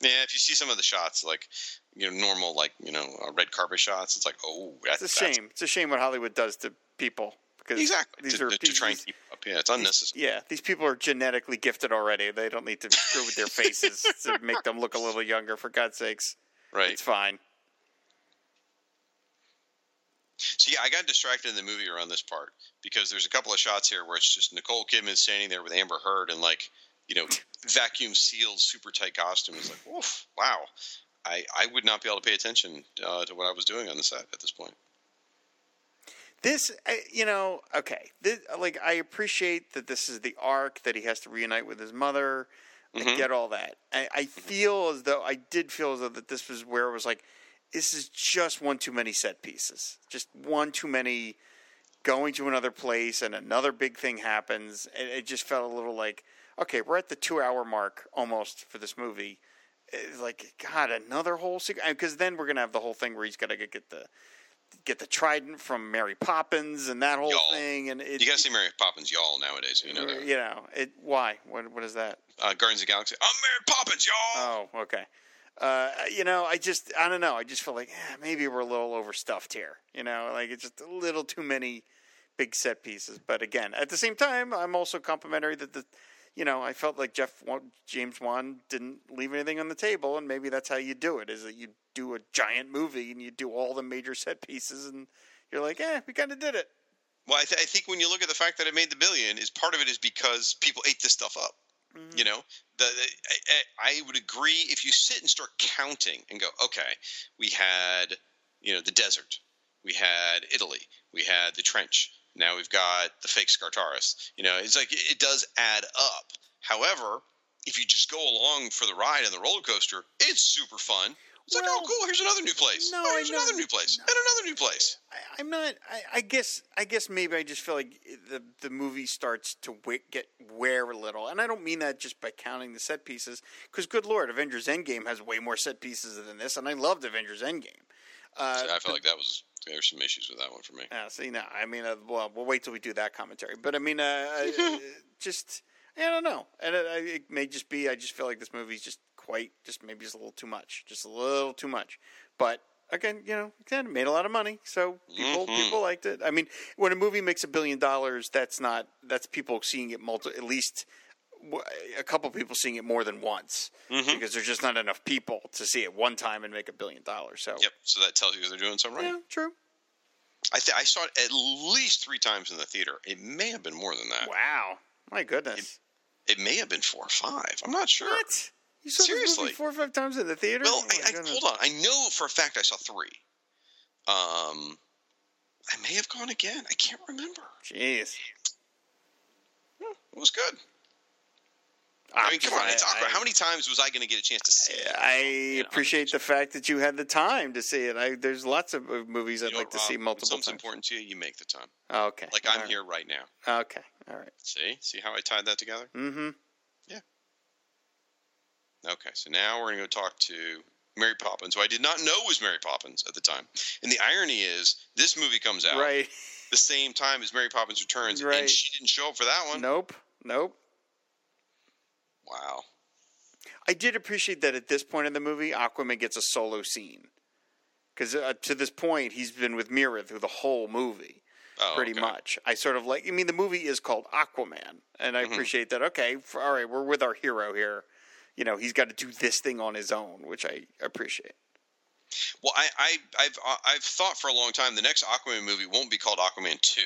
Yeah, if you see some of the shots, like you know, normal, like you know, uh, red carpet shots, it's like, oh, that's It's a that's- shame. It's a shame what Hollywood does to people because Exactly. these to, are to, to try and keep up. Yeah, it's unnecessary. yeah, these people are genetically gifted already. They don't need to screw with their faces to make them look a little younger. For God's sakes, Right. it's fine. So yeah, I got distracted in the movie around this part because there's a couple of shots here where it's just Nicole Kidman standing there with Amber Heard and like you know vacuum sealed, super tight costume. It's like, oof, wow. I I would not be able to pay attention uh, to what I was doing on the set at this point. This, I- you know, okay. This, like, I appreciate that this is the arc that he has to reunite with his mother. I Mhm. get all that. I, I feel as though I did feel as though that this was where it was like, this is just one too many set pieces. Just one too many going to another place and another big thing happens. And it just felt a little like, okay, we're at the two hour mark almost for this movie. it's like God, another whole sequence. Because then we're gonna have the whole thing where he's got to get the get the trident from Mary Poppins and that whole Y'all. thing. And it, You got to see Mary Poppins, y'all nowadays. You know that. you know it. Why? What? What is that? Uh, Guardians of the Galaxy. I'm Mary Poppins, y'all. Oh, okay. Uh, you know, I just, I don't know. I just feel like eh, maybe we're a little overstuffed here. You know, like it's just a little too many big set pieces. But again, at the same time, I'm also complimentary that the, you know, I felt like Jeff James Wan didn't leave anything on the table, and maybe that's how you do it: is that you do a giant movie and you do all the major set pieces, and you're like, eh, we kind of did it. Well, I, th- I think when you look at the fact that it made the billion, is part of it is because people ate this stuff up. Mm-hmm. You know, the, the I, I would agree if you sit and start counting and go, okay, we had you know the desert, we had Italy, we had the trench. Now we've got the fake Skartaris. You know, it's like it does add up. However, if you just go along for the ride on the roller coaster, it's super fun. It's like, oh, cool. Here's another new place. no, oh, here's another new place, and another new place. I, I'm not. I, I guess. I guess maybe I just feel like the the movie starts to wi- get wear a little, and I don't mean that just by counting the set pieces. Because good lord, Avengers Endgame has way more set pieces than this, and I loved Avengers Endgame. Uh, So I felt like that was there were some issues with that one for me. uh, see, now I mean, uh, well, we'll wait till we do that commentary. But I mean, uh, I- just I don't know, and it, it may just be I just feel like this movie's just quite just maybe just a little too much, just a little too much. But again, you know, again, it made a lot of money, so people Mhm. people liked it. I mean, when a movie makes a billion dollars, that's not that's people seeing it multi at least a couple people seeing it more than once Mhm. because there's just not enough people to see it one time and make a billion dollars. So Yep. So that tells you they're doing something right. yeah, true. I th- I saw it at least three times in the theater. It may have been more than that. Wow, my goodness. It may have been four or five. I'm not sure. What? You saw this Seriously. movie four or five times in the theater? Well, Oh I, I, hold on. I know for a fact I saw three. Um, I may have gone again. I can't remember. Jeez. It was good. I mean, come on, it's awkward. How many times was I going to get a chance to see it? I appreciate the fact that you had the time to see it. I, there's lots of movies I'd You know like what, to Rob? see multiple something's times. important to you, you make the time. Okay. Like I'm here right now. Okay. All right. See, see how I tied that together? Mm-hmm. Okay, so now we're going to go talk to Mary Poppins, who I did not know was Mary Poppins at the time. And the irony is, this movie comes out Right. the same time as Mary Poppins Returns, Right. and she didn't show up for that one. Nope. Nope. Wow. I did appreciate that at this point in the movie, Aquaman gets a solo scene. Because uh, to this point, he's been with Mera through the whole movie. Oh, pretty okay. much. I sort of like. I mean, the movie is called Aquaman, and I Mhm. appreciate that. Okay, for, all right, we're with our hero here. You know, he's got to do this thing on his own, which I appreciate. Well, I, I, I've, uh, I've thought for a long time the next Aquaman movie won't be called Aquaman Two.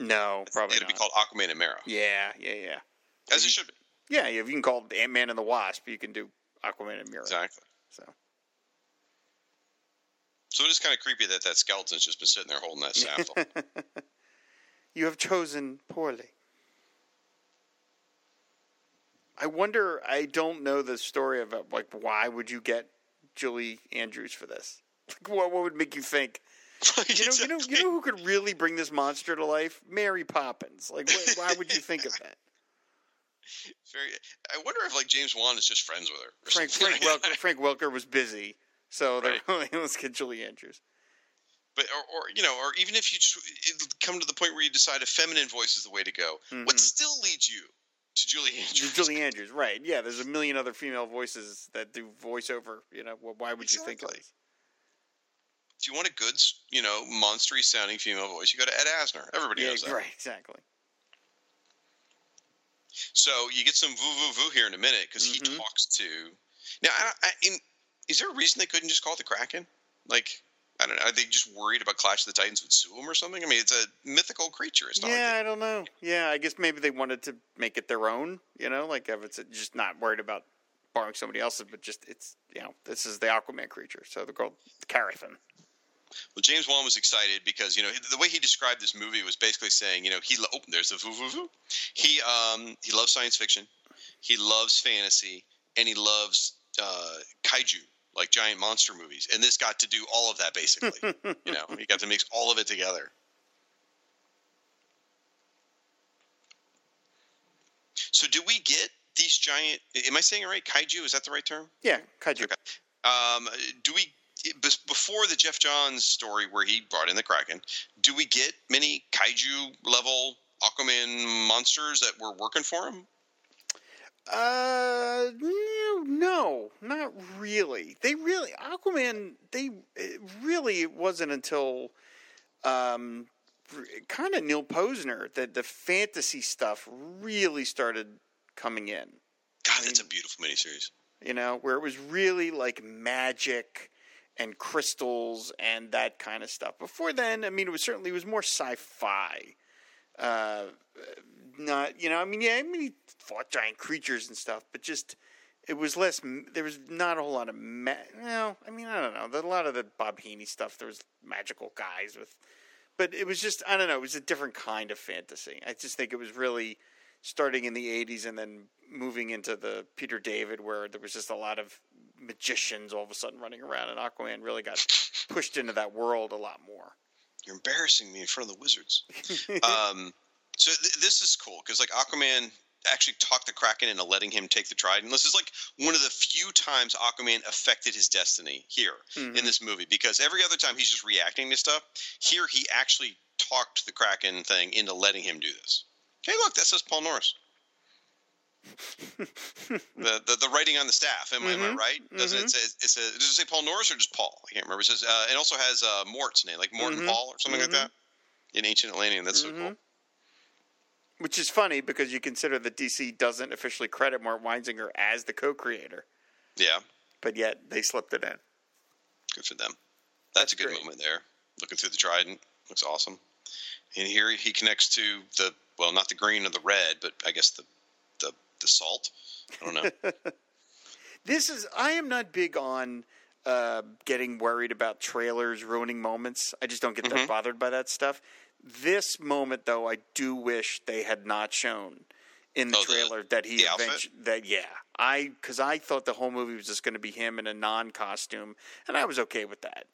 No, probably It'll not. be called Aquaman and Mera, yeah, yeah, yeah, as it should be. yeah. If you can call it Ant Man and the Wasp, you can do Aquaman and Mera. Exactly. So So it is kind of creepy that that skeleton's just been sitting there holding that sapphire. you have chosen poorly. I wonder. I don't know the story of it. Like, why would you get Julie Andrews for this? Like, what what would make you think? You know, you know, you know who could really bring this monster to life? Mary Poppins. Like, wh- why would you think of that? Very, I wonder if like James Wan is just friends with her. Frank Frank Welker. Frank Welker was busy, so they're Right. let's get Julie Andrews. But or, or you know, or even if you just, come to the point where you decide a feminine voice is the way to go, what Mhm. still leads you to Julie Andrews? Julie Andrews, right? Yeah, there's a million other female voices that do voiceover. You know, well, why would you think of Exactly. this? If you want a good, you know, monstery sounding female voice, you go to Ed Asner. Everybody Yeah, knows that. right, exactly. So you get some voo voo voo here in a minute because Mhm. he talks to. Now, I, I, in, is there a reason they couldn't just call it the Kraken? Like, I don't know. Are they just worried about Clash of the Titans would sue him or something? I mean, it's a mythical creature. It's not. Yeah, Like I don't know. Yeah, I guess maybe they wanted to make it their own. You know, like if it's just not worried about borrowing somebody else's, but just it's you know this is the Aquaman creature, so they're called Karathen. Well, James Wan was excited because you know the way he described this movie was basically saying, you know, he oh, there's the voo voo voo. He um he loves science fiction, he loves fantasy, and he loves uh, kaiju like giant monster movies. And this got to do all of that basically. you know, he got to mix all of it together. So, do we get these giant? Am I saying it right? Kaiju is that the right term? Yeah, kaiju. Okay. Um, do we before the Geoff Johns story where he brought in the Kraken? Do we get many kaiju level Aquaman monsters that were working for him? Uh, no, no, not really. They really Aquaman. They it really it wasn't until um, kind of Neal Pozner that the fantasy stuff really started coming in. God, that's a beautiful miniseries. You know, where it was really like magic and crystals and that kind of stuff. Before then, I mean, it was certainly it was more sci-fi. Uh, not you know, I mean, yeah, I mean, he fought giant creatures and stuff, but just it was less. There was not a whole lot of. Ma- no, I mean, I don't know. There, a lot of the Bob Haney stuff. There was magical guys with, but it was just I don't know. It was a different kind of fantasy. I just think it was really starting in the '80s and then moving into the Peter David, where there was just a lot of magicians all of a sudden running around, and Aquaman really got pushed into that world a lot more. You're embarrassing me in front of the wizards. um, so th- this is cool because like Aquaman actually talked the Kraken into letting him take the Trident. This is like one of the few times Aquaman affected his destiny here Mhm. in this movie because every other time he's just reacting to stuff. Here he actually talked the Kraken thing into letting him do this. Hey, look, that says Paul Norris. the, the the writing on the staff. Am, I- am I right? Doesn't it say it says does it say Paul Norris or just Paul? I can't remember. It says uh, it also has uh, Mort's name, like Morton Mhm, Paul or something like that in ancient Atlantean. That's so cool. Which is funny because you consider that DC doesn't officially credit Mort Weisinger as the co-creator, Yeah, but yet they slipped it in. good for them. That's, a good great. moment there. Looking through the trident looks awesome. And here he connects to the well, not the green or the red, but I guess the the the salt. I don't know. This is I am not big on uh, getting worried about trailers ruining moments. I just don't get Mm-hmm. that bothered by that stuff. This moment, though, I do wish they had not shown in the Oh, the- trailer that he the eventually that yeah I because I thought the whole movie was just going to be him in a non costume, and I was okay with that.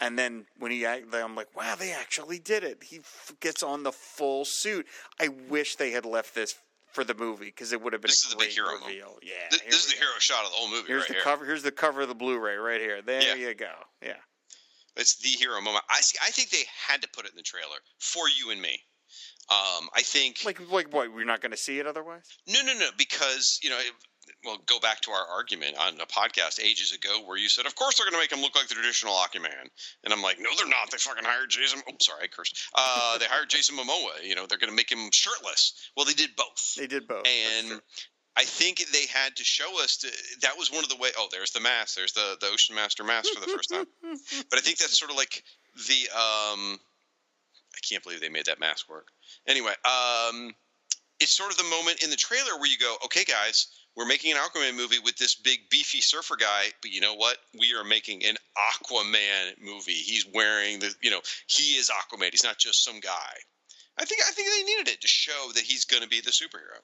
And then when he, I'm like, wow, they actually did it. He f- gets on the full suit. I wish they had left this for the movie because it would have been This a is the big great hero moment. reveal. Yeah, Th- here this is the go. hero shot of the whole movie Here's right the here. cover. Here's the cover of the Blu-ray right here. There Yeah. you go. Yeah. It's the hero moment. I see. I think they had to put it in the trailer for you and me. Um, I think Like, like what? We're not going to see it otherwise. No, no, no. Because you know, it, well, go back to our argument on a podcast ages ago where you said, "Of course they're going to make him look like the traditional Aquaman," and I'm like, "No, they're not. They fucking hired Jason. Oh, sorry, I cursed. Uh, they hired Jason Momoa. You know, they're going to make him shirtless. Well, they did both, They did both. And. I think they had to show us to, that was one of the way. Oh, there's the mask. There's the the Ocean Master mask for the first time. but I think that's sort of like the um, I can't believe they made that mask work. Anyway, um, it's sort of the moment in the trailer where you go, okay, guys, we're making an Aquaman movie with this big beefy surfer guy, but you know what? We are making an Aquaman movie. He's wearing the, you know, he is Aquaman. He's not just some guy. I think I think they needed it to show that he's going to be the superhero.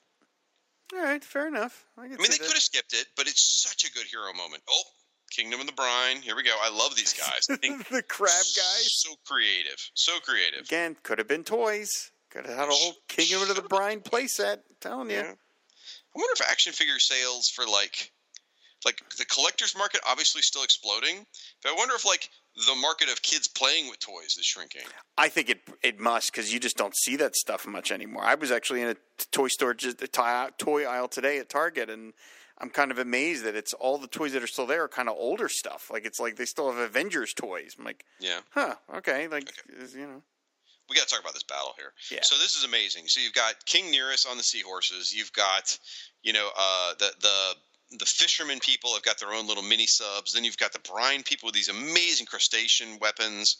All right, fair enough. I, I mean, they could have skipped it, but it's such a good hero moment. Oh, Kingdom of the Brine. Here we go. I love these guys. The crab guys So creative. So creative. again could have been toys. Could have had a whole Kingdom of the Brine playset. Telling you. Yeah. I wonder if action figure sales for like like the collector's market obviously still exploding, but I wonder if like the market of kids playing with toys is shrinking. I think it it must because you just don't see that stuff much anymore. I was actually in a toy store, just a toy aisle today at Target, and I'm kind of amazed that it's all the toys that are still there are kind of older stuff. Like it's like they still have Avengers toys. I'm like, Yeah. huh, okay, like you know, We got to talk about this battle here. Yeah. So this is amazing. So you've got King Nereus on the seahorses. You've got, you know, uh, the the the fishermen people have got their own little mini subs. Then you've got the brine people with these amazing crustacean weapons.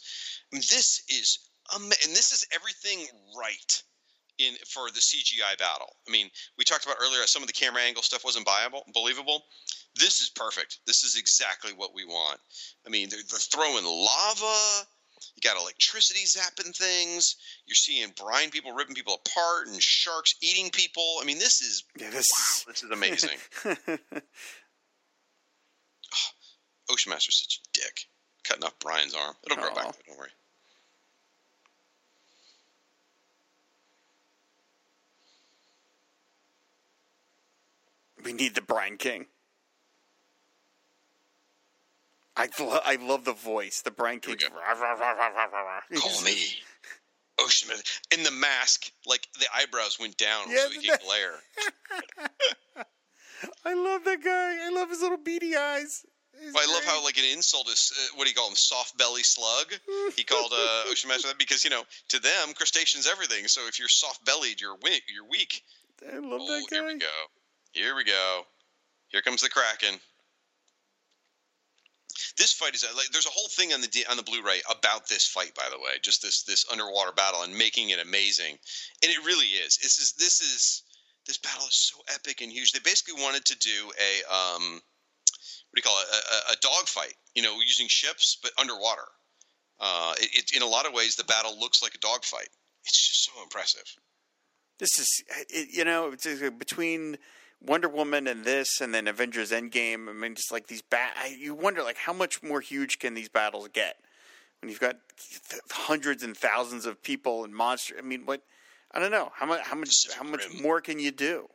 This is and this is everything right in for the CGI battle. I mean, we talked about earlier some of the camera angle stuff wasn't viable, believable. This is perfect. This is exactly what we want. I mean, they're, they're throwing lava. You got electricity zapping things. You're seeing brine people ripping people apart and sharks eating people. I mean, this is yeah, this this is amazing. is. Ah, Ocean Master's such a dick, cutting off Brine's arm. It'll grow back. Don't worry. We need the Brine King. I lo- I love the voice. The Brine Here we King. go. Call me. Ocean. In the mask, like the eyebrows went down Yeah, so he could glare. I love that guy. I love his little beady eyes. He's I love how like an insult is uh, what do you call him? Soft belly slug. He called uh, Ocean Master that because you know to them crustaceans everything. So if you're soft bellied, you're weak. You're weak. I love Oh, that guy. here we go. Here we go. Here comes the Kraken. This fight is like there's a whole thing on the on the Blu-ray about this fight, by the way, just this this underwater battle and making it amazing, and it really is. This is this is this battle is so epic and huge. They basically wanted to do a um, what do you call it? A, a, a dog fight, you know, using ships but underwater. Uh, it, it, in a lot of ways, the battle looks like a dog fight. It's just so impressive. This is, you know, between Wonder Woman and this, and then Avengers Endgame. I mean, just like these bat, you wonder like how much more huge can these battles get when you've got th- hundreds and thousands of people and monsters. I mean, what? I don't know how much how much how much more can you do?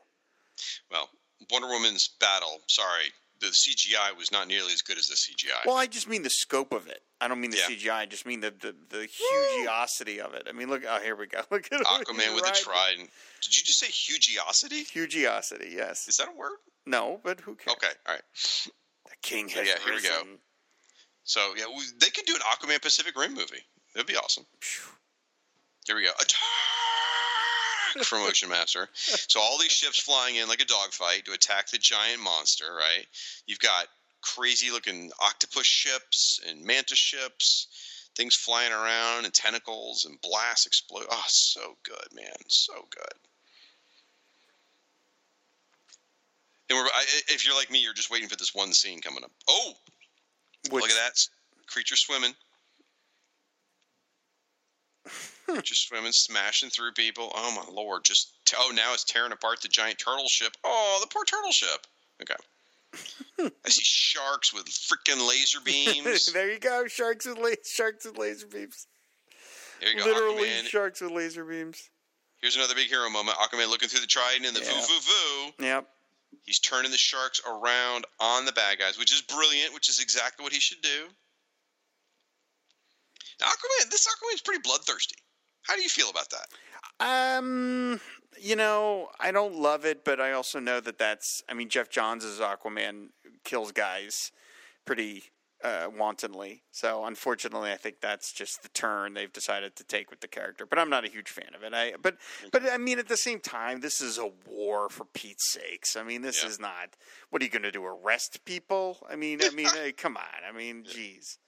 Well, Wonder Woman's battle, sorry, the CGI was not nearly as good as the CGI. Well, I just mean the scope of it. I don't mean the Yeah. CGI. I just mean the the, the hugeosity of it. I mean, look. Oh, here we go. Look at Aquaman with right. a trident. Did you just say hugeosity? Hugeosity. Yes. Is that a word? No, but who cares? Okay, all right. The king So, has yeah, here we go. So yeah, we, they could do an Aquaman Pacific Rim movie. That'd be awesome. Here we go. Attack from Ocean Master. So all these ships flying in like a dogfight to attack the giant monster, right? You've got crazy looking octopus ships and mantis ships, things flying around and tentacles and blasts explode. Oh, so good, man. So good. And we're, I, if you're like me, you're just waiting for this one scene coming up. Oh, Which, Look at that. Creature swimming. Hmm, Creature swimming, smashing through people. Oh my lord! Just oh, now it's tearing apart the giant turtle ship. Oh, the poor turtle ship. Okay. I see sharks with freaking laser beams. there you go. Sharks with la- sharks with laser beams. There you go, Literally Aquaman. sharks with laser beams. Here's another big hero moment. Aquaman looking through the trident and the Yeah. voo voo voo. Yep. He's turning the sharks around on the bad guys, which is brilliant, which is exactly what he should do. Now, Aquaman, this Aquaman's pretty bloodthirsty. How do you feel about that? Um, you know, I don't love it, but I also know that that's. I mean, Geoff Johns' as Aquaman kills guys pretty uh, wantonly. So, unfortunately, I think that's just the turn they've decided to take with the character. But I'm not a huge fan of it. I but but I mean, at the same time, this is a war for Pete's sakes. I mean, this Yeah. is not. What are you going to do? Arrest people? I mean, I mean, hey, come on. I mean, jeez.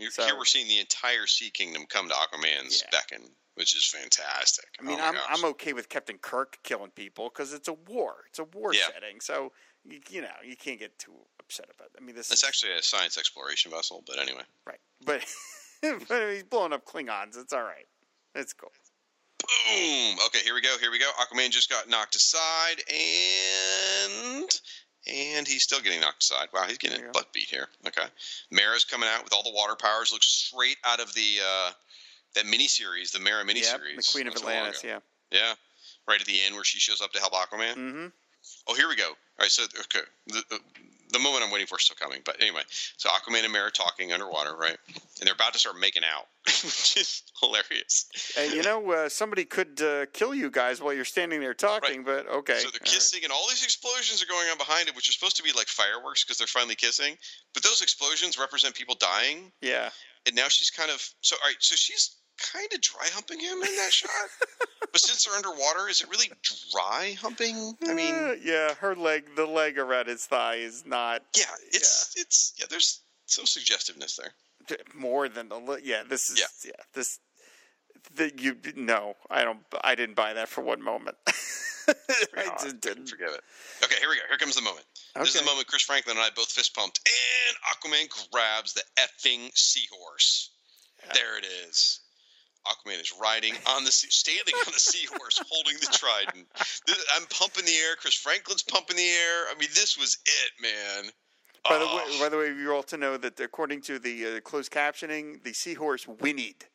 You're, So- here we're seeing the entire Sea Kingdom come to Aquaman's Yeah. beckon, which is fantastic. I mean, oh I'm gosh. I'm okay with Captain Kirk killing people because it's a war. It's a war Yeah. setting. So you, you know you can't get too upset about. It. I mean, this It's is actually a science exploration vessel, but anyway. right, but but he's blowing up Klingons. It's all right. It's cool. Boom. Okay, here we go. Here we go. Aquaman just got knocked aside, and and he's still getting knocked aside. Wow, he's getting There you a go. butt beat here. Okay, Mera's coming out with all the water powers. Looks straight out of the uh, that miniseries, the Mera Yep, miniseries. the Queen of not too long Atlantis. Yeah. Yeah, right at the end where she shows up to help Aquaman. Mm-hmm. Oh, here we go. All right, so okay, the, the, the moment I'm waiting for is still coming. But anyway, so Aquaman and Mera talking underwater, right? And they're about to start making out, which is hilarious. And you know, uh, somebody could uh, kill you guys while you're standing there talking. But okay. So they're all right. kissing, and all these explosions are going on behind it, which are supposed to be like fireworks because they're finally kissing. But those explosions represent people dying, Yeah. and now she's kind of so. All right, so she's kind of dry humping him in that shot. But since they're underwater, is it really dry humping? I mean, Uh, yeah, her leg, the leg around his thigh is not yeah, it's it's yeah. There's some suggestiveness there. more than the. Yeah, this is. Yeah. Yeah, this. The, you no, I don't. I didn't buy that for one moment. I Oh, just didn't. Forgive it. Okay, here we go. Here comes the moment. This is the moment Chris Franklin and I both fist pumped, and Aquaman grabs the effing seahorse. There it is. Aquaman is riding on the sea, standing on the seahorse, holding the trident. I'm pumping the air. Chris Franklin's pumping the air. I mean, this was it, man. By the Oh, way, by the way, you're all to know that according to the uh, closed captioning, the seahorse whinnied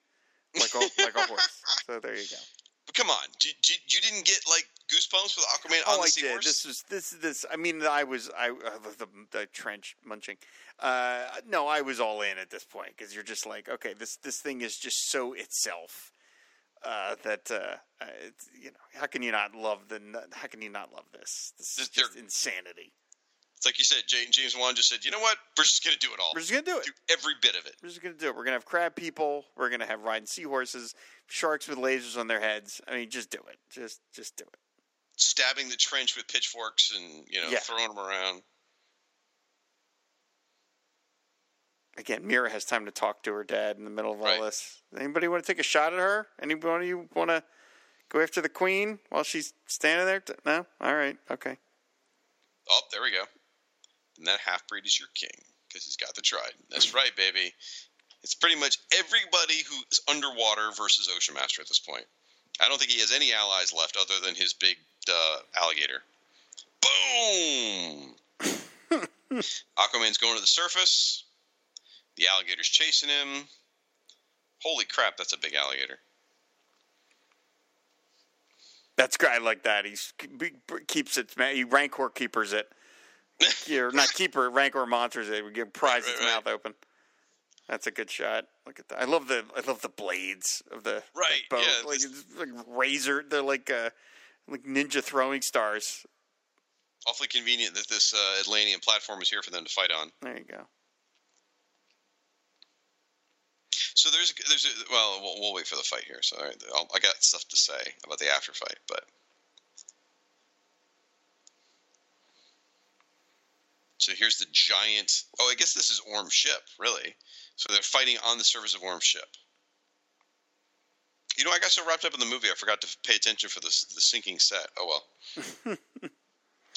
like a like a horse. So there you go. But come on, you, you, you didn't get like goosebumps with Aquaman on Oh, the I did. This was this this. I mean, I was I uh, the, the trench munching. Uh, no, I was all in at this point because you're just like, okay, this this thing is just so itself uh, that uh, uh, it's, you know how can you not love the how can you not love this? This is Just- insanity. It's like you said, James, James Wan just said, you know what? We're just gonna do it all. We're just gonna do it. do every bit of it. We're just gonna do it. We're gonna have crab people. We're gonna have riding seahorses, sharks with lasers on their heads. I mean, just do it. Just just do it. Stabbing the trench with pitchforks and you know Yeah. throwing them around. Again, Mera has time to talk to her dad in the middle of all Right. this. Anybody want to take a shot at her? Anybody you want to go after the queen while she's standing there? No. All right. Okay. Oh, there we go. And that half breed is your king because he's got the trident. That's right, baby. It's pretty much everybody who's underwater versus Ocean Master at this point. I don't think he has any allies left other than his big uh, alligator. Boom! Aquaman's going to the surface. The alligator's chasing him. Holy crap, that's a big alligator. That's. I like that. He keeps it. He rancor keepers it. Or not keeper. Rancor monsters it. We give pries Right, its right, mouth open. That's a good shot. Look at that. I love the I love the blades of the the Right, boat. yeah, like it's like razor. They're like uh like ninja throwing stars. Awfully convenient that this uh, Atlantean platform is here for them to fight on. There you go. So there's there's a, well we'll, we'll wait for the fight here. So all right, I'll, I got stuff to say about the after fight, but so here's the giant. Oh, I guess this is Orm's ship, really. So they're fighting on the surface of Orm's ship. You know, I got so wrapped up in the movie, I forgot to pay attention for the the sinking set. Oh well.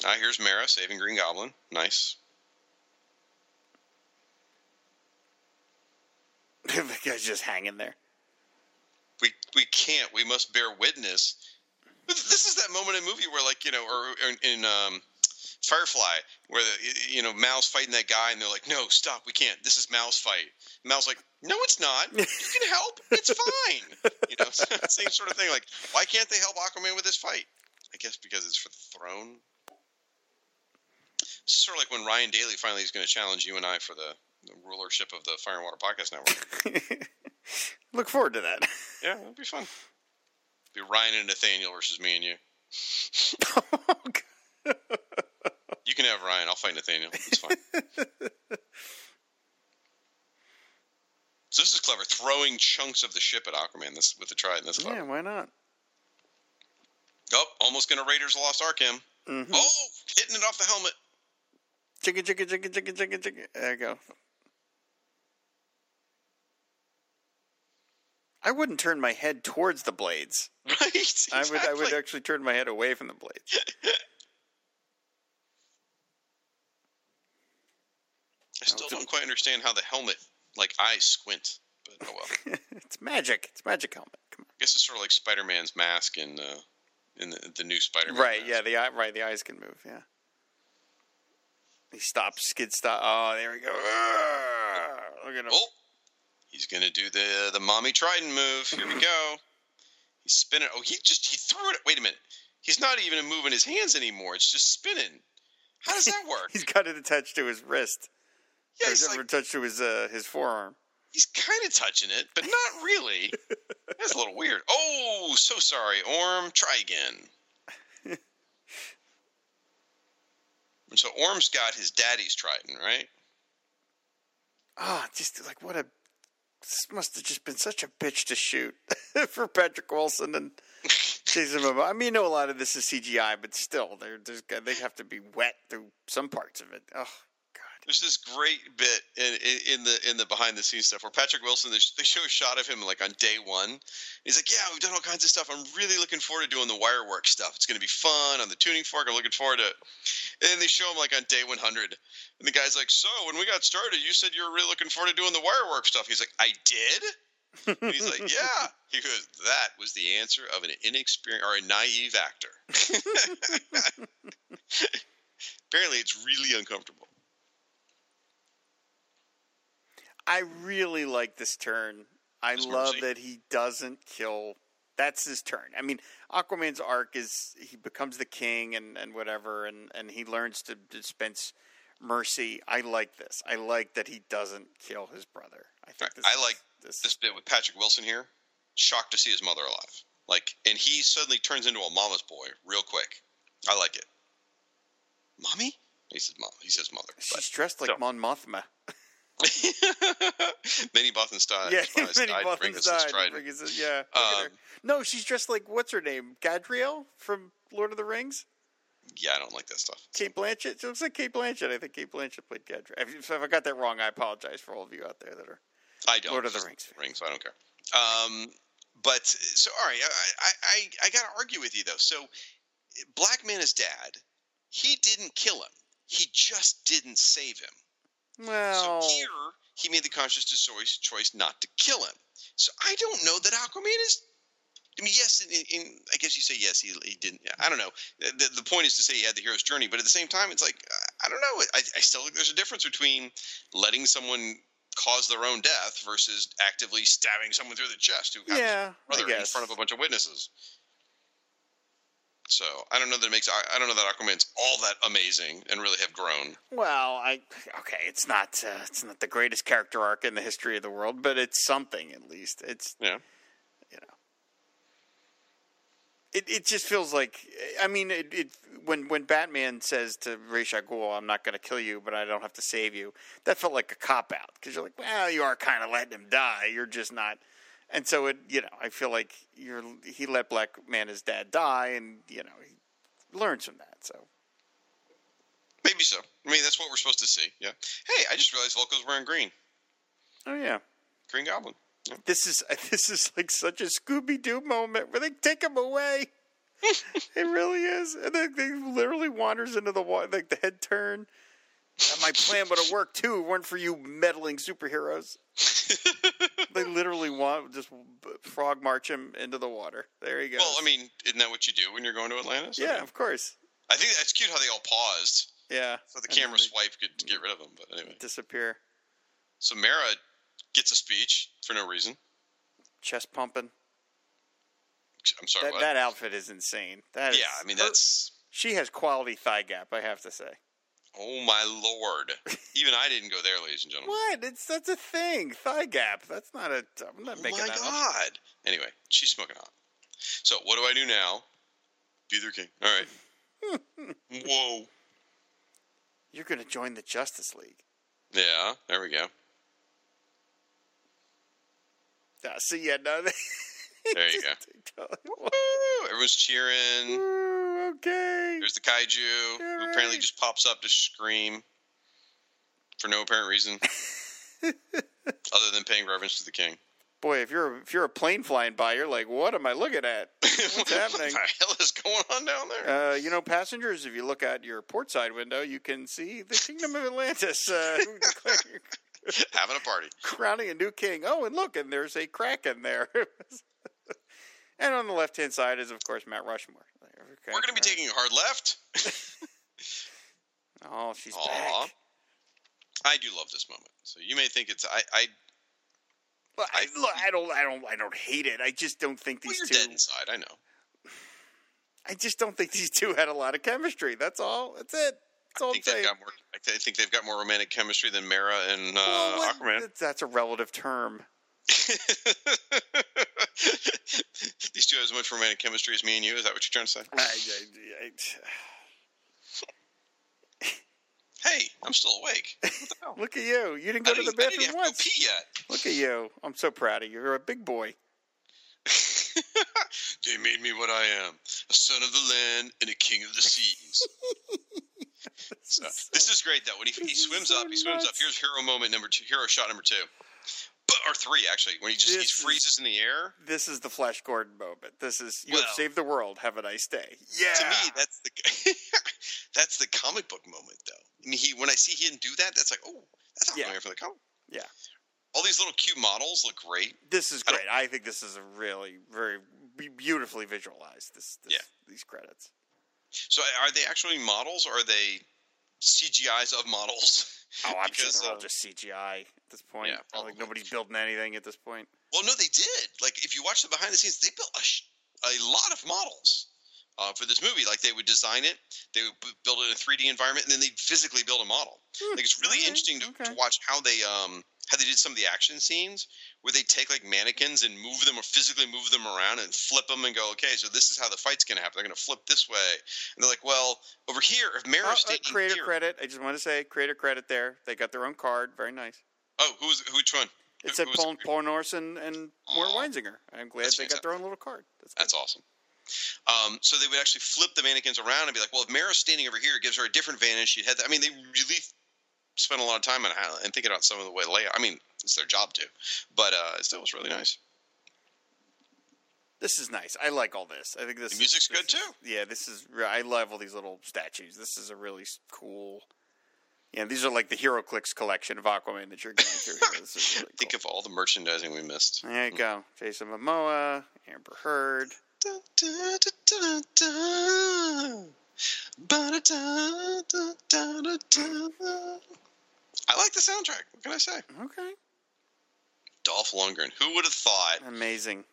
ah, here's Mera saving Green Goblin. Nice. the guy's just hanging there. we we can't. We must bear witness. This is that moment in movie where, like, you know, or in, in um, Firefly, where the, you know Mal's fighting that guy, and they're like, "No, stop, we can't. This is Mal's fight." And Mal's like, "No, it's not. You can help. It's fine." you know, same sort of thing. Like, why can't they help Aquaman with this fight? I guess because it's for the throne. It's sort of like when Ryan Daly finally is going to challenge you and I for the rulership of the Fire and Water Podcast Network. Look forward to that. Yeah, it'll be fun. Be Ryan and Nathaniel versus me and you. You can have Ryan. I'll fight Nathaniel. It's fine. so this is clever. Throwing chunks of the ship at Aquaman. This with the trident. That's clever. yeah, why not? Oh, almost gonna Raiders Lost Ark him. Mhm. Oh, hitting it off the helmet. Chicken, chicken, chicken, chicken, chicken, chicken. There you go. I wouldn't turn my head towards the blades. Right. I would. I would actually turn my head away from the blades. I still don't quite understand how the helmet like eyes squint. But oh well. it's magic. It's magic helmet. Come I guess it's sort of like Spider Man's mask in uh, in the, the new Spider Man. Right. Yeah. The eye. Right. The eyes can move. Yeah. He stops. Skid stop. Oh, there we go. Look at him. Oh, he's gonna do the the mommy trident move. Here we go. He's spinning. Oh, he just he threw it. Wait a minute. He's not even moving his hands anymore. It's just spinning. How does that work? He's got it attached to his wrist. yeah, he's, never like, attached to his uh, his forearm. he's kind of touching it, but not really. That's a little weird. Oh, so sorry, Orm. Try again. and so Orm's got his daddy's trident, right? Ah, just like what a. This must have just been such a bitch to shoot for Patrick Wilson and Jason Momoa. I mean, I know a lot of this is CGI, but still, they're, they have to be wet through some parts of it. Oh. There's this great bit in, in, the in the behind the scenes stuff where Patrick Wilson they, show a shot of him like on day one. He's like, "Yeah, we've done all kinds of stuff. I'm really looking forward to doing the wire work stuff. It's going to be fun on the tuning fork. I'm looking forward to." it. And then they show him like on day 100, and the guy's like, "So when we got started, you said you were really looking forward to doing the wire work stuff." He's like, "I did." And he's like, "Yeah." He goes, "That was the answer of an inexperienced or a naive actor." Apparently, it's really uncomfortable. I really like this turn. I love Mercy. that he doesn't kill That's his turn. I mean, Aquaman's arc is he becomes the king and, and whatever, and, and he learns to dispense mercy. I like this. I like that he doesn't kill his brother. I think this I is- like this. this bit with Patrick Wilson here. Shocked to see his mother alive. Like, and he suddenly turns into a mama's boy real quick. I like it. Mommy? He says mom. He says mother. She's dressed like so- Mon Mothma. Many Bothans died. yeah, Spies many died, Bothans bring us this died. trident. Bring us this- yeah. look at her. Um, No, she's dressed like what's her name? Galadriel from Lord of the Rings. Yeah, I don't like that stuff. Cate Blanchett. It looks like Cate Blanchett. I think Cate Blanchett played Galadriel. If, if I got that wrong, I apologize for all of you out there that are. I don't. Lord of the Rings. Rings. I don't care. Um, but so all right, I I I, I got to argue with you though. So Black Man is dad, he didn't kill him. He just didn't save him. Well, So here he made the conscious choice choice not to kill him. So I don't know that Aquaman is. I mean, yes, in, in, I guess you say yes. He, he didn't. I don't know. The, the point is to say he had the hero's journey, but at the same time, it's like I don't know. I, I still think there's a difference between letting someone cause their own death versus actively stabbing someone through the chest who yeah, in front of a bunch of witnesses. So I don't know that it makes. I, I don't know that Aquaman's all that amazing and really have grown. Well, I okay. It's not. Uh, it's not the greatest character arc in the history of the world, but it's something at least. It's Yeah. you know. It it just feels like I mean it, it when when Batman says to Ra's al Ghul, "I'm not going to kill you, but I don't have to save you." That felt like a cop out because you're like, well, you are kind of letting him die. You're just not. And so it, you know, I feel like you're he let Black Man his dad die, and you know he learns from that. So Maybe so. I mean, that's what we're supposed to see. Yeah. Hey, I just realized Vulko's wearing green. oh yeah, Green Goblin. Yeah. this is this is like such a Scooby Doo moment where they take him away. it really is, and then they literally wanders into the water, like the head turn. And my plan would have worked too, it weren't for you meddling superheroes. they literally want just frog march him into the water. There he goes. Well, I mean, isn't that what you do when you're going to Atlantis? I yeah, mean, of course. I think that's cute how they all paused Yeah, so the camera they swipe could get rid of them. But anyway, disappear, so Mera gets a speech for no reason. chest pumping. I'm sorry. That that outfit is insane. That is, yeah, I mean her- that's. she has quality thigh gap. I have to say. Oh my lord! Even I didn't go there, ladies and gentlemen. What? It's that's a thing. Thigh gap. That's not a. I'm not Oh making my that up. god! Anyway, she's smoking hot. So what do I do now? Be their king. All right. Whoa. You're going to join the Justice League. Yeah. There we go. Yeah, see, yeah, no. There you go. Woo! Everyone's cheering. okay. There's the kaiju who All apparently just pops up to scream for no apparent reason, other than paying reverence to the king. Boy, if you're if you're a plane flying by, you're like, what am I looking at? What's happening? What the hell is going on down there? Uh, you know, passengers, if you look out your port side window, you can see the Kingdom of Atlantis uh, Having a party. crowning a new king. Oh, and look, and there's a kraken there. And on the left hand side is, of course, Matt Rushmore. Okay, We're going to be taking a hard left. Oh, she's Aw. back. I do love this moment. So you may think it's I. I Well, I, I- look, I don't, I don't, I don't hate it. I just don't think well, these you're two. dead inside. I know. I just don't think these two had a lot of chemistry. That's all. That's it. That's all I I'm think they've saying. got more. I think they've got more romantic chemistry than Mera and uh, Well, what- Aquaman. That's a relative term. These two have as much romantic chemistry as me and you. Is that what you're trying to say? I, I, I, Hey, I'm still awake. What the hell? look at you. You didn't go to the didn't, I didn't bathroom to once. pee yet. Look at you. I'm so proud of you. You're a big boy. they made me what I am a son of the land and a king of the seas. Uh, so, this is great, though. When he, he swims so up, he swims up. Here's hero moment number two, hero shot number two. Or three, actually, when he just he freezes in the air. This is the Flash Gordon moment. This is you have saved the world. Have a nice day. Yeah. To me, that's the that's the comic book moment, though. I mean, he when I see him do that, that's like, oh, that's Yeah. Aquaman from the comic. Yeah. All these little cute models look great. This is great. I, think this is a really very beautifully visualized. This, this Yeah. these credits. So, are they actually models, or are they CGI's of models. Oh, I'm sure Because, they're all uh, just CGI at this point. yeah, like probably. nobody's building anything at this point. Well, no, they did. Like, if you watch the behind the scenes, they built a, sh- a lot of models uh, for this movie. Like, they would design it, they would build it in a 3D environment, and then they'd physically build a model. Like, it's really okay, interesting to, okay. to watch how they um how they did some of the action scenes where they take like mannequins and move them or physically move them around and flip them and go, okay, so this is how the fight's gonna happen. They're gonna flip this way, and they're like, well, over here, if Oh, Mera's uh, standing creator here, credit. I just want to say creator credit there. They got their own card. Very nice. oh, who's which one? It said Paul? Paul Norris and Mort Aw, Weisinger. I'm glad they got their own little card. That's. That's awesome. Um, so they would actually flip the mannequins around and be like, well, if Mera's standing over here, it gives her a different vantage. She'd that. I mean, they really spent a lot of time on how and thinking about some of the way layout. I mean, it's their job to, but uh, it still was really nice. This is nice. I like all this. I think this. The music's is, good, this is- too. Yeah, this is. I love all these little statues. This is a really cool. Yeah, these are like the HeroClix collection of Aquaman that you're going through here. This is really Think of all the merchandising we missed. There you go. Jason Momoa, Amber Heard. Dun, dun, dun, I like the soundtrack. What can I say? Okay. Dolph Lundgren. Who would have thought Amazing.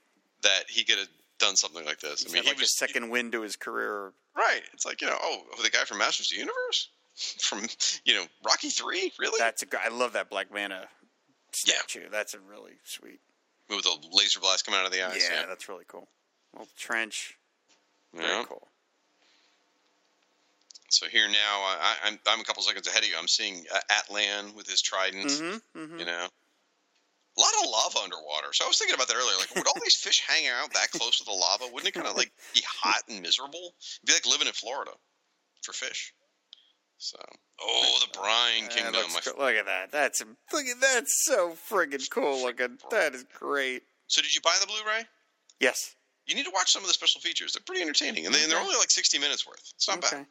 that he could have done something like this? He's I mean, had he like was a second wind to his career. right. It's like you know, oh, oh the guy from Masters of the Universe, from you know, Rocky Three. Really? That's a. I love that Black Manta Yeah. That's a really sweet. With a laser blast coming out of the eyes. yeah, Yeah. that's really cool. Well, trench. Yeah. Very cool. So here now, I, I'm I'm a couple seconds ahead of you. I'm seeing uh, Atlan with his trident. Mm-hmm, mm-hmm. You know, a lot of lava underwater. So I was thinking about that earlier. Like, would all these fish hang out that close to the lava? Wouldn't it kind of like be hot and miserable? It'd be like living in Florida for fish. So, oh, the brine kingdom. looks My- Look at that. That's look at that's so friggin' cool looking. That is great. So, did you buy the Blu-ray? Yes. You need to watch some of the special features. They're pretty entertaining, and, they, Okay. only like 60 minutes worth. It's not Okay. bad.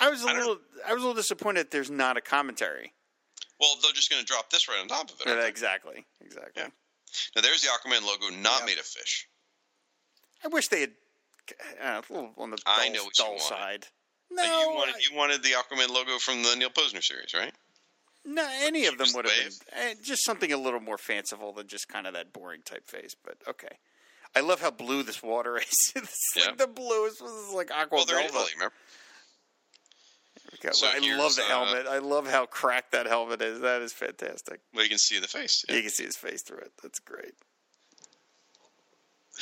I was a I little. I was a little disappointed. There's not a commentary. Well, they're just going to drop this right on top of it. Yeah, exactly. Exactly. Yeah. Now, there's the Aquaman logo, not Yeah. made of fish. I wish they had uh, a little on the dull, I know what dull side. No, you wanted you wanted the Aquaman logo from the Neal Pozner series, right? no, any of them would have been eh, just something a little more fanciful than just kind of that boring typeface. But okay, I love how blue this water is. it's Yeah. like the bluest. Is like aqua Well, they're in. Italy, remember? So I love the uh, helmet. I love how cracked that helmet is. That is fantastic. Well, you can see the face. Yeah. You can see his face through it. That's great.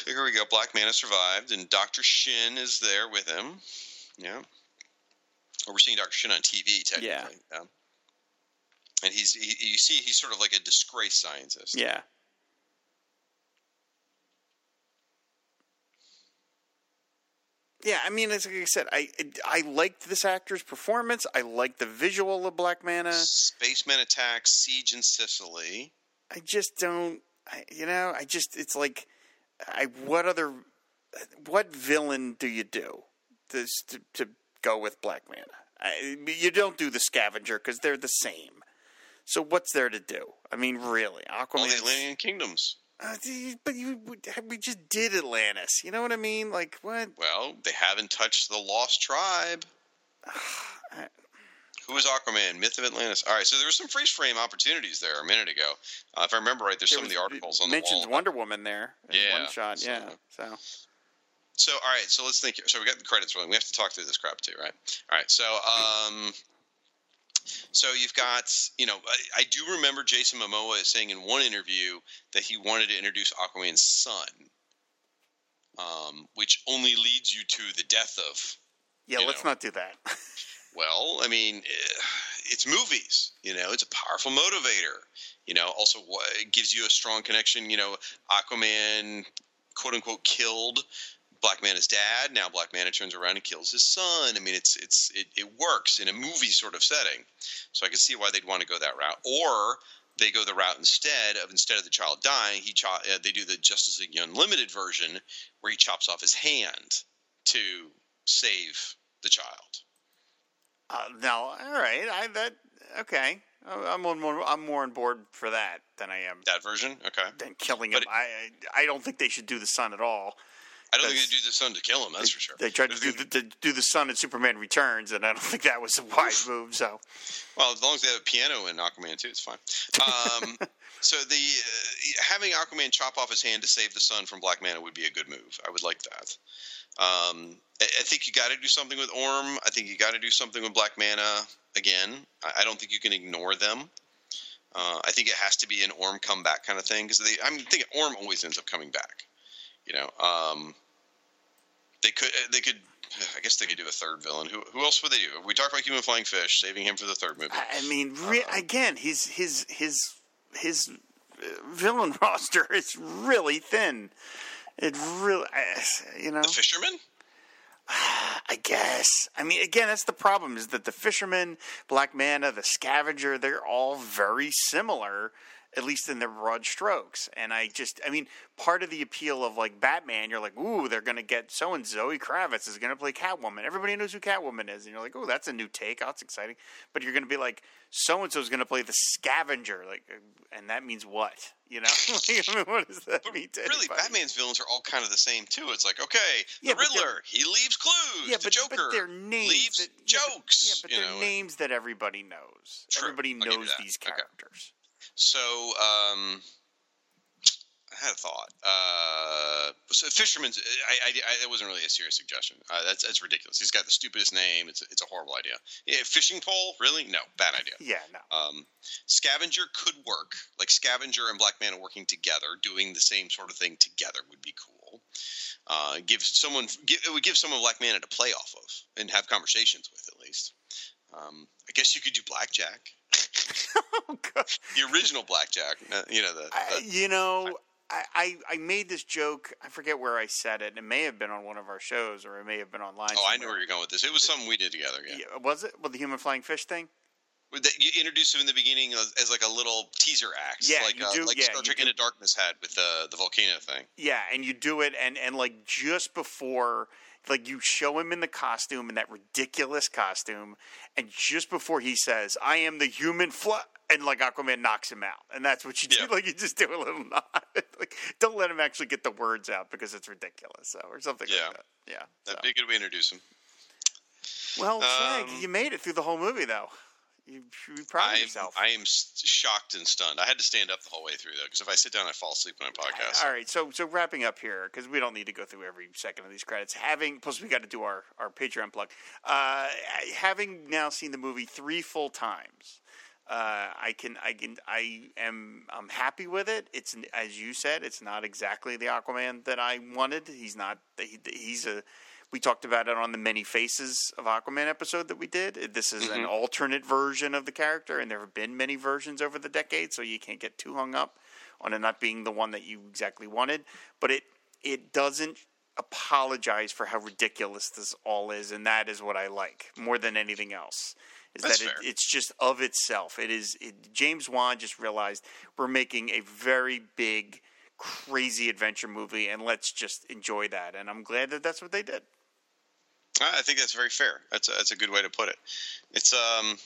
Here we go. Black Manta survived, and Doctor Shin is there with him. Yeah. Or we're seeing Doctor Shin on TV, technically. Yeah. And he's he, you see he's sort of like a disgraced scientist. Yeah. Yeah, I mean, as like I said, I I liked this actor's performance. I liked the visual of Black Manta. Spaceman attacks siege in Sicily. I just don't, I, you know, I just it's like, I what other, what villain do you do this to, to go with Black Manta? I, you don't do the Scavenger because they're the same. So what's there to do? I mean, really, All Aquaman. the Atlantean kingdoms. Uh, but you, we just did Atlantis. You know what I mean? Like what? Well, they haven't touched the Lost Tribe. Who is Aquaman? Myth of Atlantis. All right, so there were some freeze frame opportunities there a minute ago. Uh, if I remember right, there's There some of the articles on the mentions wall. Wonder Woman there. In Yeah, one shot. so- Yeah. So So, all right, so let's think here. So we got the credits rolling. We have to talk through this crap too, right? All right, so um, so you've got, you know, I, I do remember Jason Momoa saying in one interview that he wanted to introduce Aquaman's son, um, which only leads you to the death of. yeah, let's know. not do that. Well, I mean, eh, it's movies. You know, it's a powerful motivator. You know, also it gives you a strong connection. You know, Aquaman, quote unquote, killed Black Manta's dad. Now Black Manta turns around and kills his son. I mean, it's it's it, it works in a movie sort of setting. So I can see why they'd want to go that route. Or they go the route instead of instead of the child dying, he cho- uh, they do the Justice League Unlimited version where he chops off his hand to save the child. Uh, no, all right. I that okay. I'm on more. I'm more on board for that than I am That version, okay. than killing him. I I I don't think they should do the son at all. I don't think they do the son to kill him. That's for sure. They tried to do the, to do the Son in Superman Returns, and I don't think that was a wise move. So Well, as long as they have a piano in Aquaman too, it's fine. Um, so the uh, having Aquaman chop off his hand to save the son from Black Manta would be a good move. I would like that. Um, I, I think you got to do something with Orm. I think you got to do something with Black Manta again. I, I don't think you can ignore them. Uh, I think it has to be an Orm comeback kind of thing because they. I'm thinking Orm always ends up coming back. You know, um, they could. They could. I guess they could do a third villain. Who, who else would they do? We talked about Human Flying Fish, saving him for the third movie. I mean, re- again, his his his his uh, villain roster is really thin. It really, you know. The Fisherman. I guess. I mean, again, that's the problem is that the fisherman, Black Manta, the scavenger, they're all very similar, at least in their broad strokes. And I just, I mean, part of the appeal of like Batman, you're like, ooh, they're going to get so and Zoe Kravitz is going to play Catwoman. Everybody knows who Catwoman is. And you're like, oh, that's a new take. Oh, that's exciting. But you're going to be like, so and so is going to play the scavenger. Like, uh, and that means what? You know? Like, I mean, what does that But mean really, anybody? Batman's villains are all kind of the same too. It's like, okay, the Riddler, he leaves clues. Yeah, the but, Joker but they're names leaves that, yeah, but- jokes. Yeah, but, they're know. names that everybody knows. True. Everybody I'll give you knows these Okay. So, um, I had a thought. Uh, so Fisherman's. I, I, I, that wasn't really a serious suggestion. Uh, that's that's ridiculous. He's got the stupidest name. It's a, it's a horrible idea. Yeah, fishing pole, really? No, bad idea. Yeah, no. Um, Scavenger could work. Like Scavenger and Black man working together, doing the same sort of thing together would be cool. Uh, give someone, give, it would give someone Black Manta to play off of and have conversations with at least. Um, I guess you could do Blackjack, Oh, God. the original Blackjack. uh, You know the, I, you know, I, I, I made this joke. I forget where I said it. It may have been on one of our shows, or it may have been online. oh, I know where you're going with this. It was something we did together. Yeah, Yeah, was it? With the human flying fish thing? With that you introduced him in the beginning as, as like a little teaser act. Yeah, like you uh, do- like yeah, Star Trek. Into Darkness had with the the volcano thing. Yeah, and you do it, and and like just before, like you show him in the costume in that ridiculous costume, and just before he says, "I am the human fly," and like Aquaman knocks him out, and that's what you do. Yeah. Like you just do a little nod. like don't let him actually get the words out because it's ridiculous, so or something Yeah. like that. Yeah. That'd so. be a good way to introduce him. Well, Um, you made it through the whole movie, though. You should be proud of yourself. I am shocked and stunned. I had to stand up the whole way through though, because if I sit down, I fall asleep on a podcast. All right, so so wrapping up here because we don't need to go through every second of these credits. Having plus we got to do our our Patreon plug. Uh, having now seen the movie three full times, uh, I can I can I am I'm happy with it. It's as you said, it's not exactly the Aquaman that I wanted. He's not. He, he's a. We talked about it on the Many Faces of Aquaman episode that we did. This is an mm-hmm. alternate version of the character, and there have been many versions over the decades, so you can't get too hung up on it not being the one that you exactly wanted. But it it doesn't apologize for how ridiculous this all is, and that is what I like more than anything else. Is That's that it, it's just of itself. It is. It, James Wan just realized we're making a very big, crazy adventure movie, and let's just enjoy that. And I'm glad that that's what they did. I I think that's very fair. That's a, that's a good way to put it. It's um,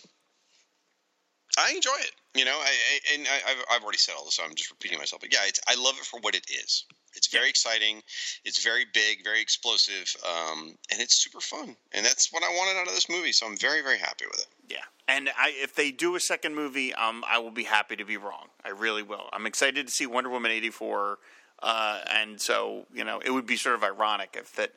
I enjoy it. You know, I, I and I, I've I've already said all this, so I'm just repeating myself. But yeah, it's I love it for what it is. It's very exciting. It's very big, very explosive, um, and it's super fun. And that's what I wanted out of this movie. So I'm very very happy with it. Yeah, and I, if they do a second movie, um, I will be happy to be wrong. I really will. I'm excited to see Wonder Woman '84, uh, and so you know, it would be sort of ironic if that,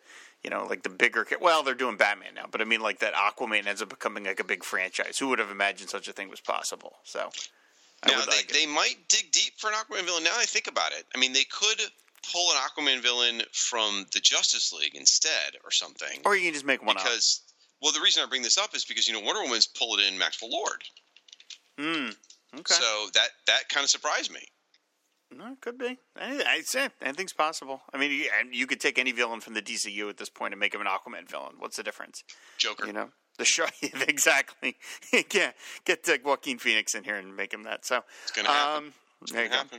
you know, like the bigger. Well, they're doing Batman now, but I mean, like that Aquaman ends up becoming like a big franchise. Who would have imagined such a thing was possible? So, Now would they, like they might dig deep for an Aquaman villain. Now I think about it, I mean they could pull an Aquaman villain from the Justice League instead, or something. or you can just make one up. because well, the reason I bring this up is because you know Wonder Woman's pulled in Maxwell Lord, Hmm. Okay. so that that kind of surprised me. No, it could be. Anything, I say anything's possible. I mean, you, you could take any villain from the DCU at this point and make him an Aquaman villain. What's the difference? Joker. You know, the show exactly. yeah, get uh, Joaquin Phoenix in here and make him that. So It's gonna happen. Um, you Gonna go.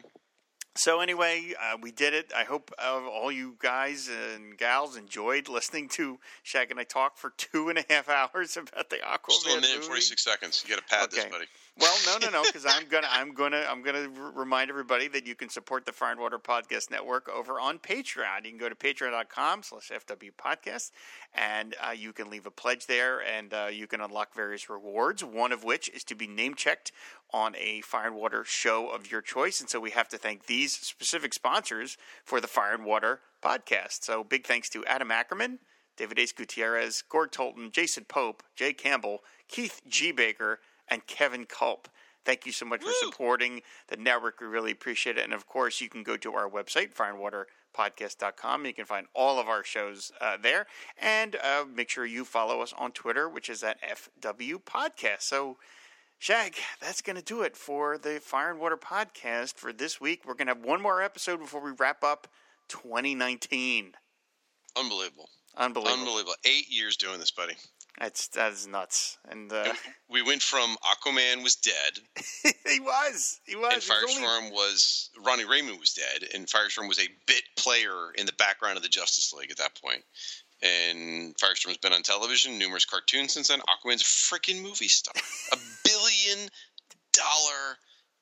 So anyway, uh, we did it. I hope uh, all you guys and gals enjoyed listening to Shag and I talk for two and a half hours about the Aquaman Still a minute forty six seconds. You got to pad this, buddy. Well, no, no, no, because I'm gonna, I'm gonna, I'm gonna r- remind everybody that you can support the Fire and Water Podcast Network over on Patreon. You can go to patreon.com/slash FW Podcast, and uh, you can leave a pledge there, and uh, you can unlock various rewards. One of which is to be name checked on a Fire and Water show of your choice, and so we have to thank these specific sponsors for the Fire and Water Podcast. So, big thanks to Adam Ackerman. David Ace Gutierrez, Gord Tolton, Jason Pope, Jay Campbell, Keith G. Baker, and Kevin Culp. Thank you so much for supporting the network. We really appreciate it. And of course, you can go to our website, Fire and Water fireandwaterpodcast.com. You can find all of our shows uh, there. And uh, make sure you follow us on Twitter, which is at FW Podcast. So, Shag, that's going to do it for the Fire and Water Podcast for this week. We're going to have one more episode before we wrap up 2019. Unbelievable. Unbelievable. Unbelievable. Eight years doing this, buddy. That's that is nuts. And uh, We went from Aquaman was dead, he was, he was. and was only- Firestorm was Ronnie Raymond was dead, and Firestorm was a bit player in the background of the Justice League at that point. And Firestorm's been on television, numerous cartoons since then. Aquaman's a freaking movie star, a billion dollar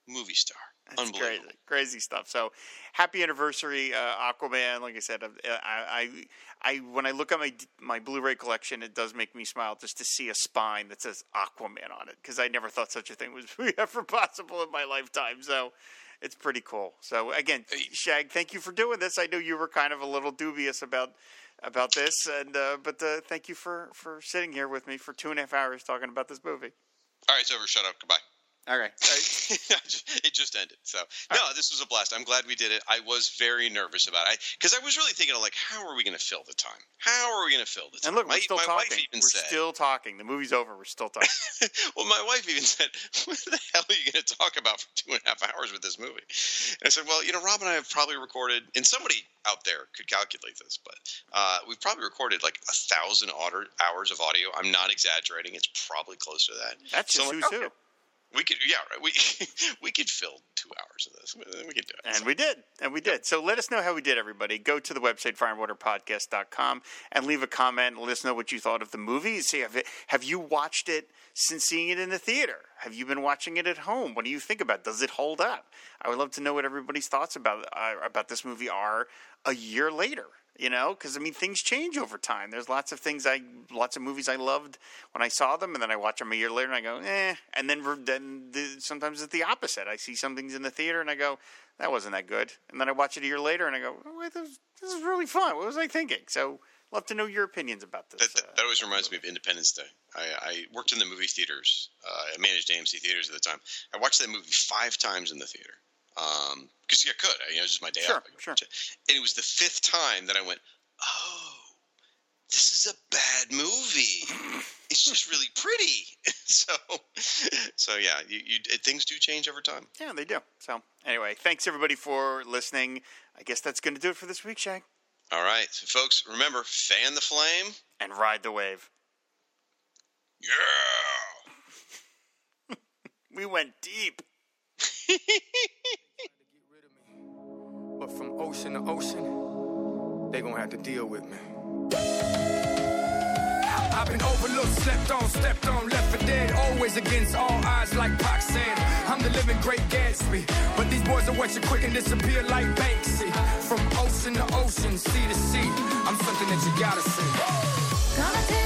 movie star. Unbelievable. crazy, crazy stuff. So, happy anniversary, uh, Aquaman! Like I said, uh, I, I, I, when I look at my my Blu-ray collection, it does make me smile just to see a spine that says Aquaman on it because I never thought such a thing was ever possible in my lifetime. So, it's pretty cool. So, again, Shag, thank you for doing this. I know you were kind of a little dubious about about this, and uh, but uh, thank you for for sitting here with me for two and a half hours talking about this movie. All right, it's over. Shut up. Goodbye. All right. it just ended. So no, this was a blast. I'm glad we did it. I was very nervous about it because I, was really thinking like, how are we going to fill the time? How are we going to fill the time? And look, we're my, still my talking. wife even We're said, still talking. The movie's over. We're still talking. well, my wife even said, what the hell are you going to talk about for two and a half hours with this movie? And I said, well, you know, Rob and I have probably recorded, and somebody out there could calculate this, but uh, we've probably recorded like a thousand hours of audio. I'm not exaggerating. It's probably close to that. That's So who's like, who. We could, yeah, right. We we could fill two hours of this. We could do it. And we did. And we did. So let us know how we did, everybody. Go to the website, fireandwaterpodcast.com, and leave a comment. Let us know what you thought of the movie. See, have, it, have you watched it since seeing it in the theater? Have you been watching it at home? What do you think about it? Does it hold up? I would love to know what everybody's thoughts about, uh, about this movie are a year later. You know, because I mean, things change over time. There's lots of things I, lots of movies I loved when I saw them, and then I watch them a year later, and I go, eh. And then, then the, sometimes it's the opposite. I see some things in the theater, and I go, that wasn't that good. And then I watch it a year later, and I go, oh, this, this is really fun. What was I thinking? So, love to know your opinions about this. That, that, that always reminds me of Independence Day. I, I worked in the movie theaters. Uh, I managed AMC theaters at the time. I watched that movie five times in the theater Um, because I could. You know, it was just my day Sure, off. Sure. And it was the fifth time that I went, oh, this is a bad movie. it's just really pretty. so, so yeah, you, you, things do change over time. yeah, they do. So, anyway, thanks everybody for listening. I guess that's going to do it for this week, Shag. All right, so folks, remember, fan the flame. And ride the wave. Yeah. We went deep. But from ocean to ocean, they gonna have to deal with me. I've been overlooked, slept on, stepped on, left for dead. Always against all odds, like Pac said. I'm the living great Gatsby. But these boys will watch you quick and disappear like Banksy. From ocean to ocean, sea to sea, I'm something that you gotta see. Gonna take